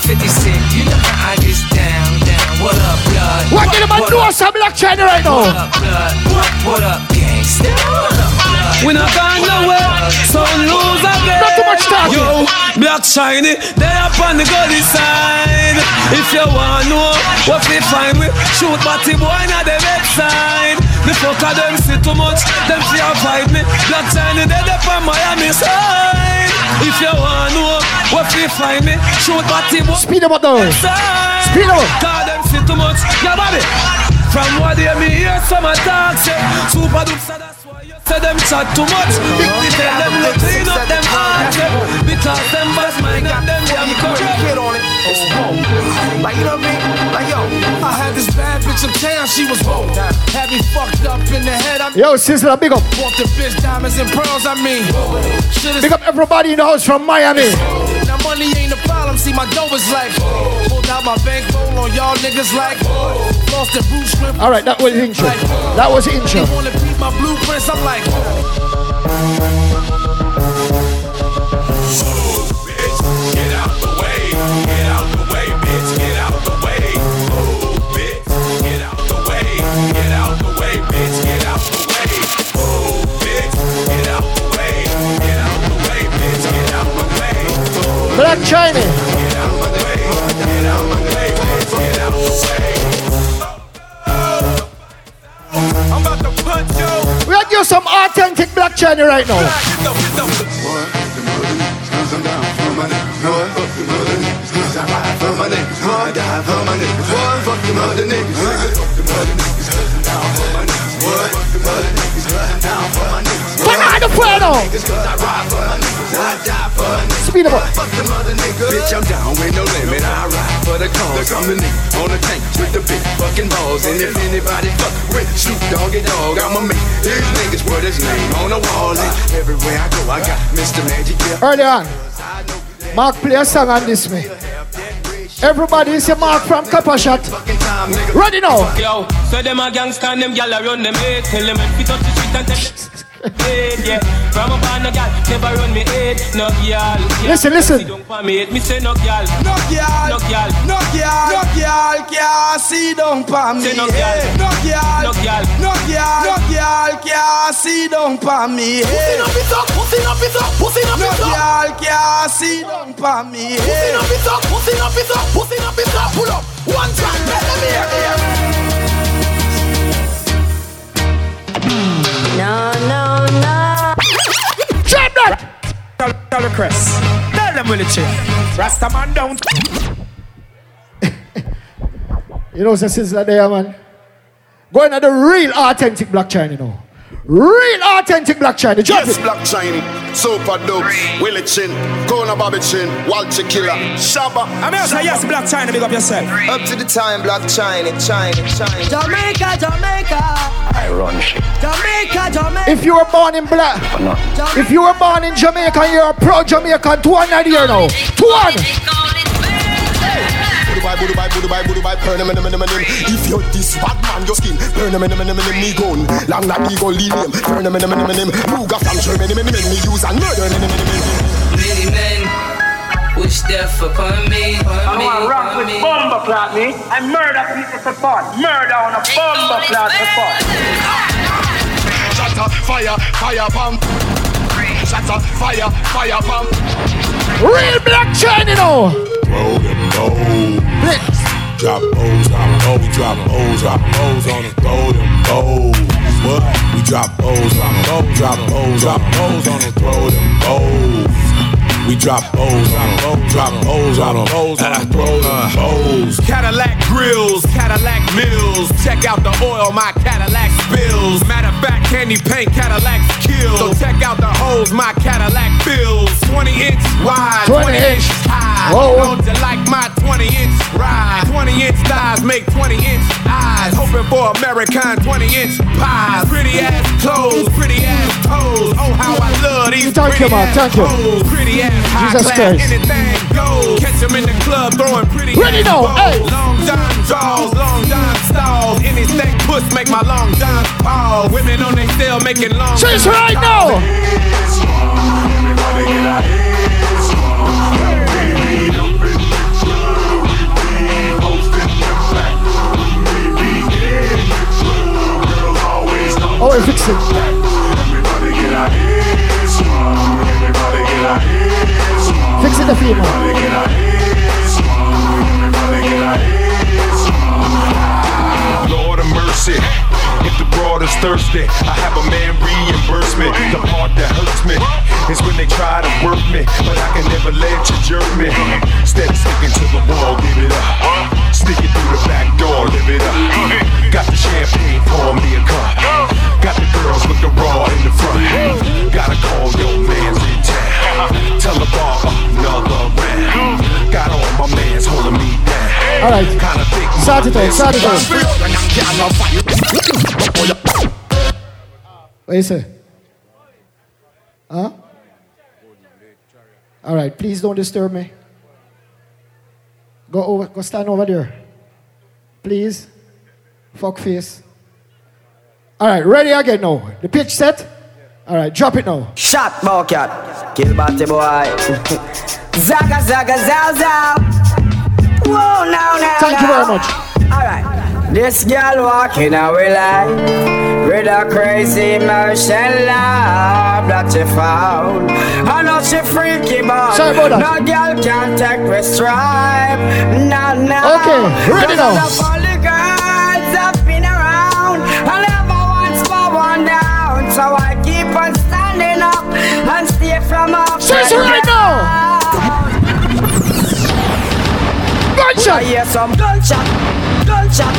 50 Cent, you know how I get down, down. What up, blood? What man do us a Black Chiney right now? What up, blood? What up, gangsta? What up, blood? We not gone nowhere, so lose again. Not too much talking. Yo, Black Chiney, they up on the gully side. If you want to know what we find, we shoot batty boy na the bed side. The fucker them see too much, them fear fight me. Black Chiney, they up on Miami side. If you want to know what we find me, shoot batty boy. Speed them up now. Speed them up. Cause them see too much, yeah, Bobby. From what they me hear some attack say Super duper so that's why you say them chat too much Big they tell them to clean up them hearts yeah. Because them boss mind and them damn corrupt Kid on it. It's bold. Like, you know what had this bad bitch uptown, she was bold. Had me fucked up in the head. I Yo, Sizzla, big up. bought the bitch diamonds and pearls, I mean. Big up everybody in the house from Miami. Now money ain't a problem, see my dough is like Pulled out my bankroll on y'all niggas like Lost the Bruce Shrimp All right, that was intro. That was intro. Punch you. We are give some authentic Black Chiney right now. Banana Fuego. Speed up. Bitch, I'm down with no limit. I ride for the cause. I'm the nigga on the tank with the big fucking balls. And if anybody fuck with Snoop Doggy Dogg, I'ma make these niggas put his name on the wall. And everywhere I go, I got Mr. Magic. Yeah. Early on, Mark play a song on this me. Everybody is a Mark from Copper Shot. Ready now. Yo, so them a gangsta and them gyal a run them head Tell them if you touch the street and take head, yeah From a band, no gyal, never run me head No gyal, yeah. Listen, listen. See down for me head, me say no gyal No gyal, No gyal, no gyal, no gyal can't see down pa me. Say no gyal. eh. No gyal, No gyal. no gyal, no gyal can't see down pa me. Pussy no fit up, pussy no fit up, pussy no fit up. No gyal can't see down pa me. Pussy no fit up, pussy no fit up, pussy no fit up. Pull up one time, let them hear, No, no, no. Drop that. Tell, tell the Chris. Tell them will it chill. Rasta man down. You know, so Sizzla there, man. Going at the real authentic Black you now. Real authentic Black Chiney. Drop yes, it. Black Chiney, Super Dubs, Willie Chin, Kona Bobby Chin, Walter Killer, Shabba. I'm gonna say yes, Black Chiney, big up yourself. Up to the time, Black Chiney, China, China. Jamaica, Jamaica, I run shit. Jamaica, Jamaica. If you were born in black, For nothing. if you were born in Jamaica, you're a pro Jamaican. To one idea now. To one. Budubai, Budubai, Budubai, Budubai, burn him, him, him, him, him. If you're this bad man, your skin, burn him, him, him, him, him, me gun. Long like me go lean him, burn him, him, him, him, him. Luger from Germany, me, me, me, me use and murder him, him, him, him, him. Many men wish death upon me. Upon I me, want to rock with me. bomber clock me. I murder people for fun. Murder on a bomber clock for fun. Shut up, fire, fire pump. Shut up, fire, fire pump. Real Black Chiney now. Roll them low. Blitz. Drop O's, drop O's, drop O's, drop O's on the them O's. What? We drop O's, drop O's, drop O's, drop O's on the them O's. We drop O's, drop O's, drop O's, drop O's on the throw them O's. Cadillac grills, Cadillac mills. Check out the oil my Cadillac spills. Matter of fact, candy paint Cadillacs kill. So check out the holes my Cadillac fills. 20 inch wide, 20 20, inch. inch high. Whoa. Don't you like my 20 inch ride? 20 inch thighs make 20 inch eyes. Hoping for American 20 inch pies. Pretty ass clothes, pretty ass toes. Oh, how I love these Thank you, pretty man. ass Thank you. Pretty ass high Jesus Christ. anything. Catch 'em in the club throwing pretty Ready balls. hey. Long John draws, long John stalls. Any stack push make my long John pause. Women on they still making long John right now. Oh, fix it. Fix it the female. Lord of mercy. If the broad is thirsty, I have a man reimburse me. The part that hurts me is when they try to work me, but I can never let you jerk me. Of sticking to the wall, give it up. Stick it through the back door, live it up. Got the champagne, pour me a cup. Got the girls with the raw in the front. Gotta call your man's in town. Tell the bar another round. Got all my mans holding me down. All right. Kinda thick, Start it out, start it out. What you say? Huh? All right, please don't disturb me. Go over, go stand over there. Please. Fuck face. All right, ready again now. The pitch set. All right, drop it now. Shot, Bowcat. Kill Batty boy. zaga, zaga, zow, zow. Whoa, now, now, Thank you very much. Alright. This girl walking our life with a crazy motion love that she found. I know she freaky, but Sorry about that. no girl can take the stripe. No, no. Okay, ready now. All the girls have been around. I never once for one down. So I keep on standing up and stay from up. Say it right now. Gunshot. I hear some gunshot, gunshot,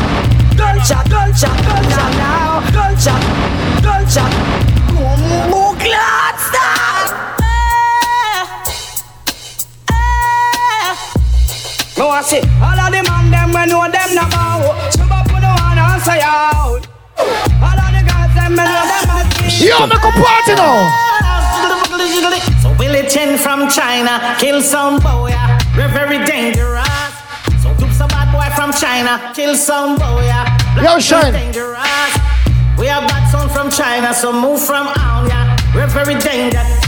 gunshot, gunshot, gunshot now, gunshot, gunshot. Glad stop. No, I see all of the man them we know them no bow. Some up on the one answer out. All of the girls them we know them must be. Yo, make a party now. So Willie Chin from China, kill some boy. We're very dangerous. From China, kill some boy, yeah. Yo, Shine. dangerous. We have bad son from China, so move from out, yeah. We're very. Dangerous.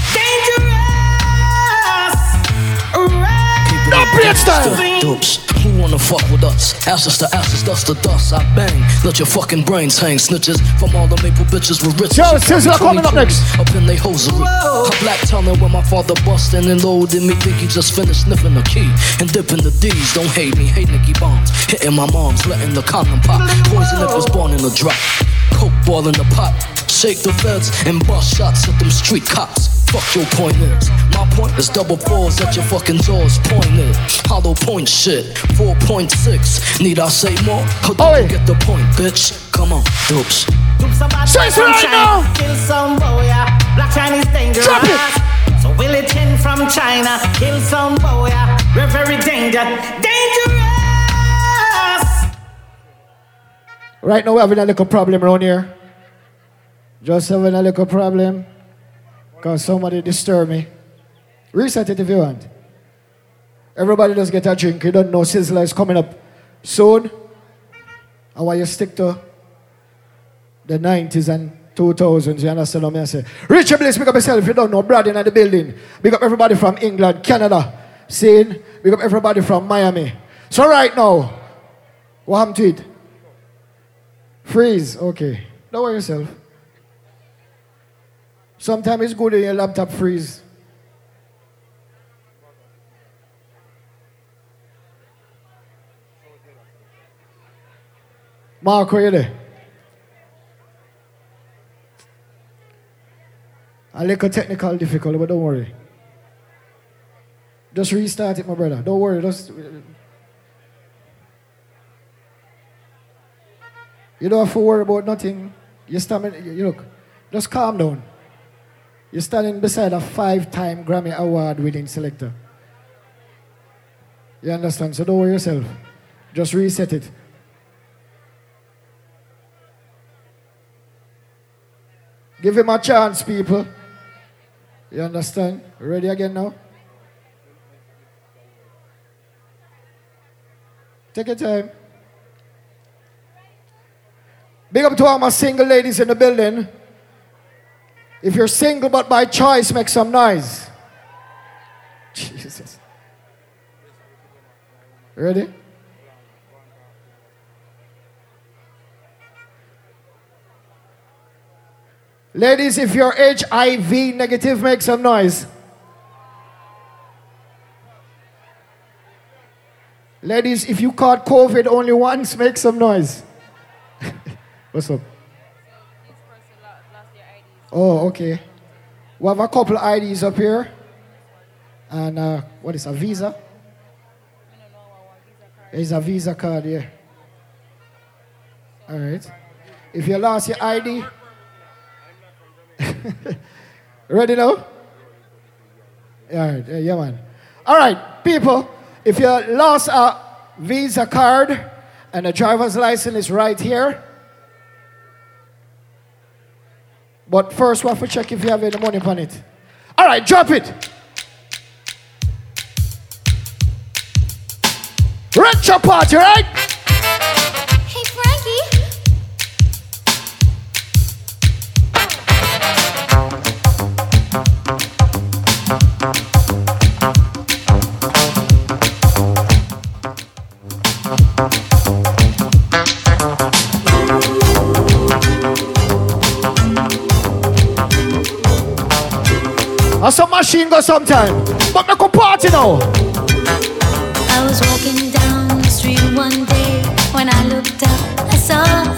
No style. Dopes. Who wanna fuck with us? Ashes to ashes, dust to dust. I bang. Let your fucking brains hang. Snitches from all the maple bitches with riches. Yo, Sizzla coming up next. Up in they hosiery. A black tunnel where my father bustin' and loaded me. Think he just finished sniffing the key and dipping the D's. Don't hate me, hate Nicky Bombs. Hitting my mom's, letting the condom pop. Poison if was born in a drop. Coke ball in the pot. Shake the feds and bust shots at them street cops. Fuck your point is. My point is double balls at your fucking jaws pointed. Hollow point shit. 4.6. Need I say more? Or do you get the point, bitch? Come on, dopes. some bad Say boy it from right China. now. Kill some boy, yeah. Black Chiney dangerous. Drop it. So Willie Chin from China. Kill some boy, yeah. We're very danger, dangerous. Right now we're having a little problem around here. Just having a little problem. Because somebody disturbed me. Reset it if you want. Everybody just get a drink. You don't know Sizzla is coming up soon. I want you stick to the 90s and 2000s. You understand what I'm saying? Richard Bliss, pick up yourself. If you don't know, Brad in the building. Pick up everybody from England, Canada. Seeing? Pick up everybody from Miami. So right now, what happened to it? Freeze. Okay. Don't worry yourself. Sometimes it's good in your laptop freeze. Mark, where you there? A little technical difficulty, but don't worry. Just restart it, my brother. Don't worry. Just you don't have to worry about nothing. You stand, you look, just calm down. You're standing beside a five-time Grammy Award-winning selector. You understand? So don't worry yourself. Just reset it. Give him a chance, people. You understand? Ready again now? Take your time. Big up to all my single ladies in the building. If you're single but by choice, make some noise. Jesus. Ready? Ladies, if you're HIV negative, make some noise. Ladies, if you caught COVID only once, make some noise. What's up? Oh, okay. We have a couple IDs up here. And uh, what is a visa? It's a visa card here. All right. If you lost your ID, ready now? All right, yeah, yeah, man. All right, people. If you lost a visa card and a driver's license is right here. But first, we have to check if you have any money on it. All right, drop it. Retro party, right? And some machine go sometime. But make a party now. I was walking down the street one day when I looked up, I saw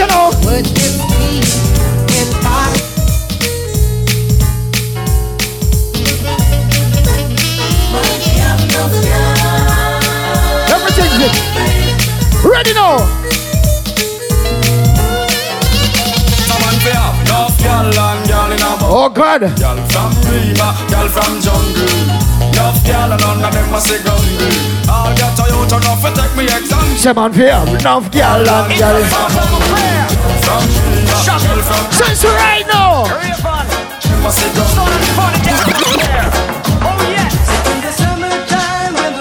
All right, Oh Girl from Riva, girl from jungle. Enough girl and none of them a say gungle. All get a youth enough to take me example. Say man fear. Enough girl and girl. From Riva, girl from Sense right now. them a say gungle. Oh, In the summertime when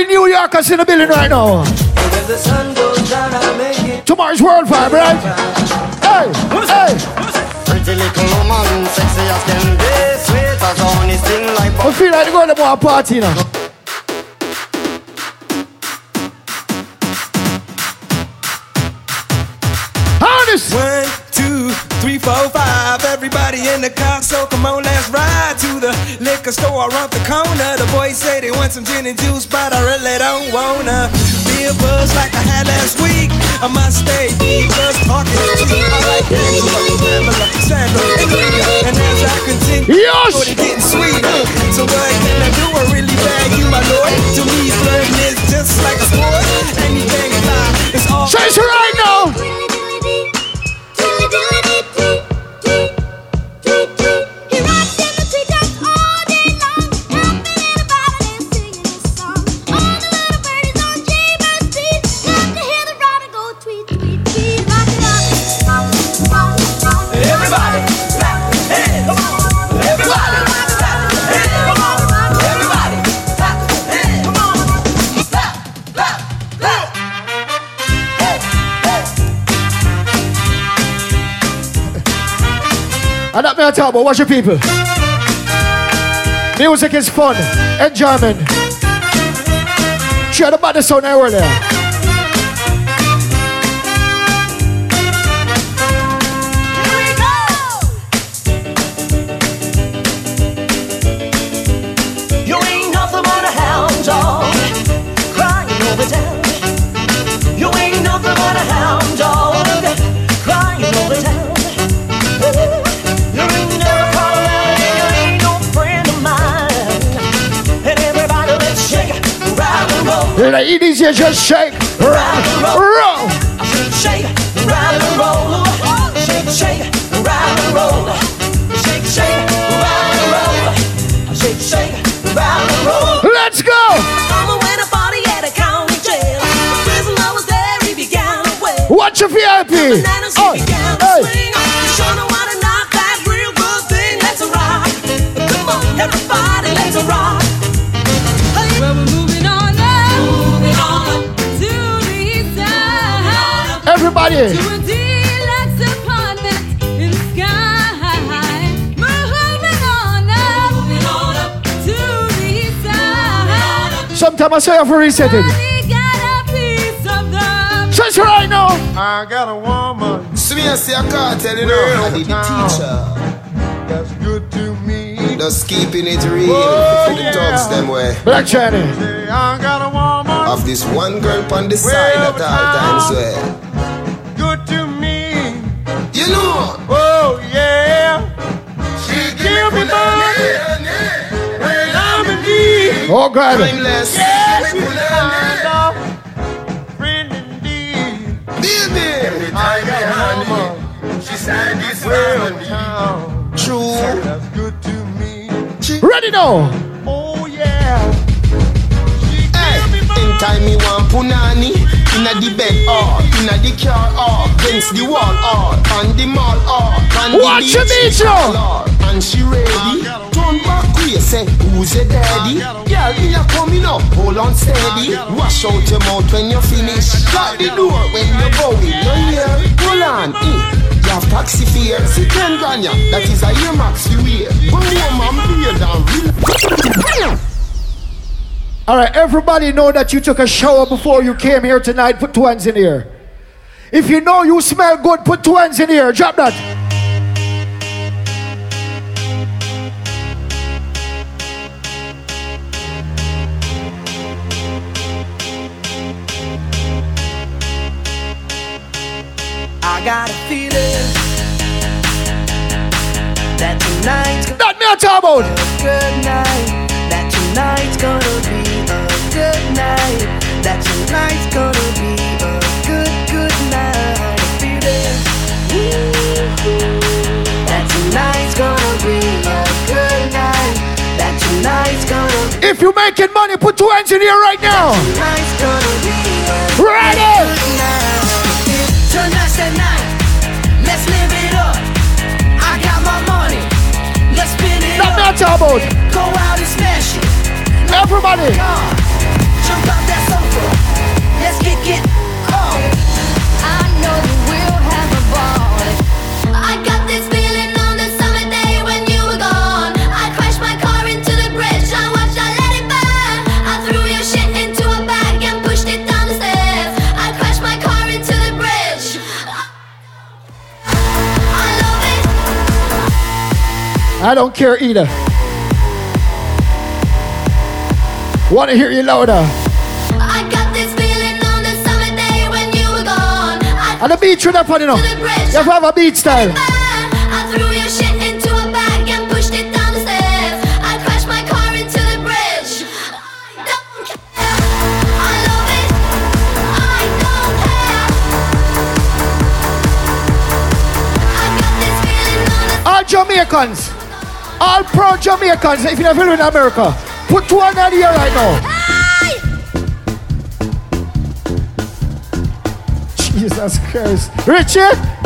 Big up to all the New Yorkers in the building right now. The sun goes down, I'll make it. Tomorrow's World Vibe, right? Hey, hey. Pretty little woman, sexy as can be, sweet as honey, sting like I feel like going to more party now. Honest. One, two, three, four, five. Everybody in the car, so come on, let's ride to the liquor store around the corner. The boys say they want some gin and juice, but I really don't wanna be a buzz like I had last week. I must stay just talking to you. I like Angela, Pamela, Sandra, and Rita. And as I continue, yes. oh, getting sweeter. So what can I do? I really bag you, my lord. To me, flirting is just like a sport. Anything fly, it's all. Right now. I talk about, watch your people. Music is fun, enjoyment. Share the body sound everywhere rock and roll. You're like, it is just shake, rock, roll. Shake, rock roll. Shake, shake, rock and roll. Shake, shake, rock roll. Shake, shake, rock roll. Let's go. Mama went a party at a county jail. Side. Sometimes I say I have to reset it. We got a piece of the Say it right now. I got a woman. See me, I see a cartel, you know. I did the teacher. That's good to me. Just keeping it real Oh, for the yeah. thugs them way. Black Johnny. I got a woman. Of this one girl on the side at all times way. Oh, God. Timeless. Yeah, she's kind of friend indeed. Baby. I got a. She said this Well, town. True. That's good to me. Ready now. Oh, yeah. Hey, in time me want punani Inna the bed oh. or inna the car or Against the wall or on the mall or on the Watch your beach, And she ready Turn back way say who's your daddy Girl me a coming up hold on steady Wash out your mouth when you finish Lock the door when you go in No hear Hold on eh. You Tanya, that is a ear max you hear. Go home and play down. All right, everybody know that you took a shower before you came here tonight. Put two hands in here. If you know you smell good, put two hands in here. Drop that. I got a feeling that tonight's gonna That me a talk about. be a good night. That tonight's gonna be a good night. That tonight's gonna be a good, good night. Feeling that tonight's gonna be a good night. That tonight's gonna If you're making money, put two hands in air right now. tonight's gonna be a Ready? Good night. Tonight's the night. Let's live it up. I got my money. Let's spin it That me a up. talk. Go out and smash it. Everybody. I don't care either. Want to hear you louder. I got this feeling on the summer day when you were gone. I And the beach with that funny no. You have have a beach style. I threw your shit into a bag and pushed it down the stairs. I crashed my car into the bridge. I don't care. I love it. I don't care. All Jamaicans. All pro Jamaicans. If you're living in America, put two in the right now. Jesus Christ. Richie?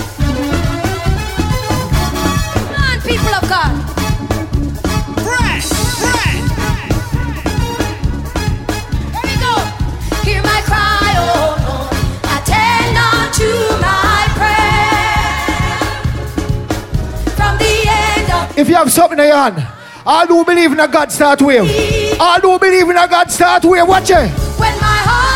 Your hand, all who believe in a God start wave. All who believe in a God start wave. Watch it. when my heart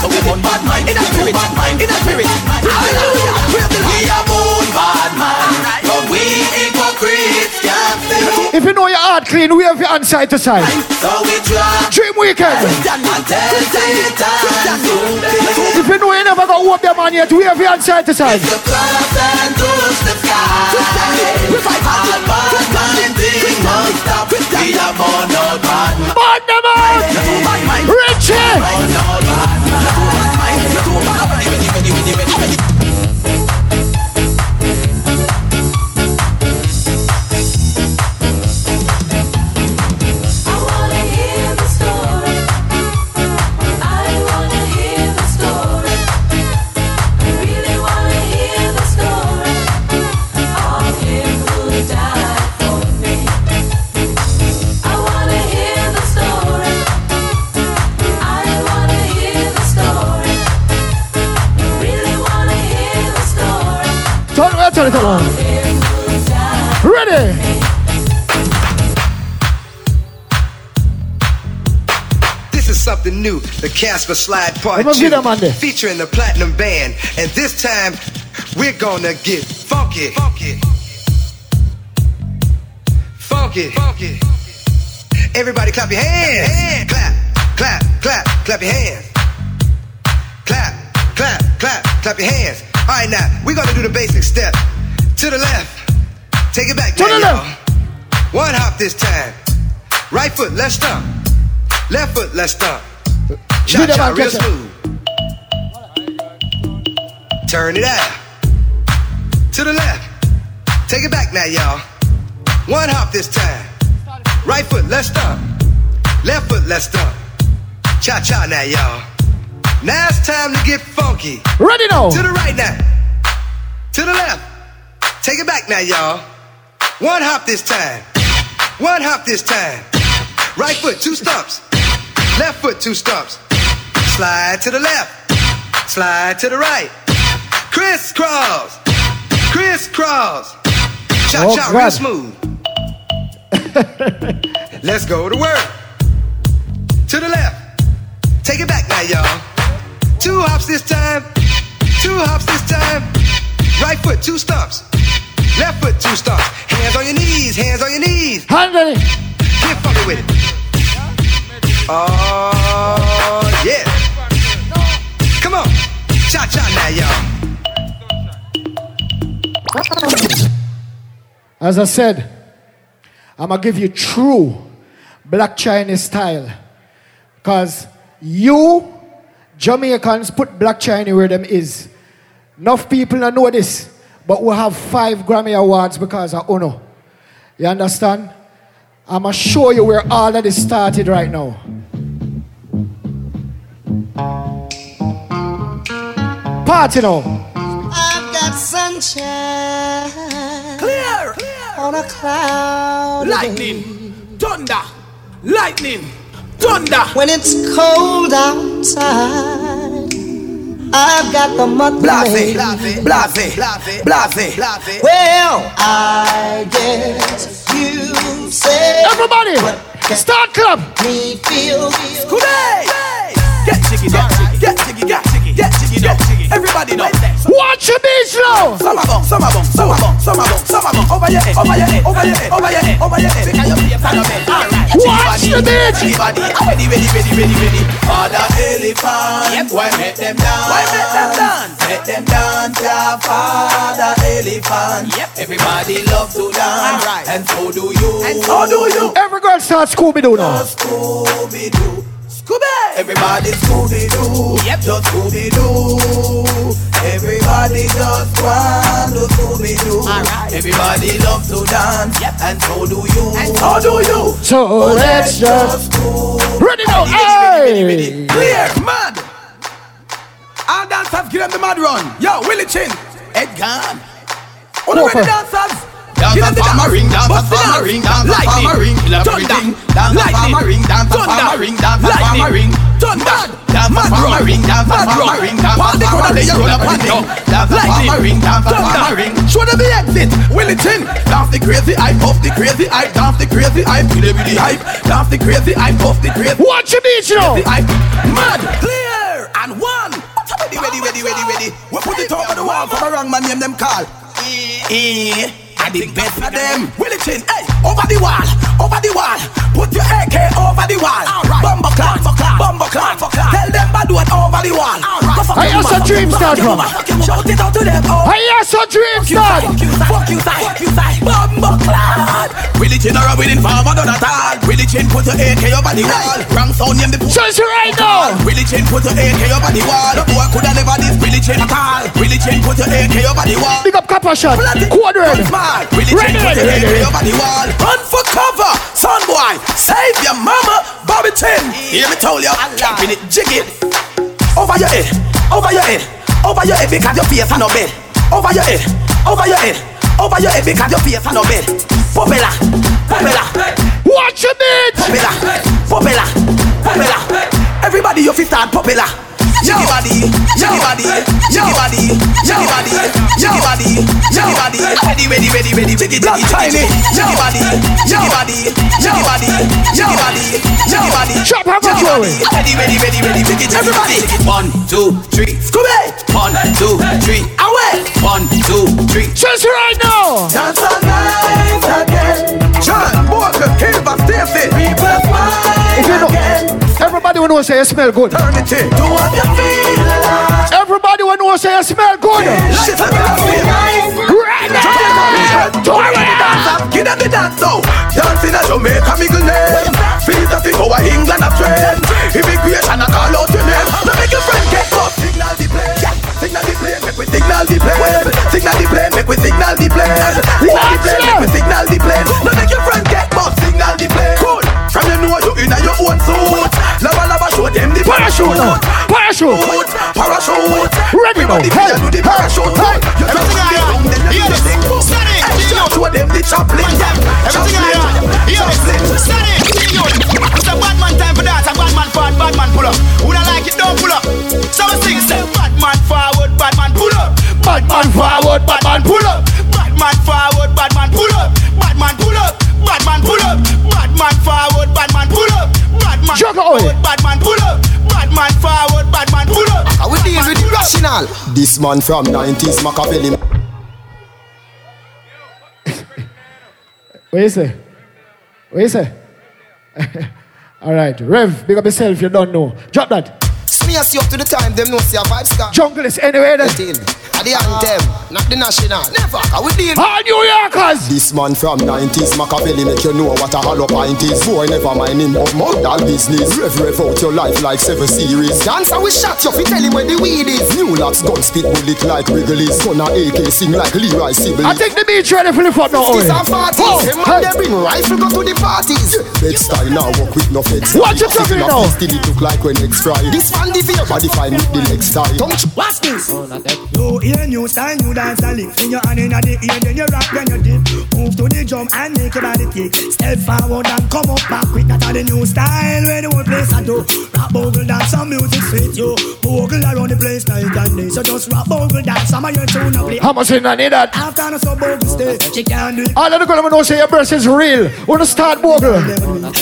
So we born bad mind. In a spirit. In a spirit. You know your heart clean, wave your hand side to side. So we try. Dream weekend. And tell Satan to If you know you never got whoop them on yet, wave your hand side to side. cross and touch the Turn it, turn it. Ready. This is something new, the Casper Slide Part Vamos 2, ver, featuring the Platinum Band. And this time, we're gonna get funky. Funky. Funky. Funky. Everybody clap your hands. Clap, clap, clap, clap your hands. Clap, clap, clap, clap your hands. All right, now, we're gonna do the basic step. To the left. Take it back To now, the y'all. left. One hop this time. Right foot, let's stomp. Left foot, let's stomp. Cha Video cha, real smooth. Turn it out. To the left. Take it back now, y'all. One hop this time. Right foot, let's stop. Left foot, let's stop. Cha cha now, y'all. Now it's time to get funky. Ready now. To the right now. To the left. Take it back now, y'all. One hop this time. One hop this time. Right foot, two stumps. Left foot, two stumps. Slide to the left. Slide to the right. Crisscross. Crisscross. Cha Oh, cha, God. real smooth. Let's go to work. To the left. Take it back now, y'all. Two hops this time. Two hops this time. Right foot, two stumps. Left foot, two stumps. Hands on your knees, hands on your knees. Hand on it. Get funky with it. Oh, yeah. Come on. Cha cha now, y'all. As I said, I'm gonna give you true Black Chiney style. Because you Jamaicans put Black Chiney where them is. Enough people don't know this, but we have five Grammy Awards because of Uno. You understand? I'm gonna show you where all of this started right now. Party now. I've got sunshine. Clear. On a cloud. Lightning, thunder, lightning, thunder. When it's cold outside, I've got the month Blase, blase, blase, blase. Well, I guess you say. Everybody, start club. Me feel. Get jiggy, get jiggy, get jiggy, get jiggy, get jiggy, get jiggy. Everybody know. Watch your beach now. Some of them, some of them, some of them, some of them, some of them. Over your head, over your head, over your head, over your head, over your head. Because your face on your bed. Watch the beach. Everybody, ready, ready, ready, ready, ready. Father elephant, yep. why make them dance? Why make them dance? Make them dance, yeah. Father elephant. Yep. Everybody love to dance, right. and so do you. And so do you. Every girl start Scooby Doo now. Scooby Doo. Scooby! Everybody Scooby Doo. Yep. Just Scooby Doo. Everybody just want to Scooby Doo. Alright. Everybody love to dance. Yep. And so do you. And so do you. So let's just ready now. Hey. Clear, mad. All dancers give them the mad run. Yo, Willie Chin, Ed Gun. All the Go ready for it. dancers. Dance Give a farmer ring, dance a Bust farmer ring, dance a Lightning. farmer ring, kill everything. Dance a Lightning. farmer ring, dance a Thunder. farmer ring, dance a Lightning. farmer ring. Thunder. Dance a Mad farmer run. ring, dance a Mad farmer ring, dance a Party farmer gonna ring, lay you roll up up on and it. down. Dance a farmer ring, dance a Thunder. farmer ring. Show them the exit. Willie Chin. Dance the crazy hype, puff the crazy hype, dance the crazy hype, feel it with the hype. Dance the crazy hype, puff the crazy Watch your beach now. the. Mad. Clear. And one. Ready, ready, ready, ready, ready. We put it over the wall for a wrong man name them call. Eh. And the best of them. Willie Chin. Hey. Over the wall. Over the wall. Put your AK over the wall. Bumbo clan. Bumbo clan. Tell them bad word over the wall. Go fuck I your hear some mother. dream start your from. Shout it out to them. Oh. I hear some dream Fuck start. Fuck you, side. Fuck you, side. Fuck you, side. Bumbo clan. Willie Chin or a winning farmer, not at all. Willie Chin put your AK over the wall. Wrong sound, name the Just right now. Willie Chin put your AK over the wall. Boy coulda never this Willie Chin at all. Willie Chin put your AK over the wall. Big up Copper Shot. Code red. Smart. Willie Ready, ready, ready, ready. over the wall. Run for cover, son boy. Save your mama, Bobby Chin. Hear me tell ya, keeping it jiggy. Over your head, over your head, over your head because your face on no bed. Over your head, over your head, over your head because your face on no bed. Popela, popela. Watch your beach. Popela, popela, popela. Everybody, you fi start popela. Jiggy body, jiggy body, jiggy body, jiggy body, jiggy body, jiggy body. Ready, ready, ready, ready, jiggy, jiggy, jiggy, jiggy body, jiggy body, jiggy body, jiggy body, jiggy body. Chop how much jiggy are body. we? Ready, ready, ready, ready, jiggy, jiggy, everybody. One, two, three, Scooby. One, two, three, away. One, two, three. Just right now. Dance all night again. John Walker, Kilba, Stacy. People If you know, everybody will know say you smell good. Eternity. Do what you feel like. Everybody will know say you smell good. Shit, I'm gonna feel Right now. Do it. Get on the dance now. Dancing at Jamaica, Miguel name. Feel that it over England a trend. Immigration a call out your name. Now make your friend get up. The. Signal we signal the plane. Signal the plane, make we signal the plane. Signal the plane, make we signal the plane. No make your friend get boss, signal the plane. Cool. From you know you in your own suit. Lava lava show them the parachute. Parachute. Parachute. Ready now. Hey. Do the parachute. Hey. You drop it down, then you do the thing. Show them the chaplain. Chaplain. Chaplain. It. It's a bad man time for that. A bad man part. Bad man pull up. Who don't it? Don't pull up. So we bad man forward. Bad. Bad man forward, bad man pull up. Bad man forward, bad man pull up. Bad man pull up. Bad man pull up. Bad man forward, bad man pull up. Bad man forward, bad man pull up. Bad man forward, bad man pull up. How we deal with the rational? This man from 90s Machiavelli. What you say? What you say? All right, Rev, big up yourself. You don't know. Drop that. Smear you up to the time, them know see a vibe scar. Jungle is anywhere then. At the anthem, not the national. Never. How we deal? All New Yorkers. This man from 90s Machiavelli make you know what a hollow pint is. Boy, never mind him of modal business. Rev rev out your life like seven series. Dancer we shot you, fi tell him where the weed is. New locks gun spit bullet like Wrigley's. Gonna AK sing like Leroy Sibbles. I think the beach ready for the front now. This eh? Owen. a parties. Oh, Them man hey. they bring rifle go to the parties. Bed style now work with no feds. What you talking Sigma now? Still it look like when next fry. This man the veer body fine with the next style. Don't you? Watch this. Oh, you hear new style, new dance a lick. In your hand in the ear, then you rock, then you dip. Move to the drum and make your body kick. Step forward and come up back quick. That's the new style where the whole place I do. Rap bogle dance, some music fit you. Bogle around the place night and day. So just rap bogle dance, some of your tune up play. How much in I need that? After no so bogle stay, she can't do it. All of the girls know say your breast is real. Wanna start bogle?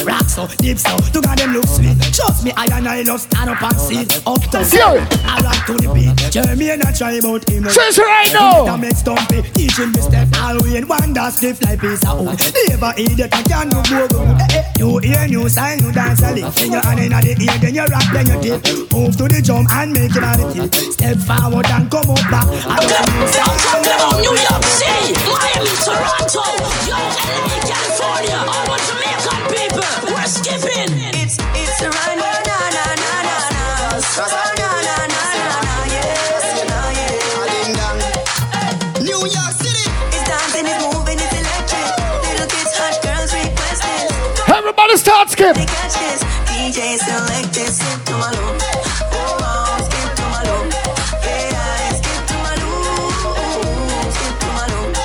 Rock so, deep so, look at them look sweet. Trust me, I and I love stand up and see. Up to Yo. I rock to the beat. Jeremy and I try about him. Says right now. That makes stumpy. Teaching me step all way in one that stiff like piece of wood. Never idiot, I can't do bogle. Eh, eh. You hear new style, you dance a lick. Then your hand in the ear, then you rock, then you dip. Move to the drum and make your body tip. Step forward and come up back. I Don't talk about New York City, Miami, Toronto, yo, LA, California, all the Jamaican people. We're skipping. Everybody start skip. They catch. DJ select. Skip to my loop. Oh, skip to my loop. Hey, I skip to my loop. Skip to my loop.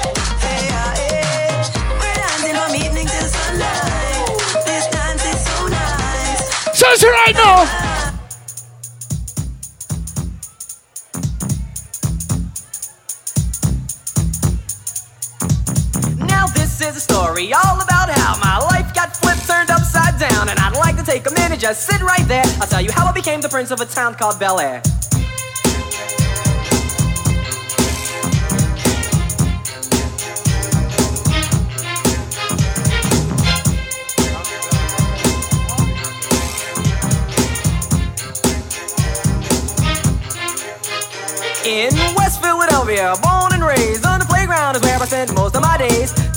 Hey, I, hey. We're dancing from evening till sunlight. This dance is so nice. Right now. Now this is a story all about how my life take a minute, just sit right there. I'll tell you how I became the prince of a town called Bel Air. In West Philadelphia, born and raised on the playground is where I spent most of my days.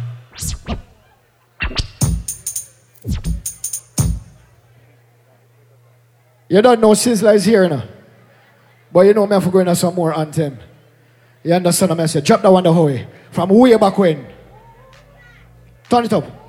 You don't know Sizzla is here now. But you know me have to some more anthem. You understand I say? Drop that one the way. Eh? From way back when. Turn it up.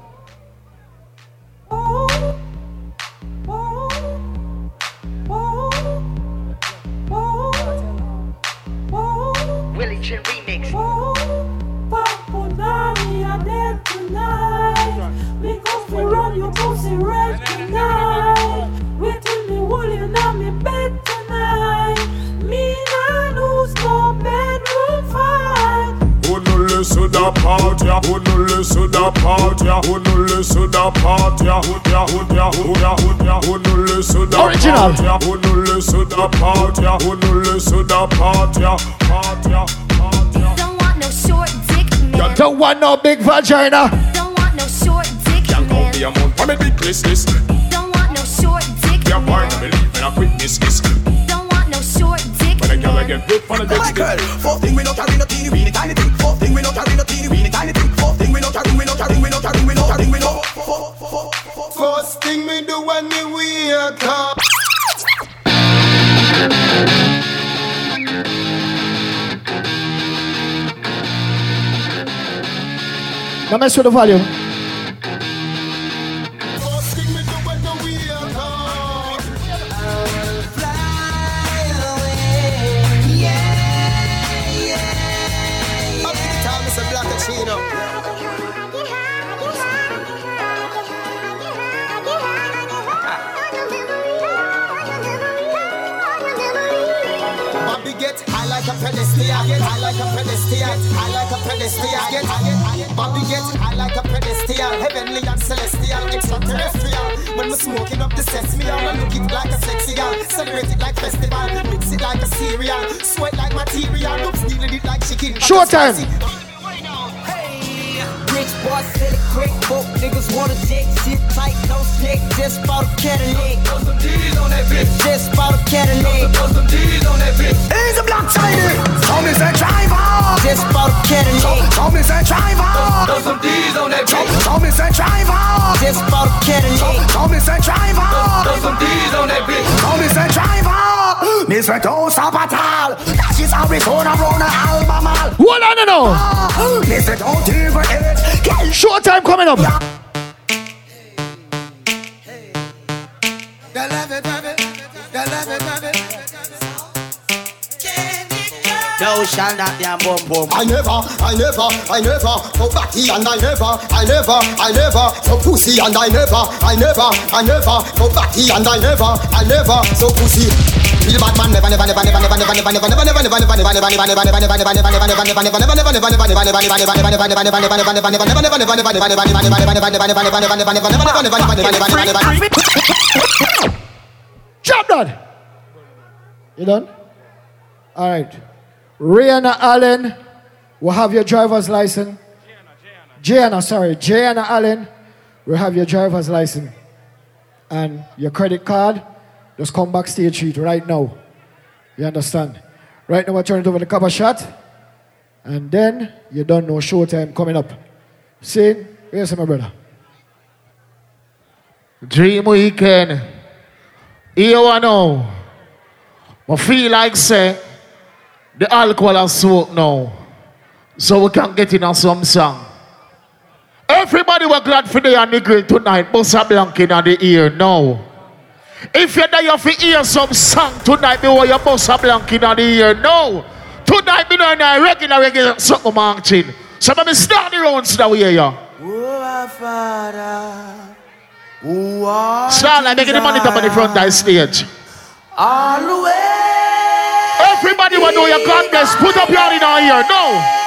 part. Who no listen part. Who no listen part. Who who who who who no listen Original. part. Who no listen part. Who no listen part. Part, part. Don't want no short dick, man. You don't want no big vagina. Don't want no short dick, man. Can't call me man for me big business. Don't want no short dick, yeah, man. Yeah, boy, believe in a quick miss. Don't want no short dick, man. When a girl get good for the dick, fuck thing we no carry no teeny weeny tiny thing thing we know, thing we. First thing me do when me wake up. Não mexe the volume. get high like a pedestal. Get Bobby get high like a pedestal. Heavenly and celestial, extraterrestrial. When we smoking up the sesame, I'ma look it like a sexy girl. Celebrate it like festival, mix it like a cereal. Sweat like material, I'm stealing it like chicken. Short time rich boy. Niggas wanna dick, sit tight, no. Just bought a Cadillac. Throw some D's on that bitch. Just bought a Cadillac. Throw some D's on that bitch. He's a block shiny. Tony's a driver. Just bought a Cadillac. Tony's a driver. Throw some D's on that bitch. Tony's a driver. Just bought a Cadillac. Tony's a driver. Throw some D's on that bitch. Tony's a driver. Mr. Don't stop at all. Arizona, Rona, Albemarle. What I don't know. Mr. Don't even. Short time coming up. Thou shalt not be a bum bum. I never, I never, I never for body and I never, I never, I never for pussy and I never, I never, I never for body and I never, I never so pussy. Real bad man. You done? All right. Rihanna Allen will have your driver's license. Jana, sorry, Jana Allen will have your driver's license and your credit card just come backstage street right now. You understand? Right now, we're it over the cover shot, and then you don't know showtime coming up. See, here's my brother. Dream weekend. Here I know. I feel like say the alcohol and smoke now. So we can get in on some song. Everybody were glad for the grill tonight. Bossa Blanc in the ear now. If you're there, you have to hear some song tonight before you Bossa Blanc in the ear now. Tonight, me know a regular, regular something marching. So let me start the rounds now here, yeah. Oh, our Father, who like making the money up on the front of the stage. all the way. Everybody will know your God bless. Put up your hand in our ear. No.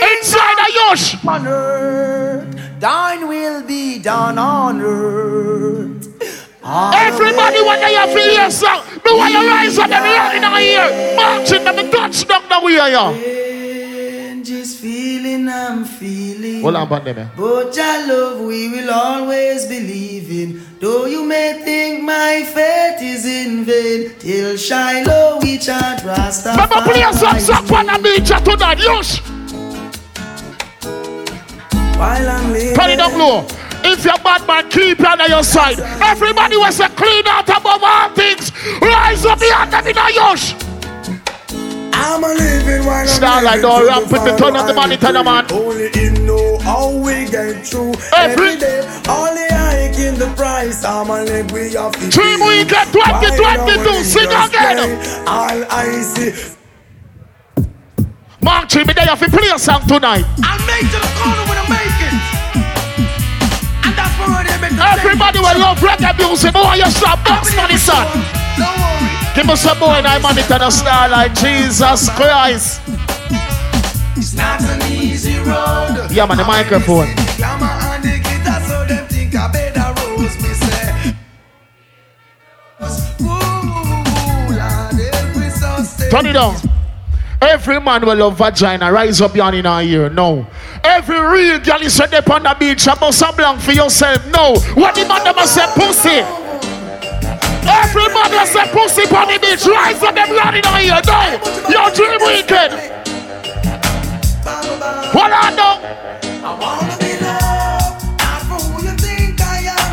Inside the yosh. On earth, thine will be done on earth. Everybody the when they have to hear song. Me want you rise up and hand in our ear. Marching them and touch down the way, yeah. way. Just feeling I'm feeling. Hold on, band them, eh? But your love we will always believe in. Though you may think my faith is in vain, till Shiloh we chant Rastafari. Remember, play some song on the beach tonight. Yosh. While I'm living. Turn it up low. If you're bad man, keep it on your side. Everybody was a clean out above all things. Rise up behind them in a yosh. I'm a living while I'm Starlight, living don't ramp with the fall turn of the while money, I'm turn the man. Only him know how we get through Every- every day. Only hike in the price. I'm a live we have to Dream pay. weekend 2022, Right now, sing we just again. play. All I see. Mark Jimmy, they have to play a song tonight. I'll make to the corner when I make Everybody will love reggae music. Boy, you stop box money, son. Give us some more and I monitor the starlight. Jesus Christ. It's not an easy road. Yeah, man, the microphone. Glamour and the guitar, so them think I better rose, me say. Ooh, Lord, help me so stay. Turn it down. Every man will love vagina. Rise up yon in our ear. No. Every real girl is right up on the beach. I must have blank for yourself. No. What the man never say pussy. Everybody that's a pussy on the beach, rise up them running on here. No, your dream weekend. What I know?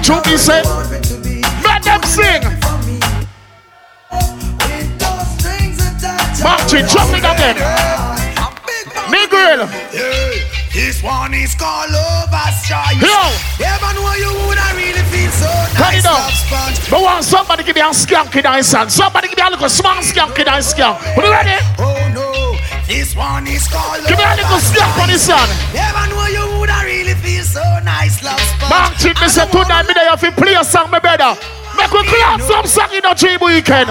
Chucky said, let them sing. Martin, jump it again. Me girl. This one is called Choice. Yo. Man, know you would I really feel so Cut nice. down. But want somebody give me a skank in his hand. Somebody give me a little small skank in his skank. Are you ready? Oh no, this one is called Give me a little skank on his hand. Yeah, man, know you would I really feel so nice, love sponge. Martin, me say tonight me there have to play a song, my brother. Make we clap some song in a dream weekend.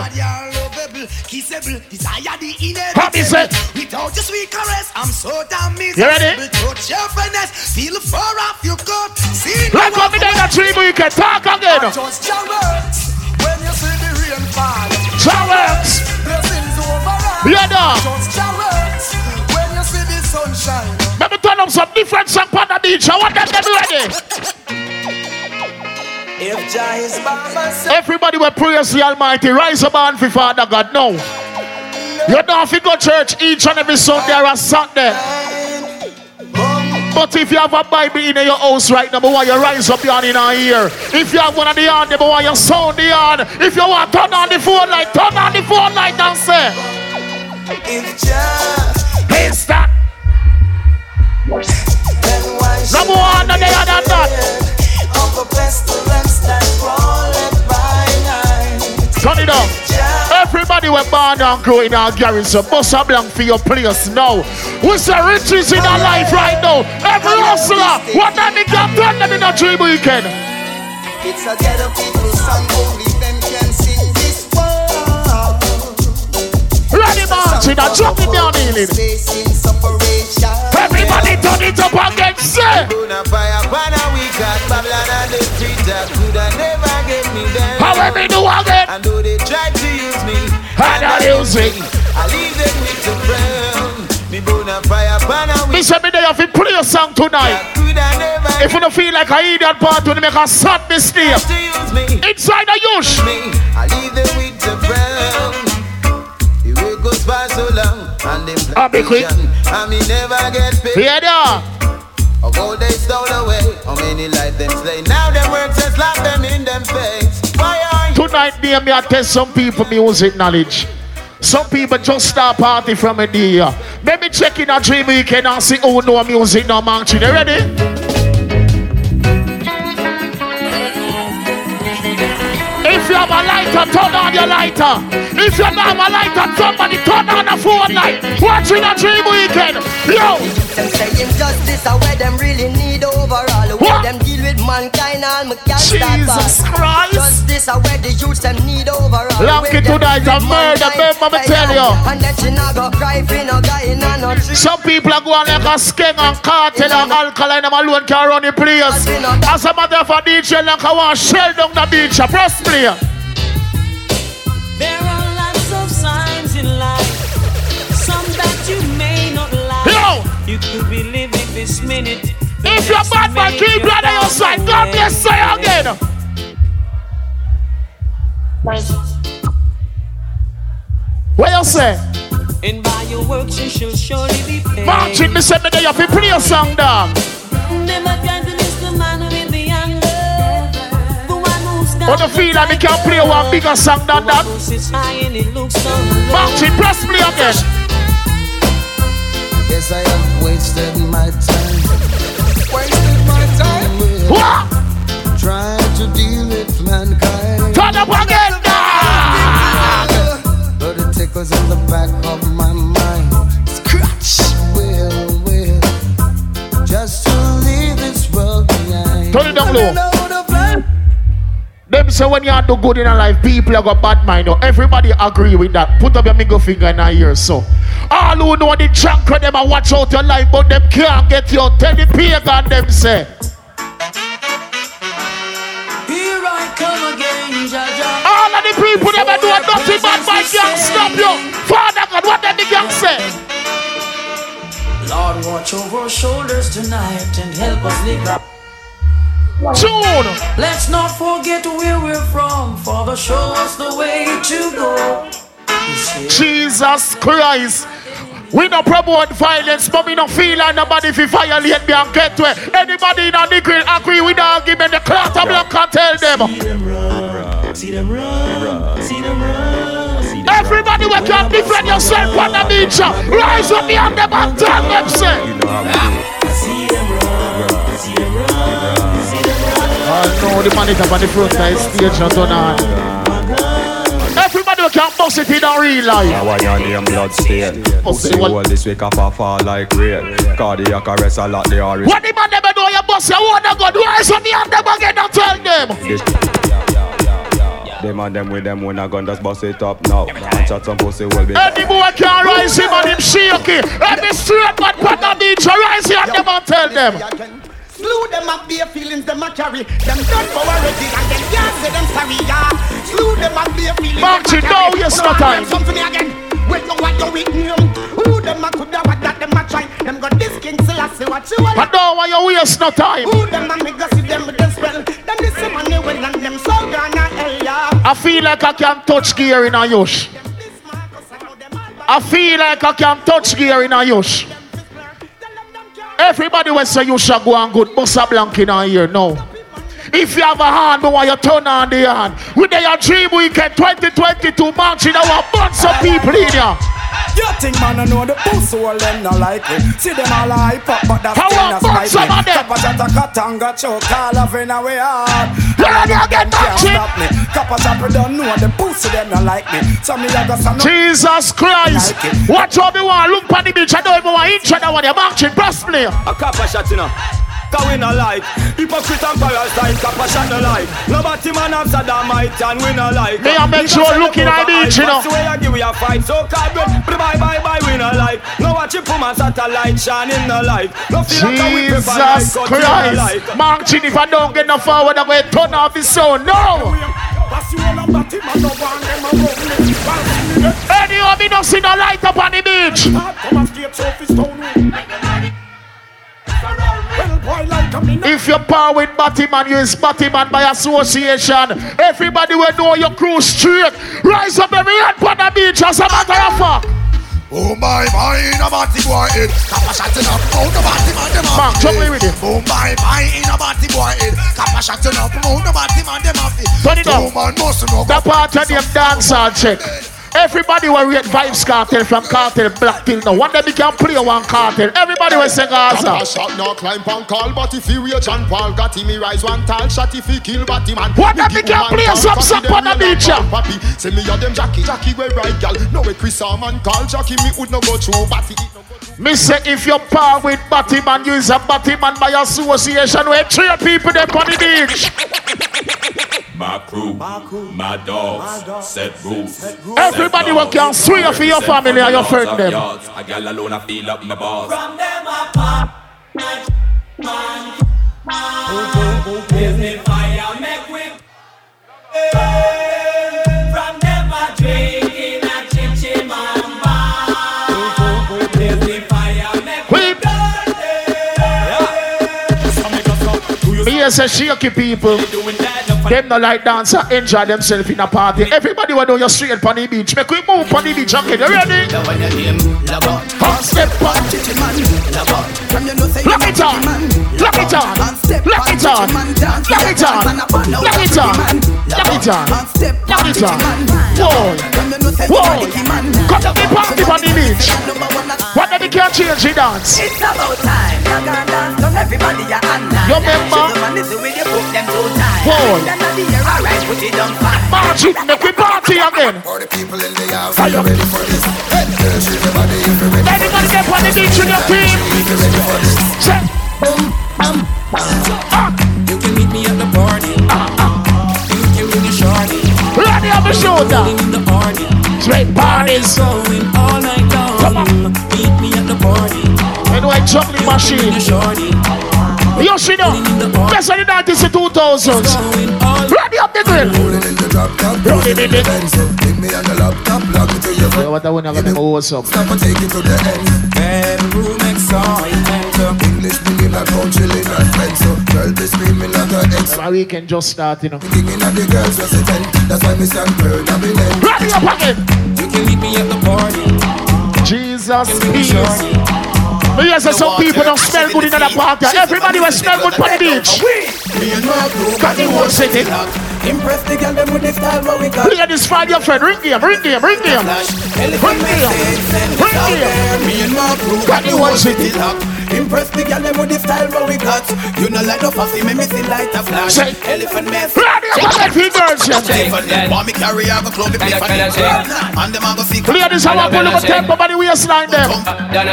Kissable, desire the How me say? inevitable. Without your sweet caress, I'm so damn miserable. You ready? Touch your finesse, feel the fur off your coat. See Like how me there in a dream weekend. Talk again. Just your words when you see the rain fall. Blessings over us. Yeah, dog. Just words when you see the sunshine. Let me turn up some different song on the beach. I want them to be ready. Everybody will praise the Almighty. Rise up on for Father God. No. You don't have to go church each and every Sunday or Sunday. But if you have a Bible in your house right now, why you rise up yard in our ear? If you have one on the yard, but why you sound the yard? If you want turn on the phone light, turn on the phone light and say, if Jah Hey, stop. then why No more the other that. Turn it up. Everybody were born and grow in our garrison. Bust a blank for your place now. What's the riches in our life right now? Every hustler, what you can turn them in a dream weekend? It's a ghetto people song, only them can sing this world. Ready, marching drop it down, healing. Separation. Everybody turn it up again, say. Gonna fire banner we got Babylon and the preacher coulda never get me down. How me do again? And though they tried to use me, I use it. I leave them with the brown. Me gonna fire banner Me say me there have to play a song tonight. If you don't feel like I idiot part when you make a sad mistake. me. Inside the yush. I leave them with the. The way goes by so long, and them I'll be quick. and me never get paid. Hear that? A gold they stole away, how many life them slay? Now them words just slap them in them face. Why are you? Tonight, dear, me I test some people music knowledge. Some people just start party from a day. Let me check in a dream weekend and see who know music now, man. You ready? If you have a lighter, turn on your lighter. If you don't have a lighter, somebody turn on a phone light. Watching a dream weekend. Yo, Them saying justice are where them really need overall. Where What? them deal with mankind, all me can't Jesus Christ. Justice are where the youths them need overall. It tonight, a murder, mankind. babe, tell you. And that she not go cry for no guy in a no tree. Some people are going like a skeng and Kartel and alkaline them alone can run the place. As a matter of fact, DJ like I want shell down the beach. A press play. You could be living this minute. If you're next bad man, minute keep you're blood on your side. God bless you again. What you say? And by your works you shall surely be paid. Martin, me say me there you have to play a song, dog. Never the man with the anger. The one who's What you feel like me can play one bigger song than that? sits high and it looks so press play again. Yes, I have wasted my time. Wasted my time. What? Trying to deal with mankind. Turn up again, dog. But it tickles in the back of my mind. Scratch. Will, will. Just to leave this world behind. Turn it down low. Them say when you do good in a life, people have got bad mind. Now, everybody agree with that. Put up your middle finger in our ear, so. All who know the junk of them and watch out your life, but them can't get you. Tell the pagan them say. Here I come again, Jaja. All of the people that do nothing bad by can't stop you. Father God, what them the gang say? Lord, watch over our shoulders tonight and help us live right. Tune. Let's not forget where we're from. Father, show us the way to go. Jesus Christ. We no promote violence, but we no feel like nobody fi violate me and get to it. Anybody in the green agree with the argument, the clout of block can tell them. See them run, see them run. Everybody we can defend yourself on the beach. Rise up behind them and tell them say. I know the man is on the front of stage not done on. Everybody can bust it in a real life. Now I your name blood stain. Pussy all this week up a fall like rain. Cardiac arrest a lot they are. What the man never know you bust your own God. Rise up behind them again and tell them. This them and them with them when I gun just bust it up now. And chat some pussy will be. Any boy can rise him and him shaky. Every straight man the beach, rise him and them and tell them. Slew them up their feelings, them a carry. Them done for already, and them can't say them sorry, yeah. Slew them up their feelings. Martin, them a carry. no, yes, So no I time. Something again. Wait, no, what you with? Who them a coulda what that them a try? Them got this king Selassie, what you want? But no, why you waste no time? Who them a see them with them spell? Them this money well and them so gonna hell, yeah. I feel like I can touch gear in a yush. I feel like I can touch gear in a yush. Everybody will say you shall go and good bust a blank in ear. No. If you have a hand, but why you turn on the hand? With your dream weekend 2022 March in our bunch of people in here. You think man I know the pussy all them not like it See them all hype up but that's How still not about some of them? Copper Shot a katanga choke all of in a way hard You All of ready them again, can't Maxi? stop me Kappa chopper don't know the pussy them not like me So me a go say no Jesus Christ. Watch how me want look on the beach. I don't even want inch that one. You're marching, breast me. A copper shot you know. Cause we no like Hypocrite and parasite Copper shot no like Nobody man have Saddamite And we no like Me a make sure looking at the beach, you know. Way I give we a fight So called Bye bye bye we no like No watch it from a satellite Shine in the light No feel like we prefer like Jesus Cut Christ. like Marching, if I don't get no forward, I'm going to turn off his sound. No. Anyhow, me not see no light up on the beach. If you're power with Batman, you is Batman by association. Everybody will know your crew straight. Rise up every hand on the beach as a matter of fact. Oh my my in a body boy head Kappa shotting up out the body man them Man, off jump with it. Oh my in a body boy head Kappa shotting up out the body man them off Turn it Oh up. man must know That part of them dancehall check. Everybody will rate Vybz Kartel from Cartel Black till now. One day we can play one cartel. Everybody will sing Gaza. shot no climb and call But if he reach John Paul Got him he rise one tall shot If he kill Batty man What if he can play some song on the beach? Papi Say me a them Jackie Jackie we right gal No way Chris man call Jackie Me would no go through Batty Me say if you're par with Batman, you is a Batman by association where three people them on the beach. My crew, my dogs, set rules. Everybody will can swear for your family and your friend them. A gal alone, I feel up my balls. From them apart, man. Give me fire, make we burn. From them a drinking a chichi mamba. Give me fire, make we Me here say shaky people. Them no like dance and enjoy themselves in a party. Everybody will know you're straight on the beach. Make we move on the beach. Okay, you ready? Hot step on. Lock it on. Lock it on. Lock it on. Lock it on. Lock it on. Lock it on. Lock it on. Whoa. Whoa. Come to the party on the beach. What do we can't change the dance? It's about time. You can dance, so everybody a hand You remember? The man is the way you put them two times. Boy. Then at the air, alright, put it on fire. March it, make we party again. Are you ready for this? Hey, girls, shake your body if you're ready Anybody get on the beach with your team? Say, ah. You can meet me at the party. Ah, ah. You can bring your shorty. Ready on the shoulder. In the party. Straight parties. Going all night long. Come on. Meet me at the party. Anyway, juggling machine. Yoshino, best of the 90s and 2000s. Ready up the grill. Rolling in it. Yeah, what I want to have awesome. Bedroom excitement finish me in a count chilling and friends. So girl be screaming like a ex. My weekend just start, you know. Thinking of the girls just a ten. That's why me stand firm and me then. Ready up again. You can meet me at the party. Jesus peace. But yes, there's some people don't smell good in the party. Everybody will smell good on the beach. Me and my crew Got the whole city. Impress the girl them with the style what we got. Ladies, find your friend. Ring him, ring him, ring him. Ring him, ring him. Me and my crew Got the whole city. Impress the girl them with the style what we got. You know like no fussy, me me see light a flash. Say. Elephant mess. Ready up again, few girls. yeah. Elephant. Want me carry I go club the place for them. And them I go see. Ladies, how I pull up a tempo by the waistline them.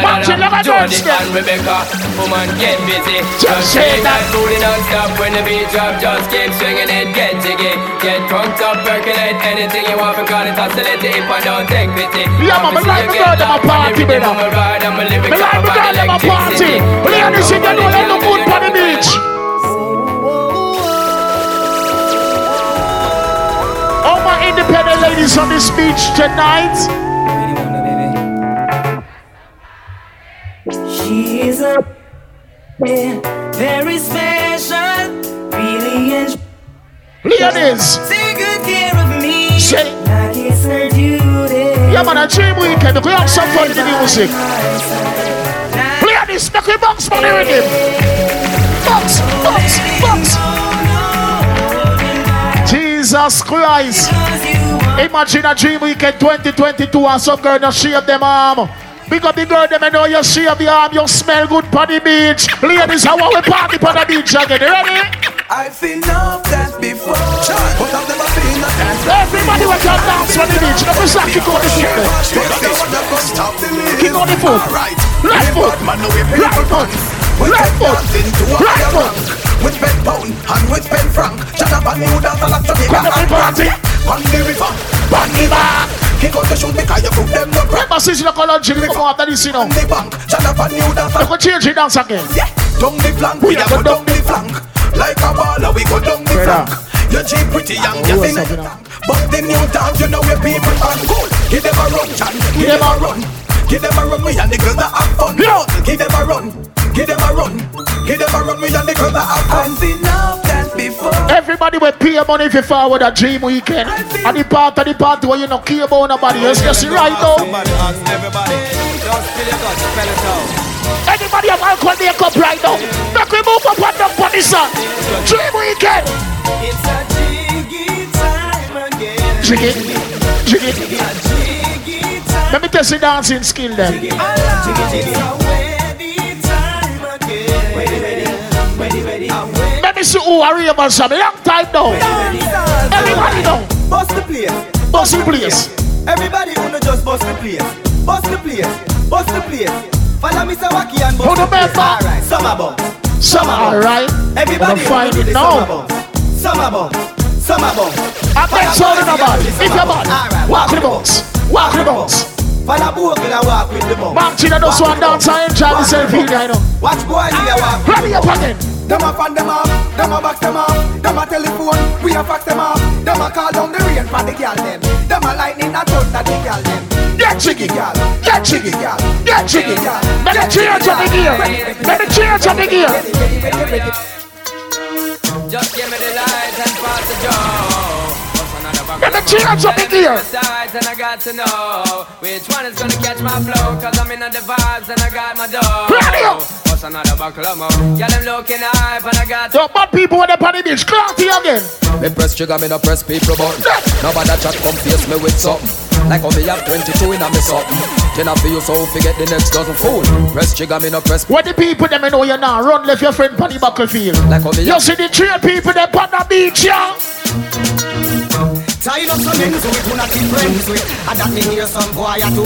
Marching like a girl Jody step. Rebecca, woman get busy. Just Just shake that. that booty non-stop when the beat drop. Just keep swinging it, get jiggy, get drunk up, percolate anything you want. Because it's oscillating if I don't take pity. Yeah, man, me like the girl them a party, brother. Me ride and my lyrics Me like up girl them a party. Electricity. Ladies, if you know you look good on the beach. All my independent ladies on this beach tonight. She's a very special, really and Ladies, take good care of me. say, Like it's her duty. yeah, man, a dream weekend. We have some fun in the music. Ladies, make we box money with him. Box, box, box. Jesus Christ. Imagine a dream weekend 2022 and some girl not shave them arm. Up the girl, them know you shave the arm, you smell good on the beach. Ladies, how we party on the beach again? You ready? I've seen enough dance before, but I've never seen a dance. Everybody will come dance on the beach. Now, just kick on the there. Kick on the foot. Right, Right foot. man, no way Right foot. Take foot. dancing to a Right foot. With Ben Pound and with Ben Frank, shut up and new dance a lot to Come on, party. On the river, On the back. Kick out the shoes because you put them no crack. Remember, since call on Jimmy, come you know. The bank, shut up and new dance. You can change it dance again. Yeah, down the flank, we We go down the flank. Like a baller, we go down the Brother. Uh. flank. You're cheap, pretty young, you think know? Uh. But the new dance, you know where people are cool. Give them a run, Chan. Give them a run. Give them a run, we and the girls that have fun. Give them a run. Give them a run. Give them a run, we and the girls that have fun. I've seen enough dance before. Everybody will pay money if you forward a dream weekend. And the part of the party where you not care about nobody else. Just right now. Somebody ask everybody, just feel your guts, spell it out. Anybody have alcohol makeup right now? Make we move up and down for this song. Dream weekend. It's a jiggy time again. Jiggy, jiggy. Jiggy. Let me test the dancing skill then. It's a me see who are real man some long time now. Everybody know. Bust the place. Bust the place. Everybody wanna just bust the place. Bust the place. Bust the place. Follow me, Sawaki and bust the place. member? Alright, summer bumps. Summer, alright. Everybody Wanna find wanna do it now. Summer bumps. Summer bumps. Summer bumps. I'm not telling nobody. If you're Alright, walk the box. Walk the box. Follow Bogle and walk with the bump. Mark Tina does one dance and enjoy myself here, I know. Watch boys here walk. Ready up again. Them a fan them off, them a box them off, them a telephone, we a fax them off, them a call down the rain for the girl them, them a lightning a thunder the girl them. Get jiggy, girl, get jiggy, girl, get jiggy. Let me change up the gear. Let me change up the gear. Just give me the light and pass the joe. Let me change up the gear. Sides and I got to know which one is gonna catch my flow. Cause I'm in the vibes and I got my dough. Ready up. What's another buckle of more? Yeah, them looking hype and I got Yo, bad people with the party beach. Clarty again. Me press trigger, me no press people button. Nobody chat come face me with something. Like how me have 22 in a me something. Then I feel so forget the next dozen fool. Press trigger, me no press. What the people them know you now run left your friend Paddy Bucklefield. Like how me You see the train people them on the beach, yeah. Tied up some ends with who not be friends with, and that me hear some boy a do.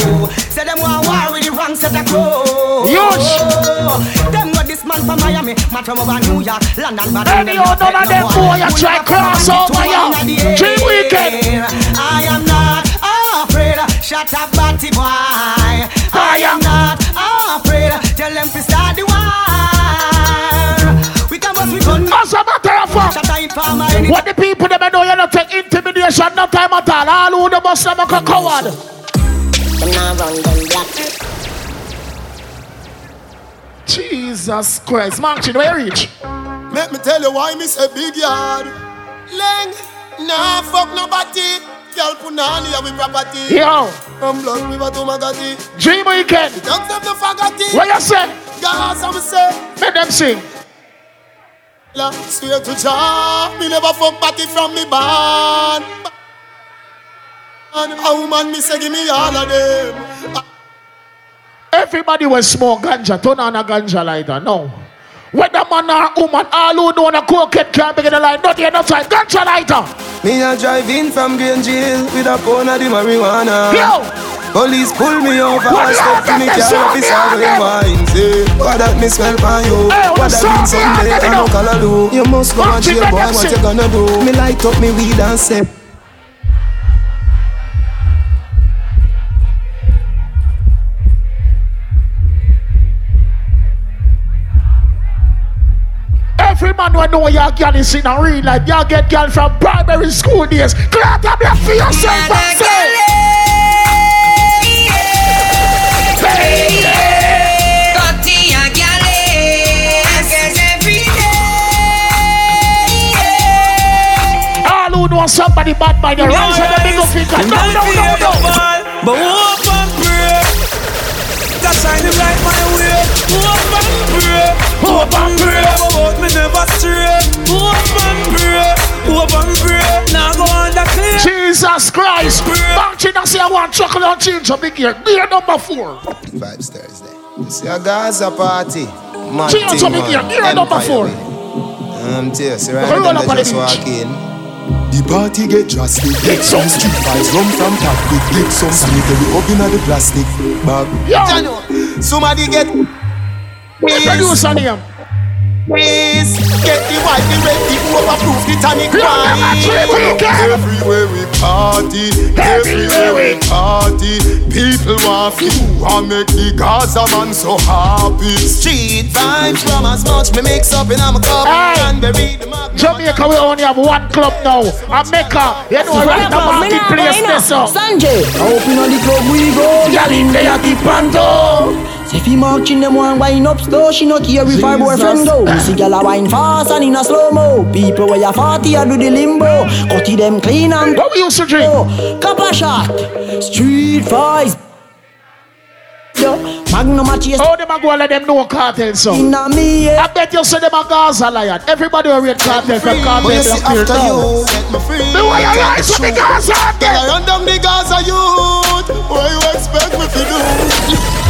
Say them want war with the wrong set of clothes. Yush. Them got this man from Miami, man from over New York, London, but Any of none of them boy you try cross over ya. Dream weekend. I am not afraid. Shut up, batty boy. I am not afraid. Tell them to start the war. We can bust we gun. As a matter of fact, Shut up, informer. any- what the people them know you not take intimidation no time at all. All who the bus them a coward. Them now run them black. Jesus Christ. Martin, where you reach? Let me tell you why miss a big yard. Leng, nah fuck nobody. Girl punani ya we property. Yo. I'm blood river to Magati. Dream weekend. Don't them the fagati. What you say? Gas I'm say. Let them sing. Swear to Jah, me never fuck party from me band. And a woman me say give me all of them. Everybody will smoke ganja. Turn on a ganja lighter. No. Whether man or woman, all who know a cocaine can't begin the light. Not here, no time. Ganja lighter. Me a drive in from Green Jail with a pound of the marijuana. Yo! Police pull me over What and you step to have me to car say? officer with wine. Say, what that me smell for you? Hey, what that up, mean Sunday? yeah, let me I no know. color do. You must go and you jail, boy. What you gonna do? Me light up me weed and say. Every man will know your girl is in a real life. You get girl from primary school days. Clear up your for yourself and say. Who somebody bad by the rise of the big up finger. No, no, no, no. But and. God shine him light my way. Hope and pray. Hope and pray. But me never stray. Hope and pray. Hope and pray. Now go on the clear. Jesus Christ. Mountain, I say I want chocolate change a big year. Beer number four. Vibes Thursday. You see a Gaza party. Man, Change thing, a big year. Beer number Empire four. way. Um, tear, right Roll now, up they just beach. walk in. The party get drastic. Get some street vibes, rum from tactic. Get some sanitary up inna the plastic bag. Yo, Somebody get producer name. Please get the white, the red, the overproof, the tonic Yo, them a trip weekend. Everywhere we party, everywhere we party. People want to and make the Gaza man so happy. Street vibes from as much me mix up in a cup. Hey. Cranberry, the mag- Jamaica, we only have one club now. America, you know, right now, marketplace this up. Sanjay, I open on the club we go. Girl in there, keep panto. Say fi marching them one wine up slow. She no care if her boyfriend go. See gyal a wine fast and in a slow mo. People where you party a do the limbo. Cutty them clean and What we used to drink? Cup a shot, street vibes. Yo, Magnum a chase How them a go and let them know cartel so? inna me. Yeah. I bet you say them a Gaza lion. Everybody will read cartel from cartel But you see black after you get me free. The way you rise with the Gaza Girl, I run down the Gaza youth. What you expect me to do?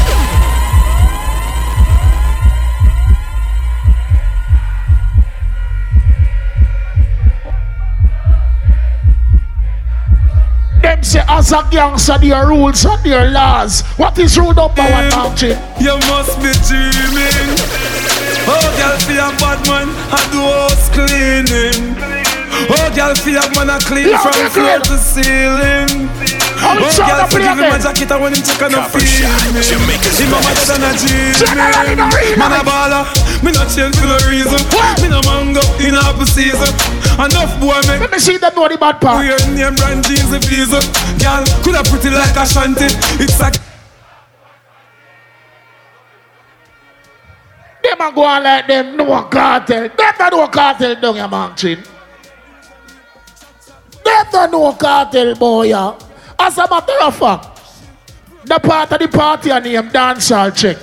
Them say as a gangster, their rules and their laws. What is rule number one, mountain? You must be dreaming. Oh, girl, for a bad man, I do house cleaning. Oh, girl, for a man, I clean Yeah, from floor to ceiling. How Oh, it's girl, the for give him play a jacket and when him check on the feel me. Him a mother than a General genie. Man a baller, me not change for no reason. Me no mango in apple season. Enough boy make Let me see them know the bad part. wear name brand jeans if please. Girl, coulda pretty like a shanty. It's a Them a go and let them know cartel. Them don't know cartel down your mountain. Them don't know cartel, boy. yeah. As a matter of fact, the part of the party and name dancehall check.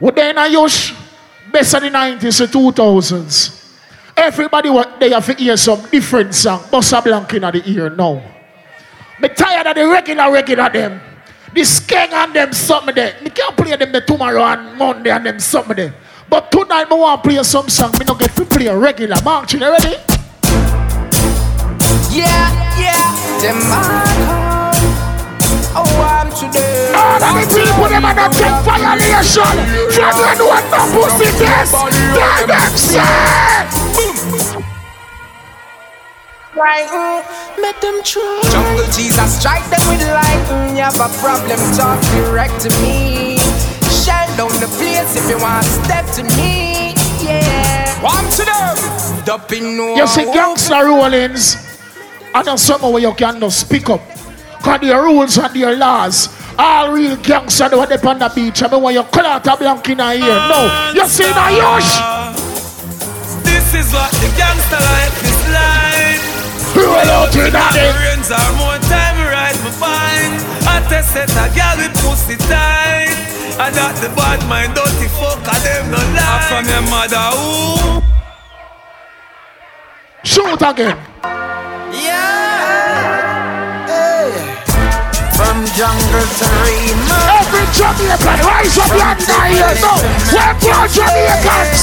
We then a use best of the 90s and 2000s. Everybody what they have to hear some different song. Bossa Blanc in the ear now. Me tired of the regular regular them. The skeng and them something there. Me can't play them the tomorrow and Monday and them something there. But tonight me want to play some song. Me no get to play regular. Mark, you ready? Yeah, yeah, them man. Oh, I'm today. All of the people them are not take violation. From when one no pussy test. Tell them say. Right, mm, make them try. Jungle Jesus, strike them with lightning. You have a problem, talk direct to me. Shell down the place if you want to step to me. Yeah, one to them. Dup no You see gangster rulings. And then somewhere where you can just speak up. Because their rules and their laws. All real gangster do they on the beach. I mean when you call out a blank in a ear. No, you see now, Yosh. This is what the gangster life is like. Roll out with that thing. Rains are more time ride my bike. I test set a girl with pussy tight. I got the bad mind, dirty fuck, I them no lie. From your mother, ooh. Shoot again. Yeah. Hey. From jungle to Rima. Every Jamaican, rise up your here. No, we're poor Jamaicans.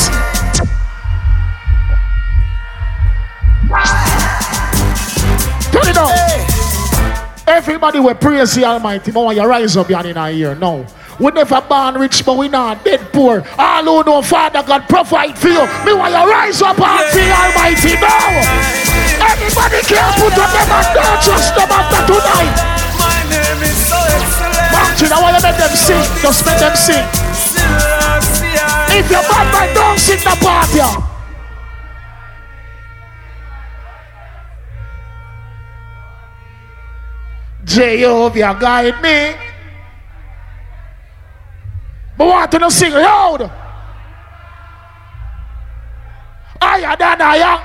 Turn it up. Everybody will praise the Almighty. But when you rise up, you're in our ear. No. We never born rich, but we not dead poor. All who know Father God provide for you. Me want you rise up and see Almighty now. Anybody can put up them and don't trust them after tonight. My name is so excellent. Martin, I want to make them sing. Just make them sing. If you're bad man, don't sing the party. Jehovah guide me. But want to sing loud. Higher than I am.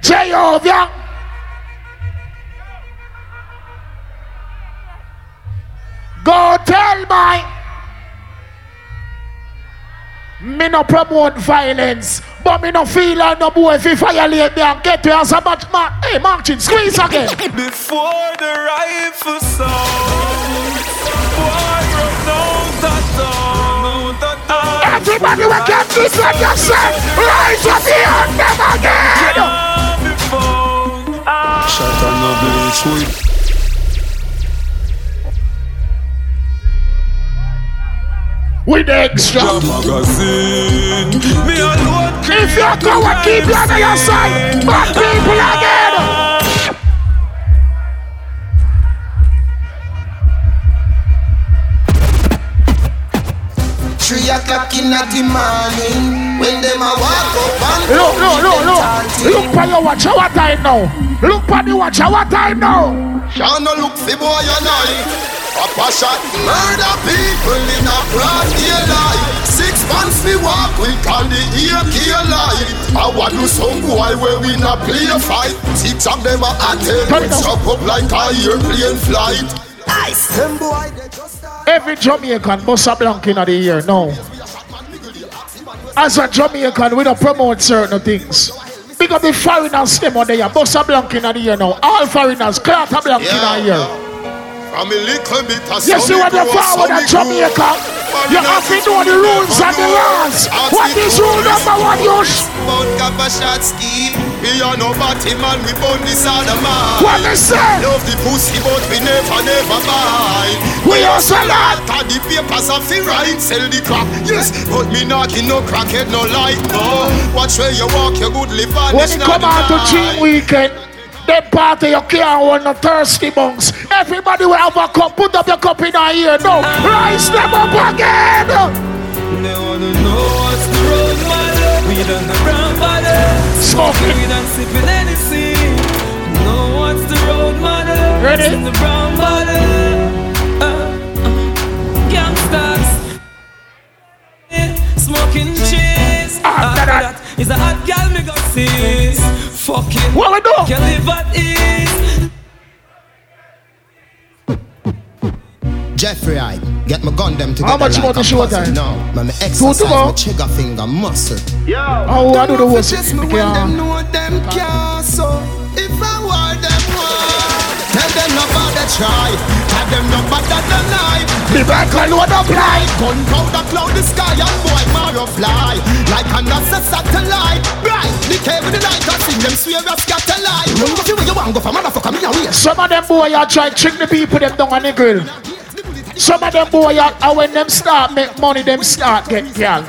Jehovah. Go tell my. Me no promote violence, but me no feel like no boy if he violate me and get to as a much man. Hey, Martin, squeeze again. Before the rifle sound, Everybody will get this like yourself. Rise up here and never again. Shut. With extra. Magazine. If you go and keep you on your side, bad people again. Three o'clock in the morning when them a walk up and Look, look, look, look. Look for your watch. What time now? Look for the watch. What time now? Shall no look for boy and I. Papa shot murder people in a broad daylight. Six months we walk, we call the AK light. I want to some boy where we not play a fight. Six of them are at it, chop up like a airplane flight. Ice. Them boy they just Every Jamaican bust a blank in the year. No. As a Jamaican, we don't promote certain things. Up the foreigners, them on there. Bust a blank in the year now. All foreigners, clout a blank in the year. From a little bit of You see what you forward at Jamaica? You have to know the rules and the laws. What is rule number one, Yush? About Kappa. We are no batty man, we born this other man. What they say? Love the pussy, but we never, never buy. We also lot. Cause the papers of the right, sell the crack. Yes, but me knocking no crackhead, no light, no. Watch where you walk, your good live on When you come out to Dream Weekend, they party you can't want no thirsty bunks. Everybody will have a cup. Put up your cup in our ear. No, rise them up again. They wanna know what's the road, man. We done the brown body. Smoking. We done sipping anything. Know what's the road, man. Ready? In the brown body. Uh, uh, gangsters. Smoking cheese. After that is a hot girl me go see. Fucking. What we do? Can live at ease. Jeffrey, I get my gun them together. How much like more to a show puzzle. time? No, man, me exercise my trigger finger muscle. Oh, I do the worst. Just me when them know them can't so If I were them one Tell them no bother try Tell them no bother deny The back and load up light Gunpowder cloud the sky and boy Mario fly Like a NASA satellite Bright, the cable the light I sing them swear a scatter light Run go where you want go for motherfucker me a Some of them boy are try trick the people them down on the grill. Some of them boy and when them start make money, them start get girl.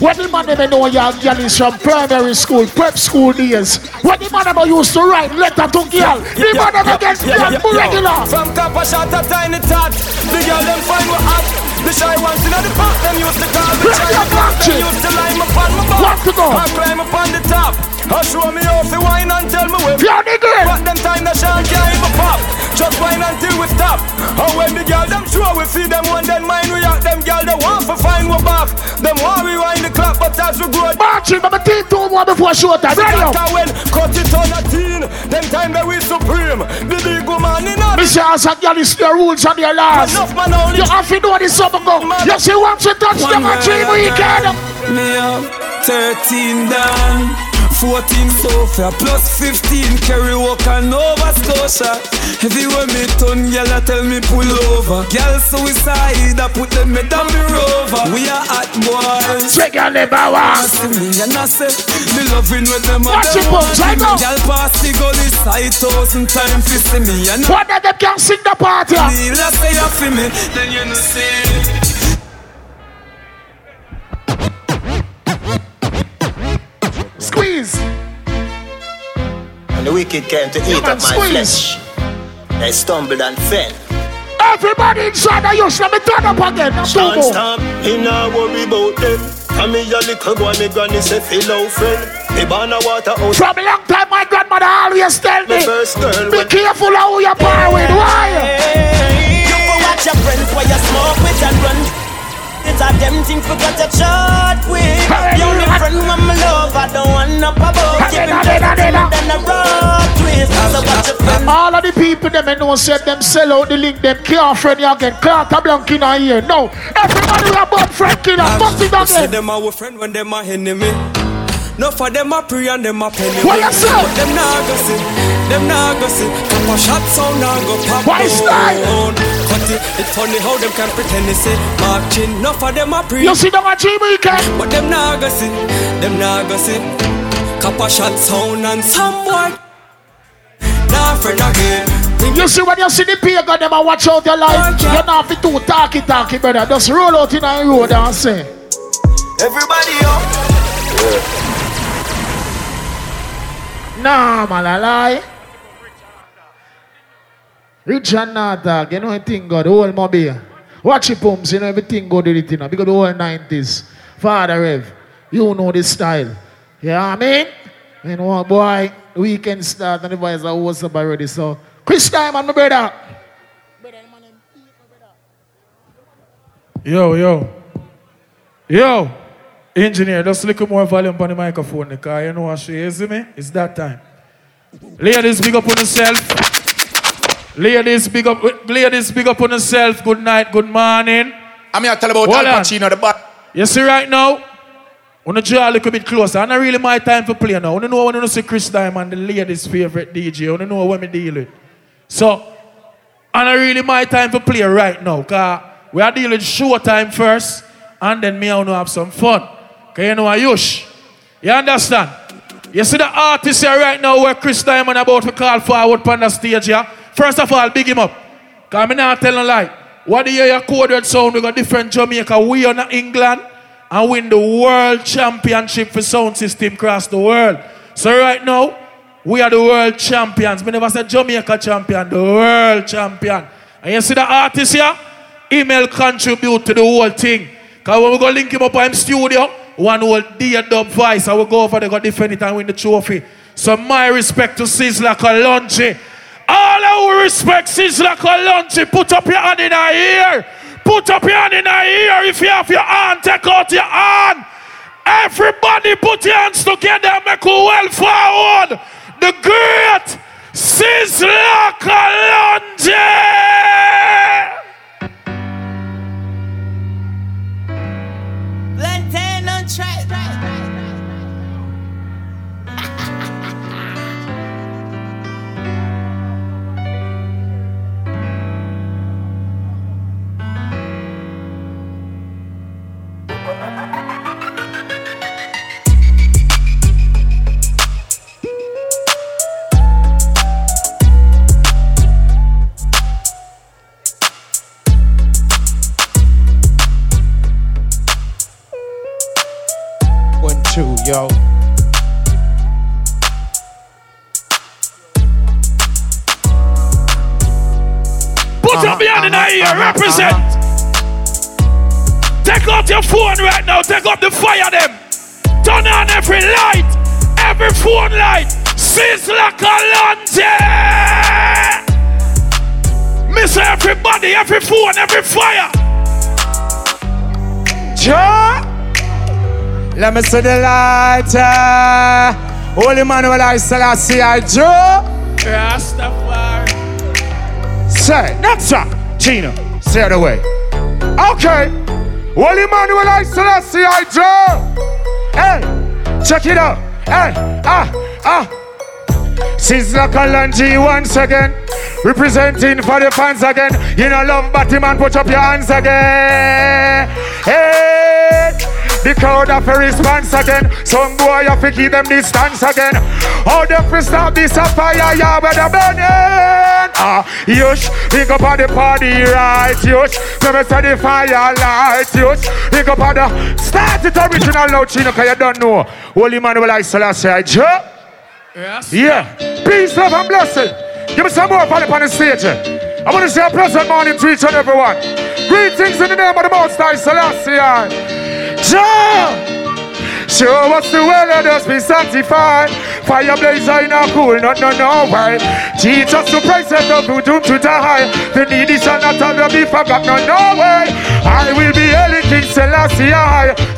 When the man them know your girl is from primary school, prep school days. When the man them used to write letter to girl, the man them get girl regular. From copper shot to tiny tot. The girl them find what hot. The shy ones in the park, them used to call me shy up, Martin. Them used to line up on my back. Want to go? I climb up on the top. I show me how to wine and tell me where. Yeah, nigga. But them time the shark can't even pop. Just wine until we stop. And when the girl them show we feed them one then mind we out them girl they want to find we back. Them want we wind the clock but as we grow. Marching, but my team two more before showtime. Ready up. when cut it on a teen, them time that we supreme. The big woman in a Mr. Asa, girl, it's the rules and your laws. Enough man only. You have to know this summer go. You see, once you touch them, a dream weekend. Me up 13 down 14 Sophia plus 15 Kerry Walker Nova Scotia. Everywhere me turn girl I tell me pull over. Girl suicide I put them me down me rover. We are hot boys. Your never want See me and I say Me loving with them and Watch it, folks, I know. Girl pass the gully side thousand time fi see me and One of them can sing the party. Neil I say you feel me? Then you know see Squeeze. And the wicked came to eat man, up my squeeze. flesh. They stumbled and fell. Everybody inside the house, let me turn up again. Now, Stand Togo. stamp, me nah worry about them. And me a little boy, me granny say feel out friend. Me born a water house. From a long time, my grandmother always tell me, Me first girl be careful of who you par with. Why? You go watch your friends while you smoke with and run. It's a them thing forgot to chart with. The only friend when my love, I don't want no above. Give him just a thing, then a rock twist. So watch your friends. All of the people them I know said them sell out the link them can't friend you again. Carter Blanc in a year. No. Everybody will about friend killer. Bust it Say again. them our friend when them a enemy. No for them a pray and them a penny. What you say? But them nah go see, them nah go see. Copper Shot sound nah go pop Why style? down. Cut it, it funny how them can pretend they say marching. No for them a pray. You see them a weekend. Eh? But them go see, them nah go see. Copper Shot sound and some boy. Nah friend again. You see when you see the pagan them a watch out your life. You're not fit too talky talky brother. Just roll out in a road and say. Everybody up. Nah, man, I lie. Rich and not dog, you know anything God, the whole mobile. Watch it pumps, you know everything go did it, you know, because the whole 90s. Father Rev, you know the style. You know I mean? You know what, boy, weekend start and the boys are up already, so. Chris Diamond, my brother. Yo, yo. Yo. Engineer, just a little more volume on the microphone because you know what she is, me? It's that time. Ladies, big up on yourself. Ladies, big up, ladies, big up on yourself. Good night, good morning. I'm here to tell about Hold Al on. Pacino, the bat. You see right now, when you draw a little bit closer, and not really my time for play now. You know when you see Chris Diamond, the ladies' favorite DJ, you know what me deal with. So, and not really my time for play right now, because we are dealing with show time first, and then me I want to have some fun. Because you know what, Yush. You understand? You see the artist here right now where Chris Diamond about to call forward on the stage here. First of all, big him up. Because I'm not telling lie. What the year your coded sound, we got different Jamaica. We are not England and win the world championship for sound system across the world. So right now, we are the world champions. We never said Jamaica champion, the world champion. And you see the artist here? Email contribute to the whole thing. Because when we go link him up in studio, one whole dear dub voice, I will go over there, go defend it and win the trophy. So my respect to Sizzla Kalonji. All our respect Sizzla Kalonji. Put up your hand in our ear. Put up your hand in our ear. If you have your hand, take out your hand. Everybody put your hands together and make a well forward. The great Sizzla Kalonji. Let me see the lighter. Holy Emmanuel I Selassie I Jah. Rastafari. Say, next up, Gina, stay out of the way. Okay. Holy Emmanuel I Selassie I Jah. Hey, check it out. Hey, ah, ah. Sizzla Kalonji once again. Representing for the fans again. You know, love Batman, put up your hands again. Hey, the crowd have a response again. Some boy have to keep them distance again. How them fi stop this a fire, yeah, where the burning. Ah, yush, pick up on the party right, yush. Let me say the fire light, yush. Pick up on the start it original loud, Chino, cause you don't know. Holy man will I Selassie, Joe. Yes. Yeah. Peace, love, and blessing. Give me some more fun the stage. I want to say a pleasant morning to each and everyone. Greetings in the name of the Most High Selassie. Jah! Show us the way, let us be sanctified. Fire blazer in our cool, no, no, no way. Teach us to praise and love to doom to die. The needy shall not ever be forgotten, no, no way. I will be hailing King Selassie.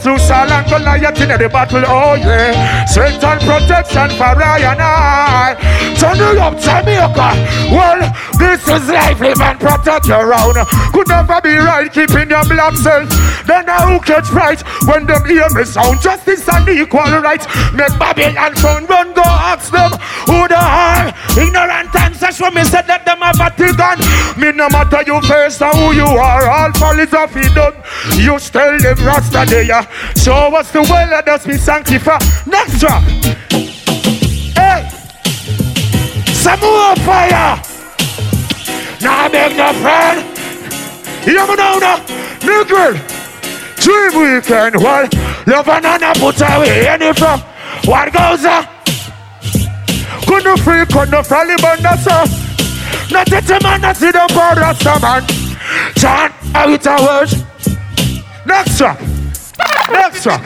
Through Saul and Goliath in the battle, oh yeah. Strength and protection for I and I. Turn it up, Jamaica. Well, this is life, and protect your own. Could never be right, keeping your black self. Then I who catch right when them hear me sound. Justice and equal rights. Make Babylon phone run, go ask them who they are. Ignorant and such when me said that them have a gun. Me no matter you first or who you are. All off he done. You still live Rasta there. Show us the way, let us be sanctified. Next drop. Hey. Some more fire. Now beg no friend. You me know now. Nigga. Dream weekend. Well, love and honor put away any from. What goes on? Couldn't free, couldn't free, but that's all. Not that a man that see the power Rasta man. John, how it a word? Next one. Next one.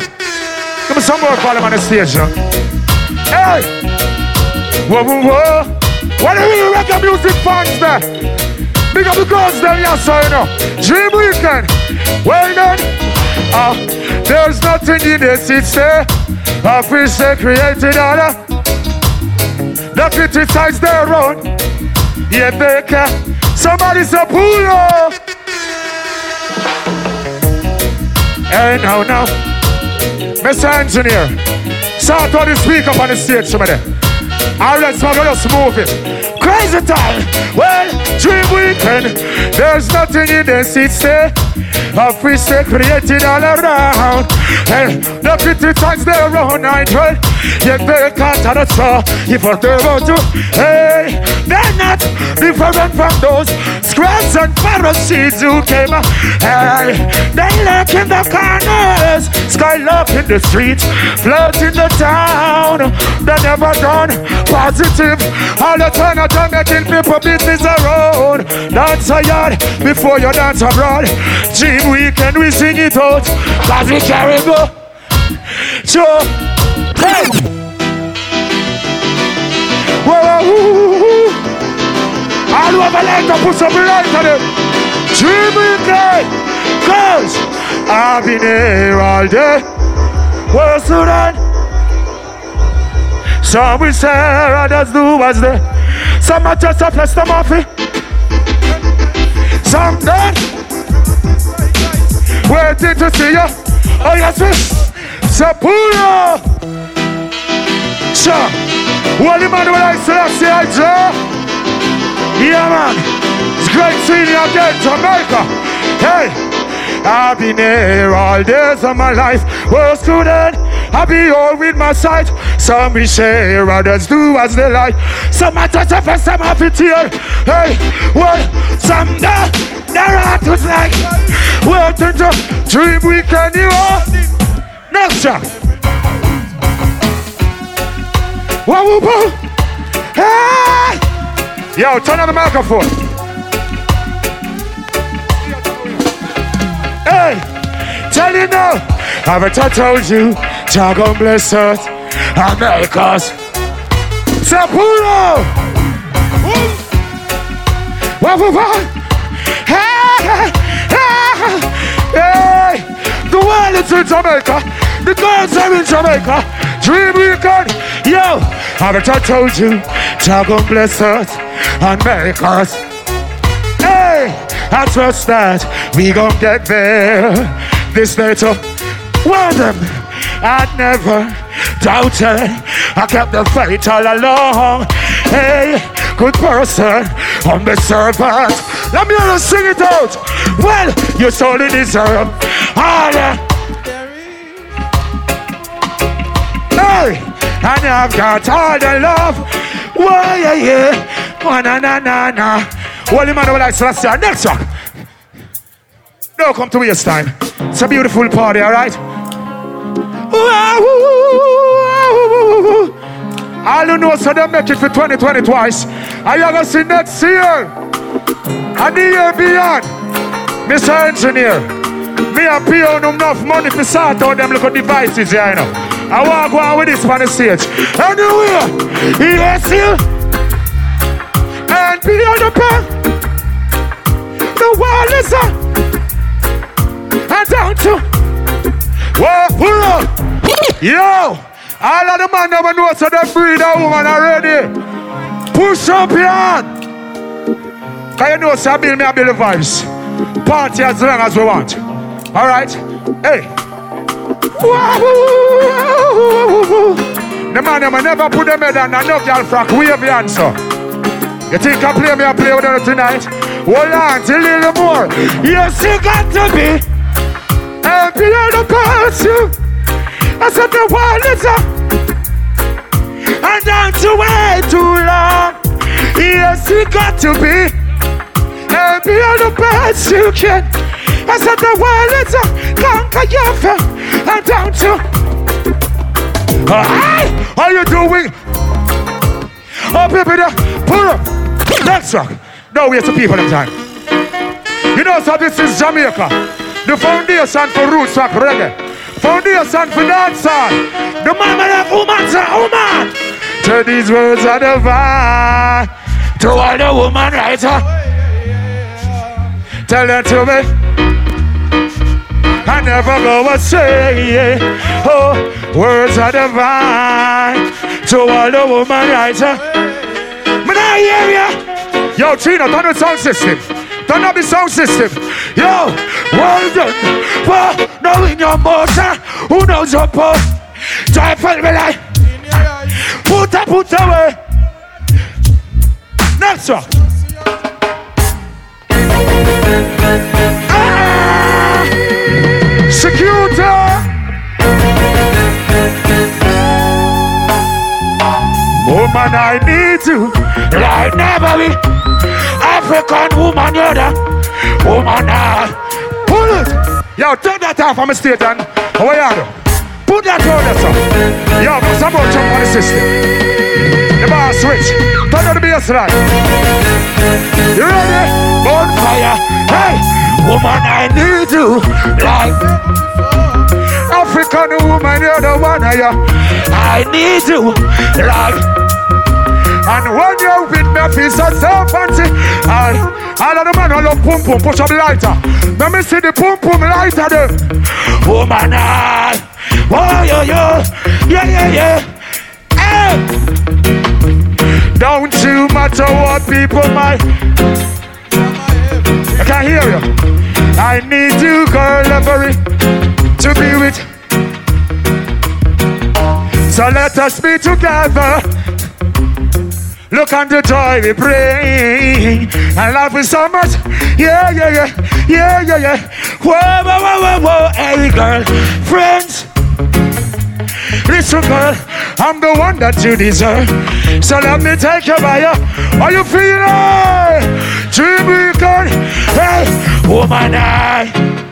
Give me some more volume on the huh? Hey! Whoa, whoa, whoa! What are you reggae music fans there? Big up the girls down here, so you know. Dream weekend. Well done. Ah, there's nothing in it's there. I wish they created order. They criticize their own. Yet they care. Somebody's a pull up. Hey, now, now. Mr. Engineer, start on the speaker up on the stage, somebody. All right, so let's move it. Crazy time. Well, dream weekend. There's nothing in the there. A fish they created all around. Hey, the criticize their own night, well. Yet they can't understand if what they want to. Hey, they're not different from those scribes and Pharisees who came. Hey, they lurk in the corners, skylark in the streets, flirt in the town. They never done positive. All the time making people business around. Dance a yard before you dance abroad. Dream weekend, we sing it out. Cause we carry go. Joe. Hey! Whoa, whoa, whoa. All over like to put some light on it. Dream weekend. Cause I've been here all day. Where's Sudan? Some will say others do as they. Some are just a plus them off it. Some dead. Waiting to see you. Oh yes, miss. Sapura. Sure. What the man will I say? I say I draw. Yeah man. It's great seeing you again, Jamaica. Hey. I've been here all days of my life. Was student, I be here with my sight. Some be share, others do as they like. Some I touch up and some have it here. Hey, well, some da, their heart was like. Welcome to Dream Weekend, you are. Next time. Whoa, whoa, whoa. Hey! Yo, turn on the microphone. Hey, tell you now, haven't I told you, Jah gon' bless us and make. Sapuro! Wah, wah, wah. Hey, the world is in Jamaica. The girls are in Jamaica. Dream weekend. Yo, haven't I told you? God gon' bless us us. I trust that we gon' get there. This well them, I never doubted. I kept the faith all along. Hey, good person, I'm the servant. Let me you sing it out. Well, you solely deserve all Hey, and I've got all the love. Why, yeah, yeah. Oh, na, na, na, na. Holy man, I like Celestia. Next one. Don't come to waste time. It's a beautiful party, all right? All you know, so they make it for 2020 twice. Are you gonna see next year? And the year beyond. Mr. Engineer, me and pay on enough money to sort out them little devices here, you know. I go on with this on the stage. Anyway, yes, you. And be on the pen. The wall is up. And down to. Whoa, pull up. Yo, all of the man never know so they breed a woman already. Push up your hand. Cause you know, so I build me a build the vibes. Party as long as we want. All right? Hey. The man them never put them head on a no girl frack wave the answer. You think I play me a play with them tonight? Hold on a little more. Yes, you got to be. On the person. I said the world is up. And down to wait too long. Yes, you got to be. On the best you can. I said the world is up. Conquer your fear. And down to. Hi, how you doing? Oh, there. pull up. Next song. No waste of people in time. You know, so this is Jamaica. The foundation for roots rock reggae. Foundation for dancehall. The mama of woman to woman. To these words are divine. To all the woman writer. Tell them to me. I never go astray. Oh, words are divine. To all the woman writer. Man, I hear ya. Yo, Trina, turn the sound system. Turn up the sound system. Yo, well done. For knowing your motor. Who knows your post? For me like. Put up, put away. Next one. Ah, Security! Woman, I need you like never be. African woman, you're the woman. I pull it. Yo, turn that off the stage and how are you? Put that on there, sir. Yo, more jump on the system. The bar switch. Turn on the bass line. You ready? Bonfire. Hey, woman, I need you like African woman, you're the one I I need you like and when you're with me, I feel so, so fancy. And all of the man who love pum pum, push up lighter. Let me see the pum pum lighter there. Woman, I, oh, yo, yo, yeah, yeah, yeah. Hey. Don't you matter what people might. I can't hear you. I need you, girl, every to be with. So let us be together. Look on the joy we bring. I love you so much. Yeah, yeah, yeah. Yeah, yeah, yeah. Whoa, whoa, whoa, whoa, whoa. Hey, girl. Friends. Listen, girl. I'm the one that you deserve. So let me take you by your. How you feeling? Dream weekend. Hey, woman, I.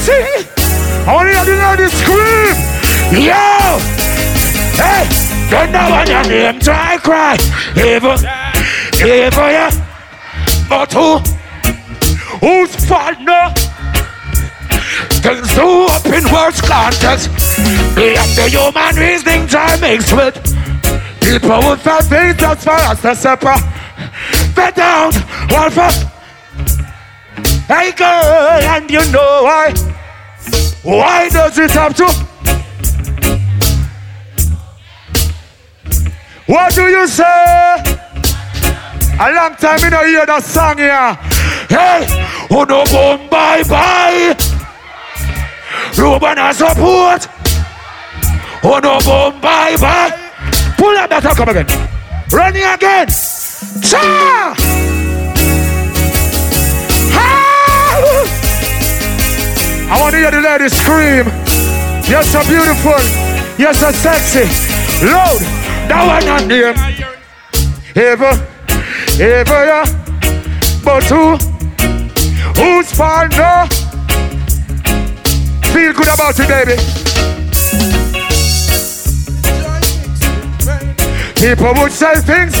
See. I want to hear the scream. Yo! Hey! Don't know when your name try cry. Evil. Evil, yeah. But who? Who's fault no? Things do up in words context. Beyond the human reasoning time mixed with people with fat things that's for us to separate. Fed down, one for. Hey girl, and you know why? Why does it have to? What do you say? A long time you don't hear that song here. Hey, oh no boom bye bye. Ruben and support. Oh no boom bye bye. Pull up that come again. Running again. Cha! I want to hear the ladies scream. You're so beautiful. You're so sexy. Loud. That one on name. Ever, ever, yeah. But who? Who's fine now? Feel good about it, baby. People would say things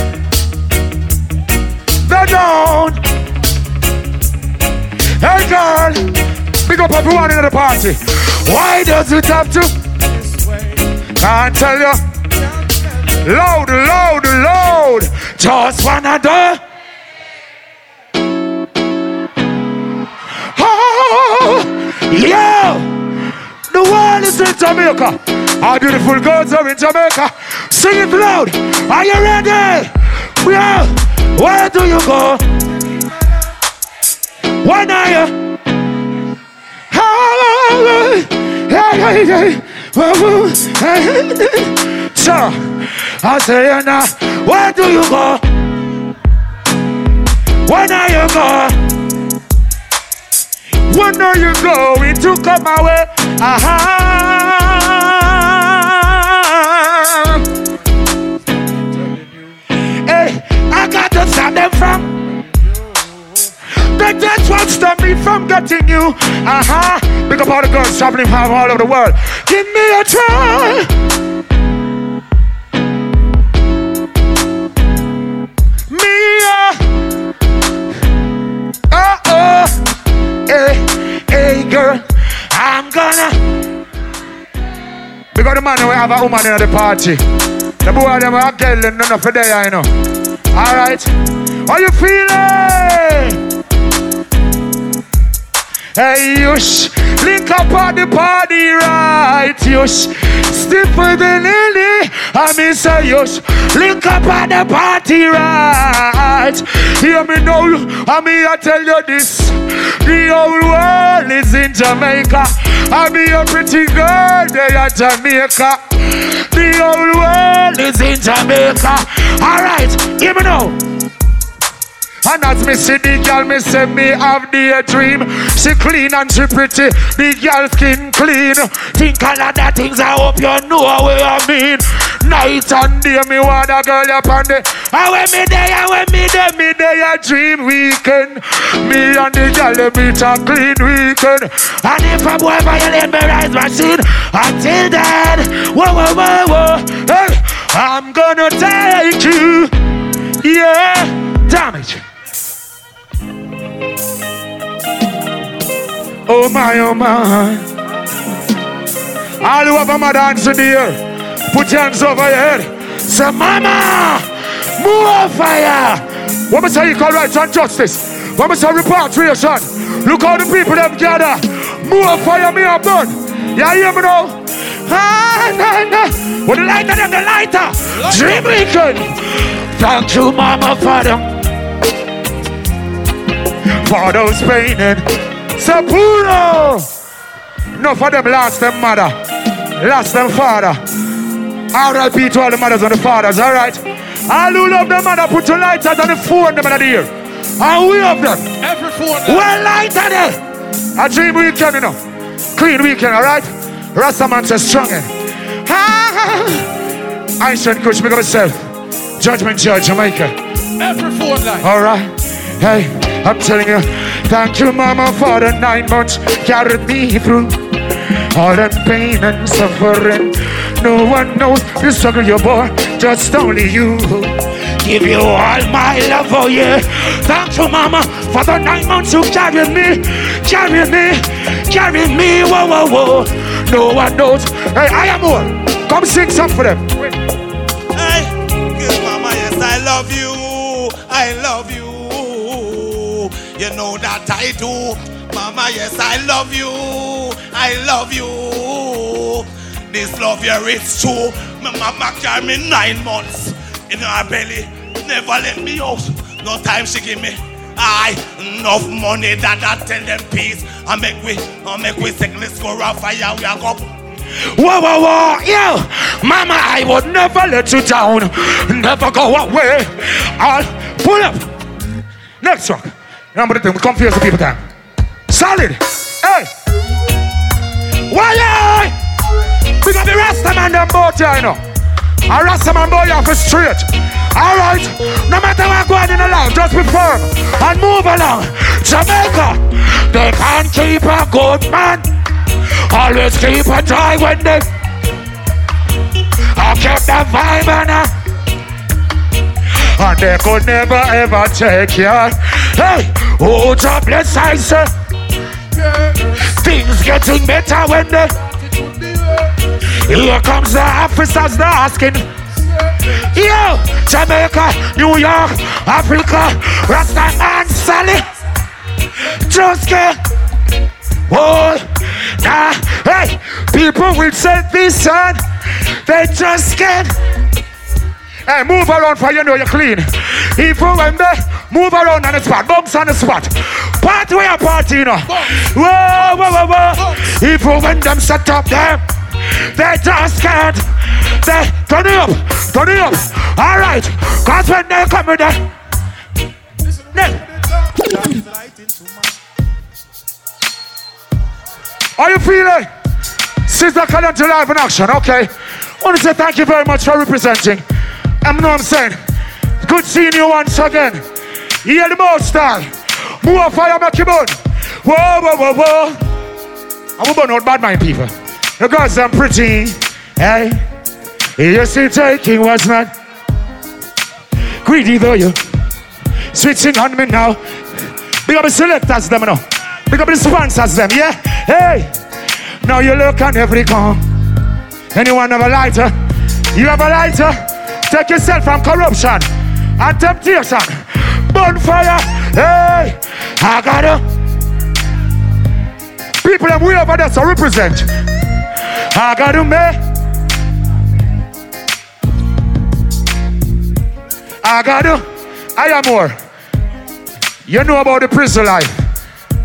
they don't. Hey girl, big up everyone in the party. Why does it have to? Can't tell you. Loud, loud, loud. Just wanna do. Oh, yeah. The world is in Jamaica. Our beautiful girls are in Jamaica. Sing it loud. Are you ready? Yeah. Where do you go? When are you? So, I say now, where do you go? When are you go? When are you going to come my way? Hey, I got to stop them from. They just won't stop me from getting you. Uh-huh. Big up all the girls traveling from all over the world. Give me a try. Because the man we have a woman in the party. The boy them are getting none of there, I know. Alright. How you feeling? Hey, yush, link up on the party, right? Yush, stiffer than any. I mean, say yush, link up on the party, right? Hear me now, I mean, I tell you this. The whole world is in Jamaica. I be a pretty girl, they are Jamaica. The whole world is in Jamaica. Alright, hear me now. And as me see the girl, me say me have the dream. She clean and she pretty, the girl skin clean. Think a lot of things, I hope you know what I mean. Night and day, me want a girl up on the. And when me day, and when me day, me there a dream weekend. Me and the girl, they meet a clean weekend. And if a boy violate me rise machine, until then, whoa, whoa, whoa, whoa, hey, I'm gonna take you, yeah, damage. Oh my, oh my. All who have a mother put your hands over your head. Say, Mama, more fire. What me say you call rights and justice? Me say repatriation? Look how the people them gather. More fire me a burn. You hear me now? Ah, nah, nah. With the lighter than the lighter. Dream weekend. Thank you, Mama, Father. For those painting. Sapuro! No for them lost them mother, lost them father. RLP to all the mothers and the fathers, alright? All who love them mother, put your lights out on the phone them in the ear. And we have them. Every four phone. Well, light on there. A dream weekend, you know. Clean weekend, alright? Rastaman says strong. eh? Ah. Einstein Kush, make up yourself. Judgment Judge, Jamaica. Every phone line. All right. Hey, I'm telling you, thank you, Mama, for the nine months carried me through all the pain and suffering. No one knows the struggle you bore, just only you. Give you all my love, oh yeah. Thank you, oh Mama, For the nine months you carry me, carry me, carry me, whoa, whoa, whoa. No one knows. Hey, I am one. Come sing some for them. Hey, kiss mama, yes, I love you. I love you. You know that I do. Mama, yes, I love you. I love you. This love here is true. My mama carry me nine months in her belly. Never let me out. No time she give me. I enough money that I tell them peace. I make we, I make we sickness go around fire. We are go. Whoa, whoa, whoa, yo, mama, I would never let you down, never go away. I'll pull up. Next song. Remember the thing, we confuse the people time. Solid. Hey. Why, We got the Rasta man them boat here, you know. A Rasta man boy off the straight. Alright, no matter what going in the life, just be firm and move along. Jamaica, they can't keep a good man. Always keep a dry when they I kept the vibe and I and they could never ever take you. Hey, oh, God bless I say. Things getting better when they. Here comes the officers, they're asking. Yo, Jamaica, New York, Africa, Rasta man, Sally. Just get. Oh, nah, hey, people will say this son, they just can't. Hey, move around for you know you're clean. Even when they move around on the spot, bumps on the spot. Party where party, you know. Whoa, whoa, whoa, whoa. Even when them set up them, they just can't. They turn it up, turn it up. All right, cause when they come in there, Are you feeling? Sizzla Kalonji live in action, okay? I want to say thank you very much for representing. I know I'm saying. Good seeing you once again. Hear the most style. More fire, make. Whoa, whoa, whoa, whoa. I will burn out bad mind people. Girls are pretty. Hey, you're still taking was not greedy though you. Switching on me now. Big up the selectors them now. Big up the sponsors them, yeah? Hey, now you look on every corner. Anyone have a lighter? You have a lighter? Take yourself from corruption and temptation. Bonfire. Hey, I gotta. People them way over there represent. I make. I gotta. I am more. You know about the prison life.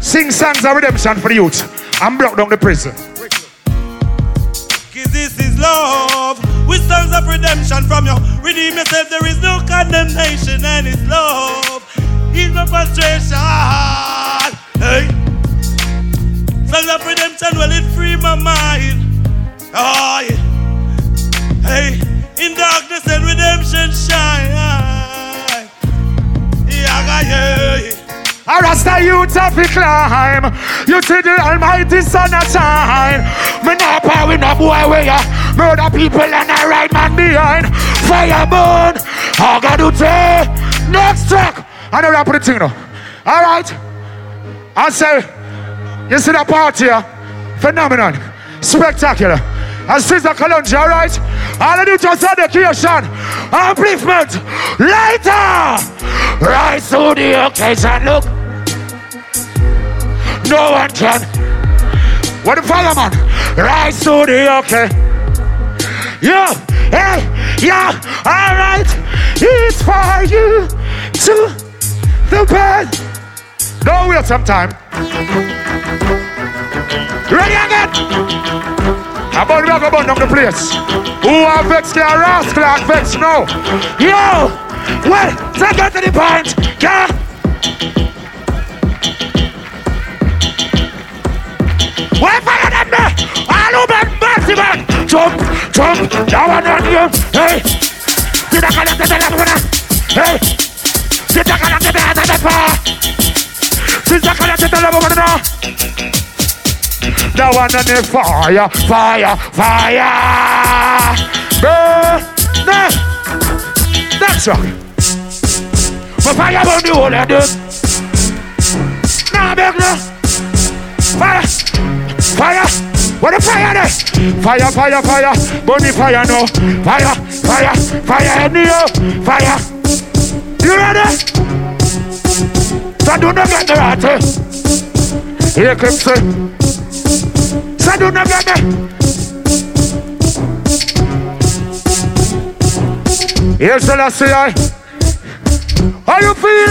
Sing songs of redemption for the youth and block down the prison. This is love. With songs of redemption from you. Redeem yourself, there is no condemnation, and it's love. He's no frustration. Hey. Songs of redemption, well, it free my mind. Oh, yeah. Hey. In darkness and redemption shine. Yeah, yeah, yeah. I rasta you to fi climb. You see the Almighty Son of shine. Me not power with no boy where ya murder people and I ride man behind. Fire burn. I got to say next track. I know that put the thing now. All right. I say, you see that party here? Phenomenon. Spectacular. And Sizzla Kalonji, all right? All I do just education, upliftment, lighter, rise to the occasion. Look, no one can. What the fireman? Rise to the occasion. Yeah, hey, yeah, all right. It's for you to the bed. Don't wait some time. Ready again? How about we go burn down the place? Who are vexed can rascal and vex now? Yo! Well, take it to the point. Yeah! Why fire them there? All over mercy man! Jump, jump, down on you. Hey! Did I call it to the level Hey! Did I call it to the Did I call it to the level the one on the fire, fire, fire. Burn, no. That's right. My fire burn the whole of them. I beg now. Fire, fire. What a fire there? Fire, fire, fire. Bunny fire no. Fire, fire, fire. Any fire. You ready? So do not get the eh? Here comes the. So do not get the. Here's the last year. How you feeling?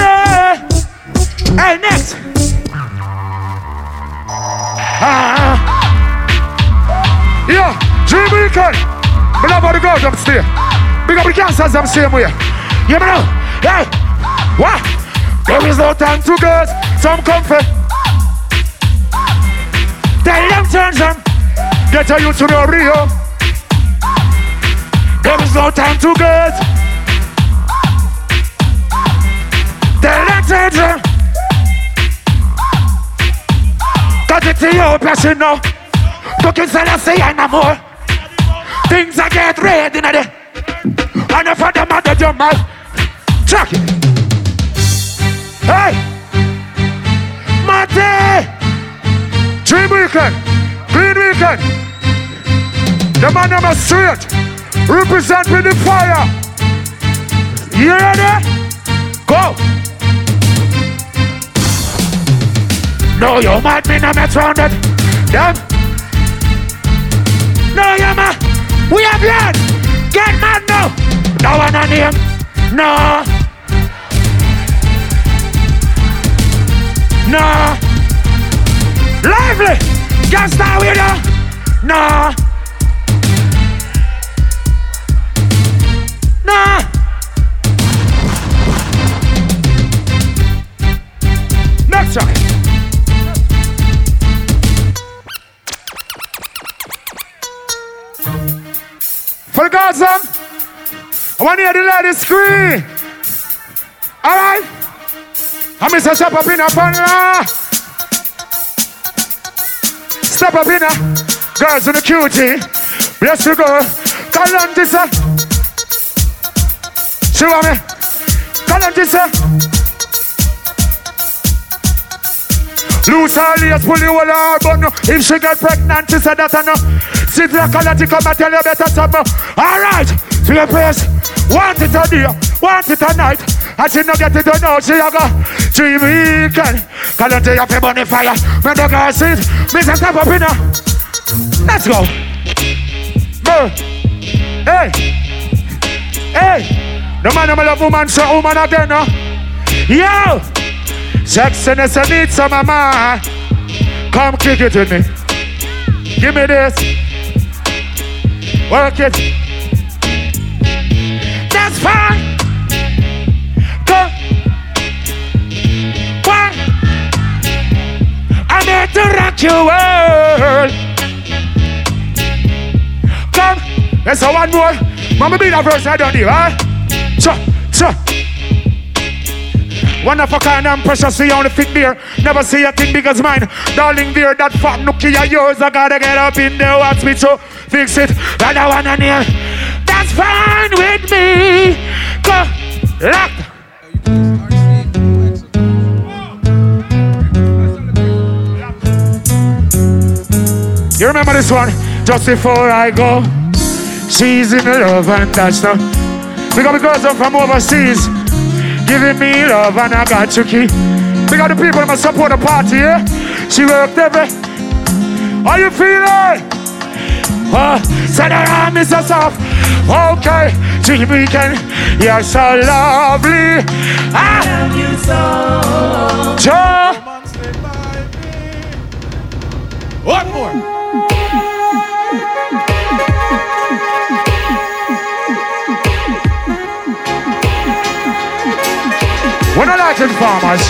Hey, next. Ah. Yeah, dream weekend. Me love how the girls stay. Big up the cancers them same way. Me know. Hey, what? There is no time to girls. Some comfort. Tell them turn them. Get a youth to the Rio. There is no time to girls. Tell them turn them. Cause it's your passion now. Talking Selassie and no more. Things I get ready in the And if I them at the jump out. Check it. Hey! Mate! Dream weekend. Green weekend. The man number straight. Represent with the fire. You ready? Go! No, you mad me, I'm surrounded. Them. No, you mad. We have blood. Get mad now. No one on him. No. No. Lively. Gangsta with you. No. No. Next time. For the gods, um, I want to hear the ladies scream. All right? I'm Mr. Step up in a panel. Step up in a girls in the cutie. Yes, you go. Uh. She want me. Uh. Loose her lace, pull you all her bun. If she get pregnant, she said that I know. Sit like a lady, come and tell you better something. All right, to your place. Want it a day, want it a night. And she no get it done now, she a go three weekend. Call on to your fi burn the fire. When the girl sit, me say step up in. Let's go. Go. Hey. Hey. No man, no love woman, so woman again, no. Oh. Yo. Sexiness, I need some of mine. Come kick it with me. Give me this. Work it. That's fine. Go. One. I'm here to rock your world. Come. Let's have one more. Mama be that verse I don't do, huh? Cha, cha. One of a kind, I'm precious, see only fit there. Never see a thing big as mine. Darling, there, that fat nookie of yours. I gotta get up in there, watch me to fix it. And I wanna near. That's fine with me. Go, lock. You remember this one? Just before I go, she's in love and that's the. Because because I'm from overseas, giving me love and I got you key. Because the people that support the party, yeah? She worked every. How you feeling? Oh, send her on, Mr. Soft. Okay, dream weekend. You're so lovely. I love you so. Joe. One more. Latin farmers.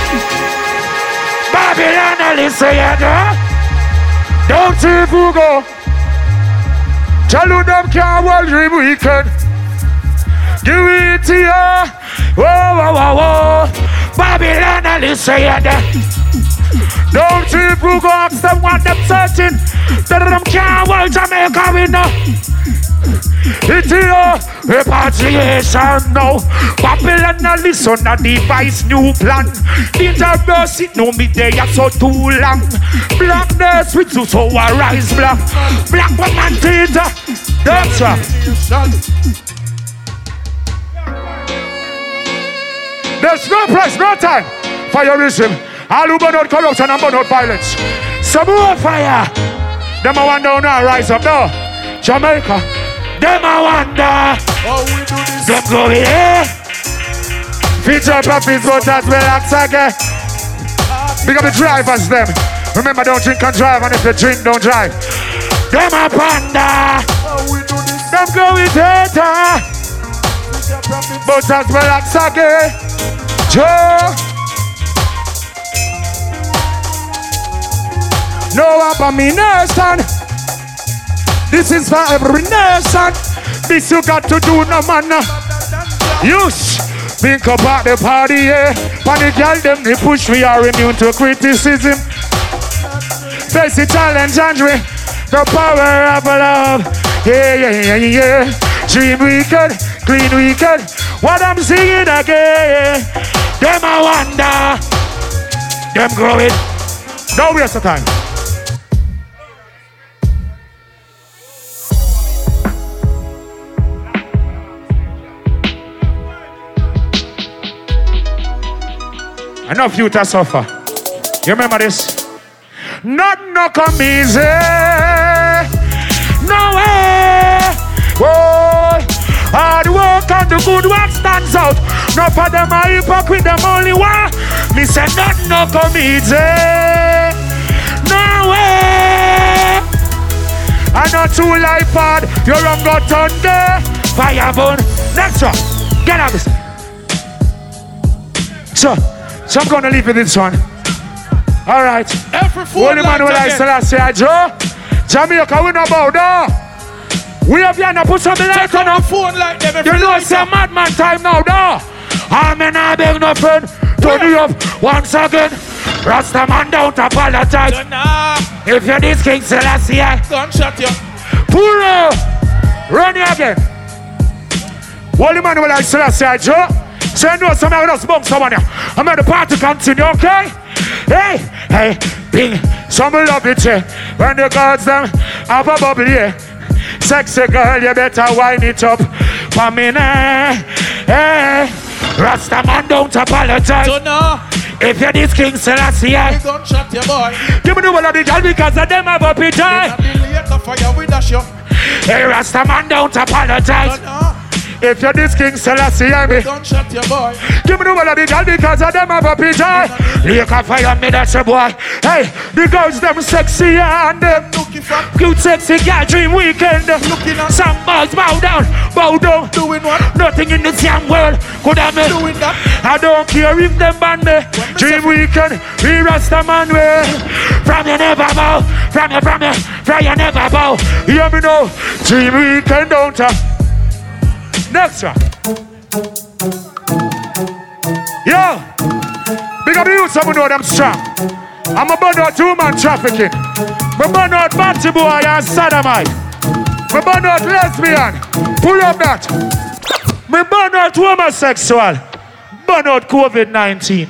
Babylon, Alicia, eh? don't you go. Tell you them can't hold dream weekend. Give it to you. Whoa, whoa, whoa, whoa. Babylon, Alicia, eh? don't you go. Ask them what them searching. Tell them can't hold Jamaica, we know. It's here. Repatriation now. Babylon a listen a device new plan. Danger mercy no me there so too long. Blackness with you so I rise black. Black woman danger. That's right. There's no place, no time for your reason. All who burn out corruption and burn out violence. Some more fire. Them a wonder now rise up now. Jamaica. Them a wonder. Eh? How eh? we do this? Them go here. Feature profits, but as well as again. Big up the drivers, them. Remember, don't drink and drive, and if you drink, don't drive. Them a panda. Them go with data. But as well as again. Joe. No up on me, abomination. This is for every nation. This you got to do, no man. Use. Think about the party, yeah. Panic girl, them they push we are immune to criticism. Face the challenge and we the power of love. Yeah, yeah, yeah, yeah. Dream weekend, clean weekend. What I'm singing again. Them I wonder. Them growing. Don't waste the time. Enough you to suffer. You remember this? Not no come easy. No way. Whoa. Hard work and the good work stands out. No for them a hypocrite, them only one. Me say not no come easy. No way. I know too life hard. Your wrong got thunder. Fire burn. Next one. Get out up. So, so I'm gonna leave with this one. All right. Every fool Holy man light will I again. still I say, Joe. Jamaica, we no bow down. We have now put some light Check on the phone like them. You know it's a madman time now, da. I'm in a big nothing. Turn you up once again. Rasta man don't apologize. If you're this King Selassie, eh? gunshot you. pull up. Eh? Run you again. Holy man will I say, Joe. So you know somebody else bump someone here. I'm at the party continue, okay? Hey, hey, bing. Some love it, yeah. When the girls them have a bubble, yeah. Sexy girl, you better wind it up for me now. Hey, Rasta man don't apologize. So now, If you're this King Selassie, yeah. gunshot your boy. give me the one of the girl because of them have a pity. And the later fire we dash you. Hey, Rasta man don't apologize. So now, If you're this King Selassie, yeah, me. shut your boy. Give me the one of the girl because of them have a picture. Lake of fire, me that's a boy. Hey, the girls them sexy and them Looking for cute sexy girl dream weekend. Some boys bow down, bow down. doing what? Nothing in this damn world could have me. Doing that. I don't care if them ban me. Dream weekend, we rasta man way. From you never bow, from you, from you, from you never bow. Hear me now. Dream weekend don't ya? Next one. Yo, big up the youth, some know them strong. I'm a burn out human trafficking. Me burn out batty boy and sodomite. Me burn out lesbian. Pull up that. Me burn out homosexual. Burn out COVID-19.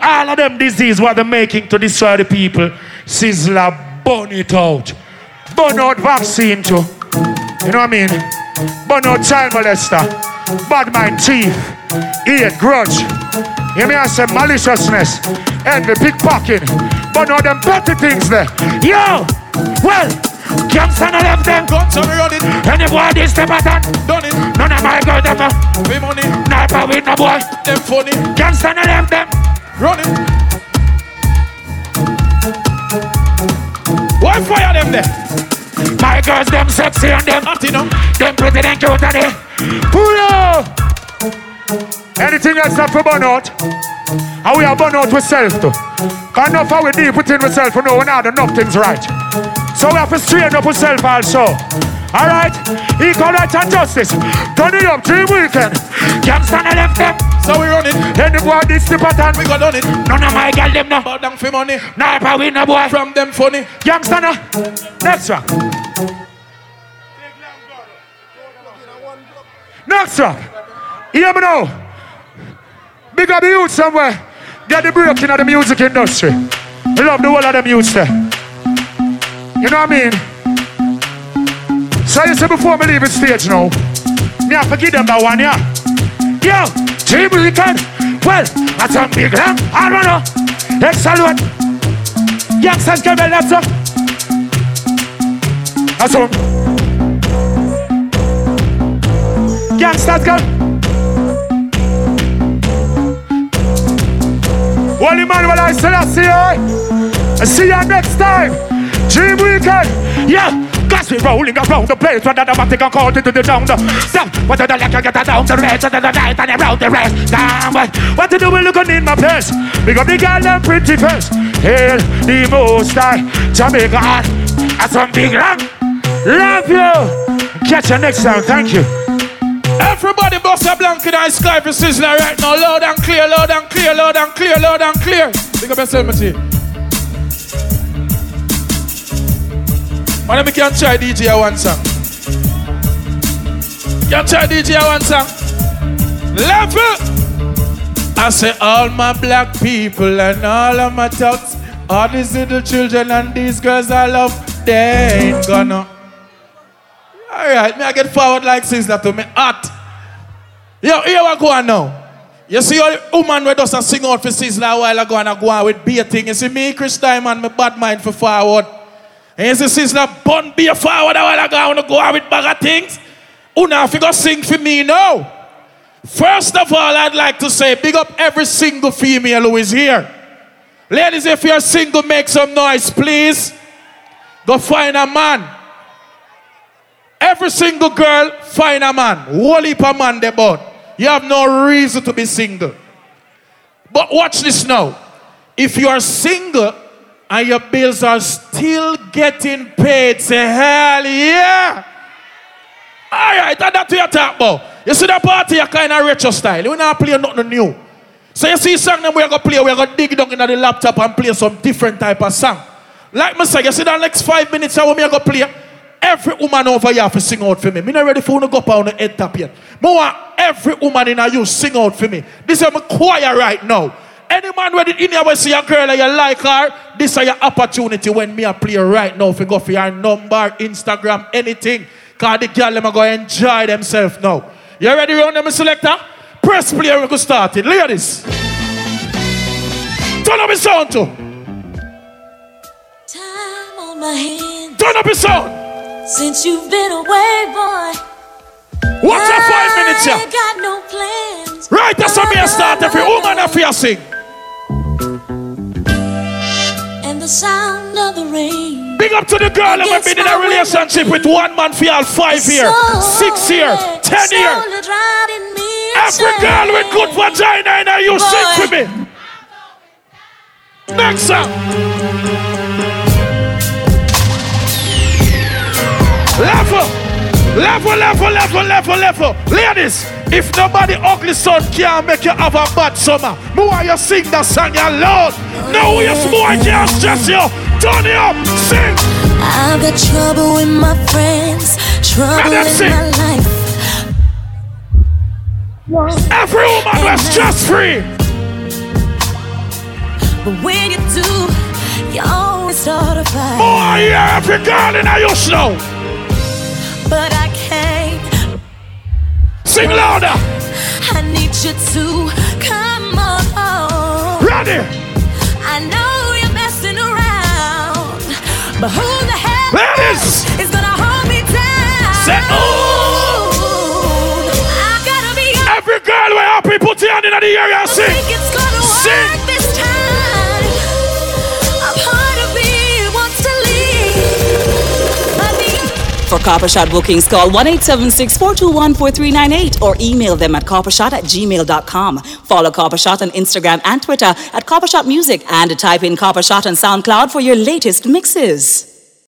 All of them disease what they're making to destroy the people. Sizzla, burn it out. Burn out vaccine too. You know what I mean? Burn out child molester. Bad mind thief. Hate, grudge. You I say maliciousness. Envy, pickpocket. Burn out them petty things there. Yo! Well, gangsta no left them. Guns on running. Any boy this step at that. Done it. None of my girl them. Pay money. Sniper with no boy. Them funny. Gangsta no left them. Running. Why fire them there? My girls them sexy and them. Hot enough. Them pretty and cute and they. Pull up. Anything else that for burn out? And we are burn out with self too. Cause enough how we deep within ourselves, we know we not enough things right. So we have to straighten up ourselves also. Alright? Equal rights and justice. Turn it up, dream weekend. Gangsta no left them. So we running. Any boy this the pattern. We got done it. None of my girl them no. Bow down for money. Sniper with no boy. From them funny. Gangsta no. Next one. Next up. Hear me now. Big up the youth somewhere. Get the breaking of the music industry. Love the whole of youths there. You know what I mean? So you say before me leave the stage now, me have to give them that one, yeah? Yo, Dream Weekend. Well, that's a big lamp. I don't know. Excellent. Youngsters get me left up. That's all. Youngsters go. Well, Emmanuel, I still see you. I see you next time. Dream weekend. Yeah. Cause we rolling around the place Whether the matic and call it to the down the Stop What the like I get down the rest Of the night and around the rest Damn what What to do we looking in my place Big up the girl and pretty face Hail the most high Jamaica heart And some big love Love you Catch you next time Thank you Everybody bust a blanket and sky for Sizzla right now. Loud and clear, loud and clear, loud and clear, loud and clear. Think of yourself, Matty. Don't we can try DJ one song? Can try DJ one song? Level! I say all my black people and all of my thugs, all these little children and these girls I love, they ain't gonna. Alright, me I get forward like Sizzla to me hot. Yo, here we go on now. You see all woman who does a sing out for Sizzla a while ago and I go on with beer thing. You see me, Chris Diamond, my bad mind for forward. And you see Sizzla bun beer forward a while ago, I want to go on with bag of things. Una, if you go sing for me now. First of all, I'd like to say big up every single female who is here. Ladies, if you're single, make some noise, please. Go find a man. Every single girl, find a man. Whole heap man they born. You have no reason to be single. But watch this now. If you are single and your bills are still getting paid, say hell yeah. Alright, that's what you're talking about. You see that party, you kind of retro style. We're not playing nothing new. So you see song them we're gonna play, we're gonna dig down into the laptop and play some different type of song. Like me say, you see that next five minutes how we me gonna play? Every woman over here to sing out for me. Me not ready for you to go up on the head top yet. Me want every woman in you sing out for me. This is my choir right now. Any man ready in here will see a girl and you like her, this is your opportunity when me a play right now if you go for your number, Instagram, anything. Cause the girl them are going to enjoy themselves now. You ready round them selector? Press play we go start it. Ladies. Turn up the sound too. Time on my hand. Turn up the sound. Since you've been away, boy. What's your five minutes here? I got no plans. Right, that's a start every woman if you sing. And the sound of the rain. Big up to the girl that have been in a relationship with one man for all five years, six years, ten years. Every girl with good vagina and you sing for me. Next song. Level, level, level, level, level, level. Ladies, if nobody ugly son can't make you have a bad summer, me want you sing that song alone. No, you boy can't stress you. Turn it up, sing. I've got trouble with my friends, trouble sing. my life. Every woman was stress free. But when you do, you always start a fight. Oh, yeah, every girl in your snow. But I can't. Sing louder. I need you to come on. Ready. I know you're messing around, but who the hell Ladies. is gonna hold me down? Say, oh. I gotta be Every girl where happy, put your hand in the area sing. think it's gonna work Sing. For Copper Shot bookings, call 1 876 421 4398 or email them at coppershot at gmail.com. Follow Copper Shot on Instagram and Twitter at Copper Shot Music and type in Copper Shot on SoundCloud for your latest mixes.